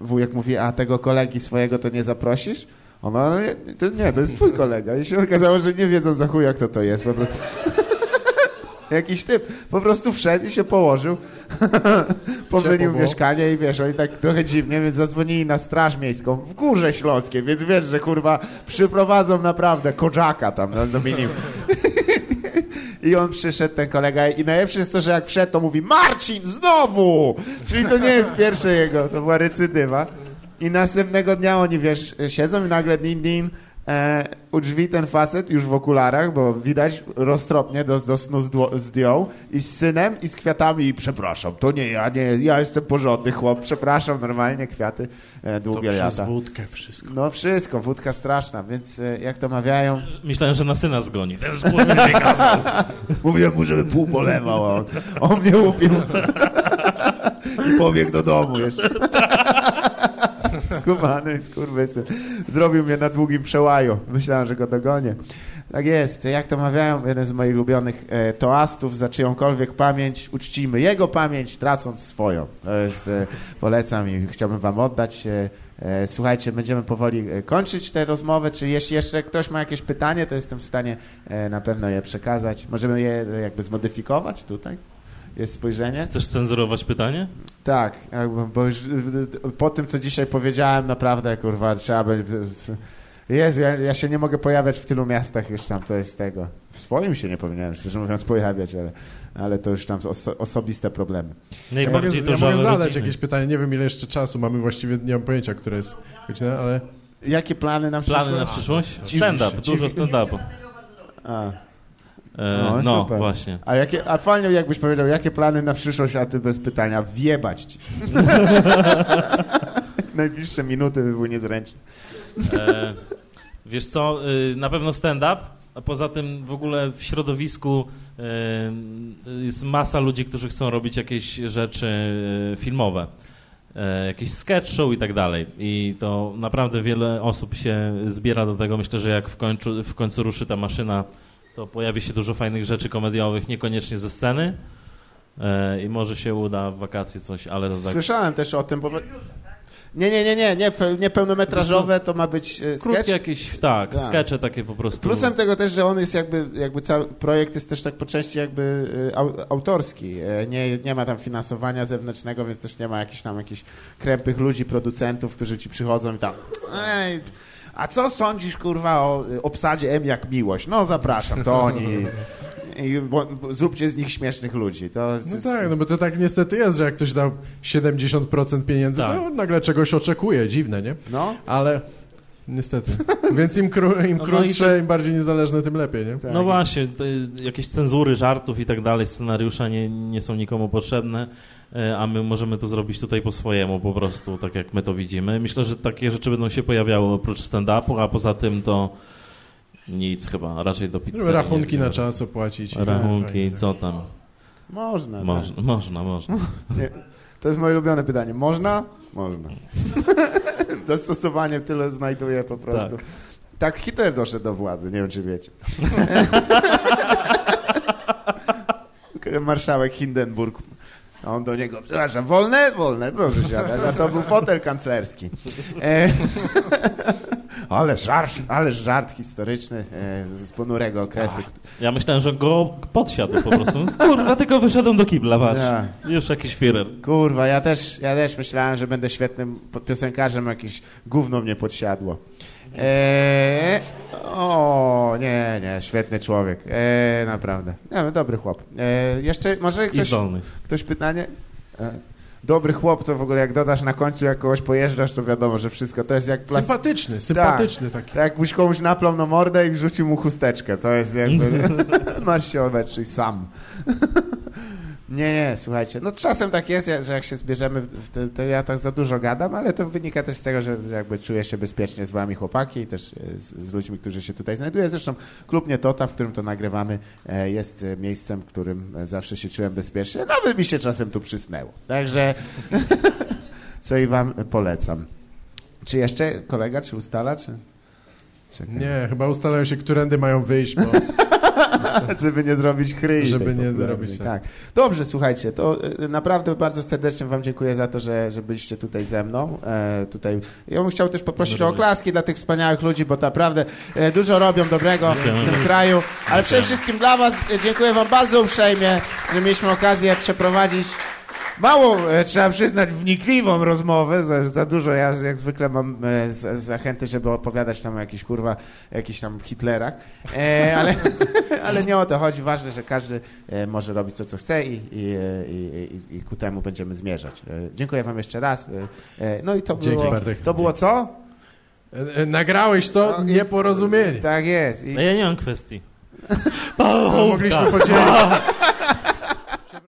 Speaker 4: wujek mówi, a tego kolegi swojego to nie zaprosisz? Ona, no nie, to nie, to jest twój kolega. I się okazało, że nie wiedzą za chuja, kto to jest. Po prostu. Jakiś typ. Po prostu wszedł i się położył. Pomylił mieszkanie i wiesz, oni tak trochę dziwnie, więc zadzwonili na Straż Miejską w Górze Śląskiej, więc wiesz, że kurwa przyprowadzą naprawdę kodzaka tam no, do minimum. I on przyszedł, ten kolega, i najlepsze jest to, że jak wszedł, to mówi Marcin, znowu! Czyli to nie jest pierwsze jego, to była recydywa. I następnego dnia oni, wiesz, siedzą i nagle din din, e, u drzwi ten facet już w okularach, bo widać roztropnie do, do snu zdło- zdjął i z synem i z kwiatami i przepraszam, to nie ja, nie, ja jestem porządny chłop, przepraszam, normalnie kwiaty, e,
Speaker 3: to
Speaker 4: długie
Speaker 3: przez
Speaker 4: lata.
Speaker 3: wódkę wszystko.
Speaker 4: No wszystko, wódka straszna, więc e, jak to mawiają,
Speaker 5: Myślałem, że na syna zgoni. Ten skurwy wykazał.
Speaker 4: Mówiłem mu, żeby pół polewał, a on, on mnie upił. I pobiegł do domu jeszcze. Skumany, skurwysyn. Zrobił mnie na długim przełaju. Myślałem, że go dogonię. Tak jest. Jak to mawiają, jeden z moich ulubionych e, toastów za czyjąkolwiek pamięć, uczcimy jego pamięć, tracąc swoją. To jest, e, polecam i chciałbym wam oddać. E, e, słuchajcie, będziemy powoli e, kończyć tę rozmowę. Czy jeśli jeszcze ktoś ma jakieś pytanie, to jestem w stanie e, na pewno je przekazać. Możemy je jakby zmodyfikować tutaj? Jest spojrzenie?
Speaker 5: Chcesz cenzurować pytanie?
Speaker 4: Tak, bo już po tym, co dzisiaj powiedziałem, naprawdę, kurwa, trzeba by... Jezu, ja, ja się nie mogę pojawiać w tylu miastach już tam, to jest tego. W swoim się nie powinienem, szczerze mówiąc, pojawiać, ale, ale to już tam oso, osobiste problemy.
Speaker 3: Ja mogę,
Speaker 5: Najbardziej to
Speaker 3: ja mogę zadać
Speaker 5: rodziny.
Speaker 3: jakieś pytanie, nie wiem ile jeszcze czasu mamy, właściwie nie mam pojęcia, które jest godzina, ale...
Speaker 4: Jakie plany na przyszłość?
Speaker 5: Plany na przyszłość? Stand-up, dużo stand-upu. E,
Speaker 4: No, super.
Speaker 5: właśnie.
Speaker 4: a, jakie, a fajnie jakbyś powiedział, jakie plany na przyszłość, a ty bez pytania, wjebać ci. Najbliższe minuty by były niezręczne.
Speaker 5: E, wiesz co, y, na pewno stand-up, a poza tym w ogóle w środowisku y, jest masa ludzi, którzy chcą robić jakieś rzeczy y, filmowe. E, jakieś sketch show i tak dalej. I to naprawdę wiele osób się zbiera do tego. Myślę, że jak w końcu, w końcu ruszy ta maszyna, to pojawi się dużo fajnych rzeczy komediowych, niekoniecznie ze sceny. E, I może się uda w wakacje coś, ale tak
Speaker 4: Słyszałem też o tym, bo... Nie, nie, nie, nie, nie, nie pełnometrażowe to ma być e, sketch.
Speaker 5: krótkie jakieś, tak,
Speaker 4: Tak.
Speaker 5: skecze takie po prostu.
Speaker 4: Plusem tego też, że on jest jakby, jakby cały projekt jest też tak po części jakby e, au, autorski. Nie, nie ma tam finansowania zewnętrznego, więc też nie ma jakichś tam jakichś krępych ludzi, producentów, którzy ci przychodzą i tam Ej, a co sądzisz, kurwa, o e, obsadzie M jak miłość? No zapraszam, to oni. I, bo, zróbcie z nich śmiesznych ludzi. To,
Speaker 3: No
Speaker 4: jest-
Speaker 3: tak, no bo to tak niestety jest, że jak ktoś dał 70% pieniędzy,
Speaker 5: Tak.
Speaker 3: to nagle czegoś oczekuje, dziwne, nie?
Speaker 4: No,
Speaker 3: Ale niestety. Więc im, kró, im
Speaker 5: No, no
Speaker 3: krótsze,
Speaker 5: i to-
Speaker 3: im bardziej niezależne, tym lepiej, nie?
Speaker 4: tak.
Speaker 5: No właśnie, jakieś cenzury żartów i tak dalej, scenariusze nie, nie są nikomu potrzebne, e, a my możemy to zrobić tutaj po swojemu, po prostu, tak jak my to widzimy. Myślę, że takie rzeczy będą się pojawiały oprócz stand-upu, a poza tym to nic chyba, raczej do pizzy.
Speaker 3: Żeby rachunki na czas opłacić.
Speaker 5: Rachunki,
Speaker 3: Tak,
Speaker 5: co tam?
Speaker 4: można. tak.
Speaker 5: Można, można, można.
Speaker 4: Nie, to jest moje ulubione pytanie. Można? Można. Dostosowanie tyle znajduje po prostu.
Speaker 5: Tak.
Speaker 4: Tak. Hitler doszedł do władzy, nie wiem czy wiecie. Marszałek Hindenburg. A on do niego, przepraszam, wolne? Wolne, proszę siadać. A to był fotel kanclerski. E, ale żart, ale żart historyczny e, z ponurego okresu.
Speaker 5: Ja myślałem, że go podsiadł po prostu. Kurwa, tylko wyszedłem do kibla, patrz.
Speaker 4: Ja.
Speaker 5: Już jakiś Führer.
Speaker 4: Kurwa, ja też, ja też myślałem, że będę świetnym piosenkarzem, jakieś gówno mnie podsiadło. Eee, o, nie, nie, świetny człowiek. Eee, naprawdę. Nie, dobry chłop. Eee, jeszcze, może ktoś, ktoś pytanie? Eee, dobry chłop to w ogóle jak dodasz na końcu, jak kogoś pojeżdżasz, to wiadomo, że wszystko to jest jak plas...
Speaker 3: Sympatyczny, sympatyczny taki.
Speaker 4: Tak jakbyś komuś naplał na mordę i wrzucił mu chusteczkę. To jest jakby... Masz się obetrzyj sam. Nie, nie, słuchajcie. No czasem tak jest, że jak się zbierzemy, to, to ja tak za dużo gadam, ale to wynika też z tego, że jakby czuję się bezpiecznie z wami chłopaki i też e, z, z ludźmi, którzy się tutaj znajdują. Zresztą klub Nietota, w którym to nagrywamy, e, jest e, miejscem, w którym zawsze się czułem bezpiecznie. Nawet mi się czasem tu przysnęło. Także co i wam polecam. Czy jeszcze kolega, czy ustala, czy... Czekaj.
Speaker 3: Nie, chyba ustalają się, którędy mają wyjść, bo
Speaker 4: żeby nie zrobić chryi.
Speaker 3: Żeby nie
Speaker 4: popularnej.
Speaker 3: robić tak.
Speaker 4: tak. Dobrze, słuchajcie, to e, naprawdę bardzo serdecznie wam dziękuję za to, że, że byliście tutaj ze mną. E, tutaj. Ja bym chciał też poprosić o oklaski dla tych wspaniałych ludzi, bo naprawdę e, dużo robią dobrego w tym kraju. Ale przede wszystkim dla was e, dziękuję wam bardzo uprzejmie, że mieliśmy okazję przeprowadzić Mało, e, trzeba przyznać, wnikliwą rozmowę. Za, za dużo ja jak zwykle mam e, z, zachęty, żeby opowiadać tam o jakichś kurwa, jakichś tam Hitlerach. E, ale, ale nie o to chodzi. Ważne, że każdy e, może robić to, co chce i, i, i, i, i ku temu będziemy zmierzać. Dziękuję wam jeszcze raz. No i to
Speaker 3: Dzięki,
Speaker 4: było,
Speaker 3: Bartek.
Speaker 4: to było co?
Speaker 3: Nagrałeś to
Speaker 4: No,
Speaker 3: nieporozumienie.
Speaker 4: Tak jest. I,
Speaker 5: A ja nie mam kwestii.
Speaker 3: No, mogliśmy podzielić,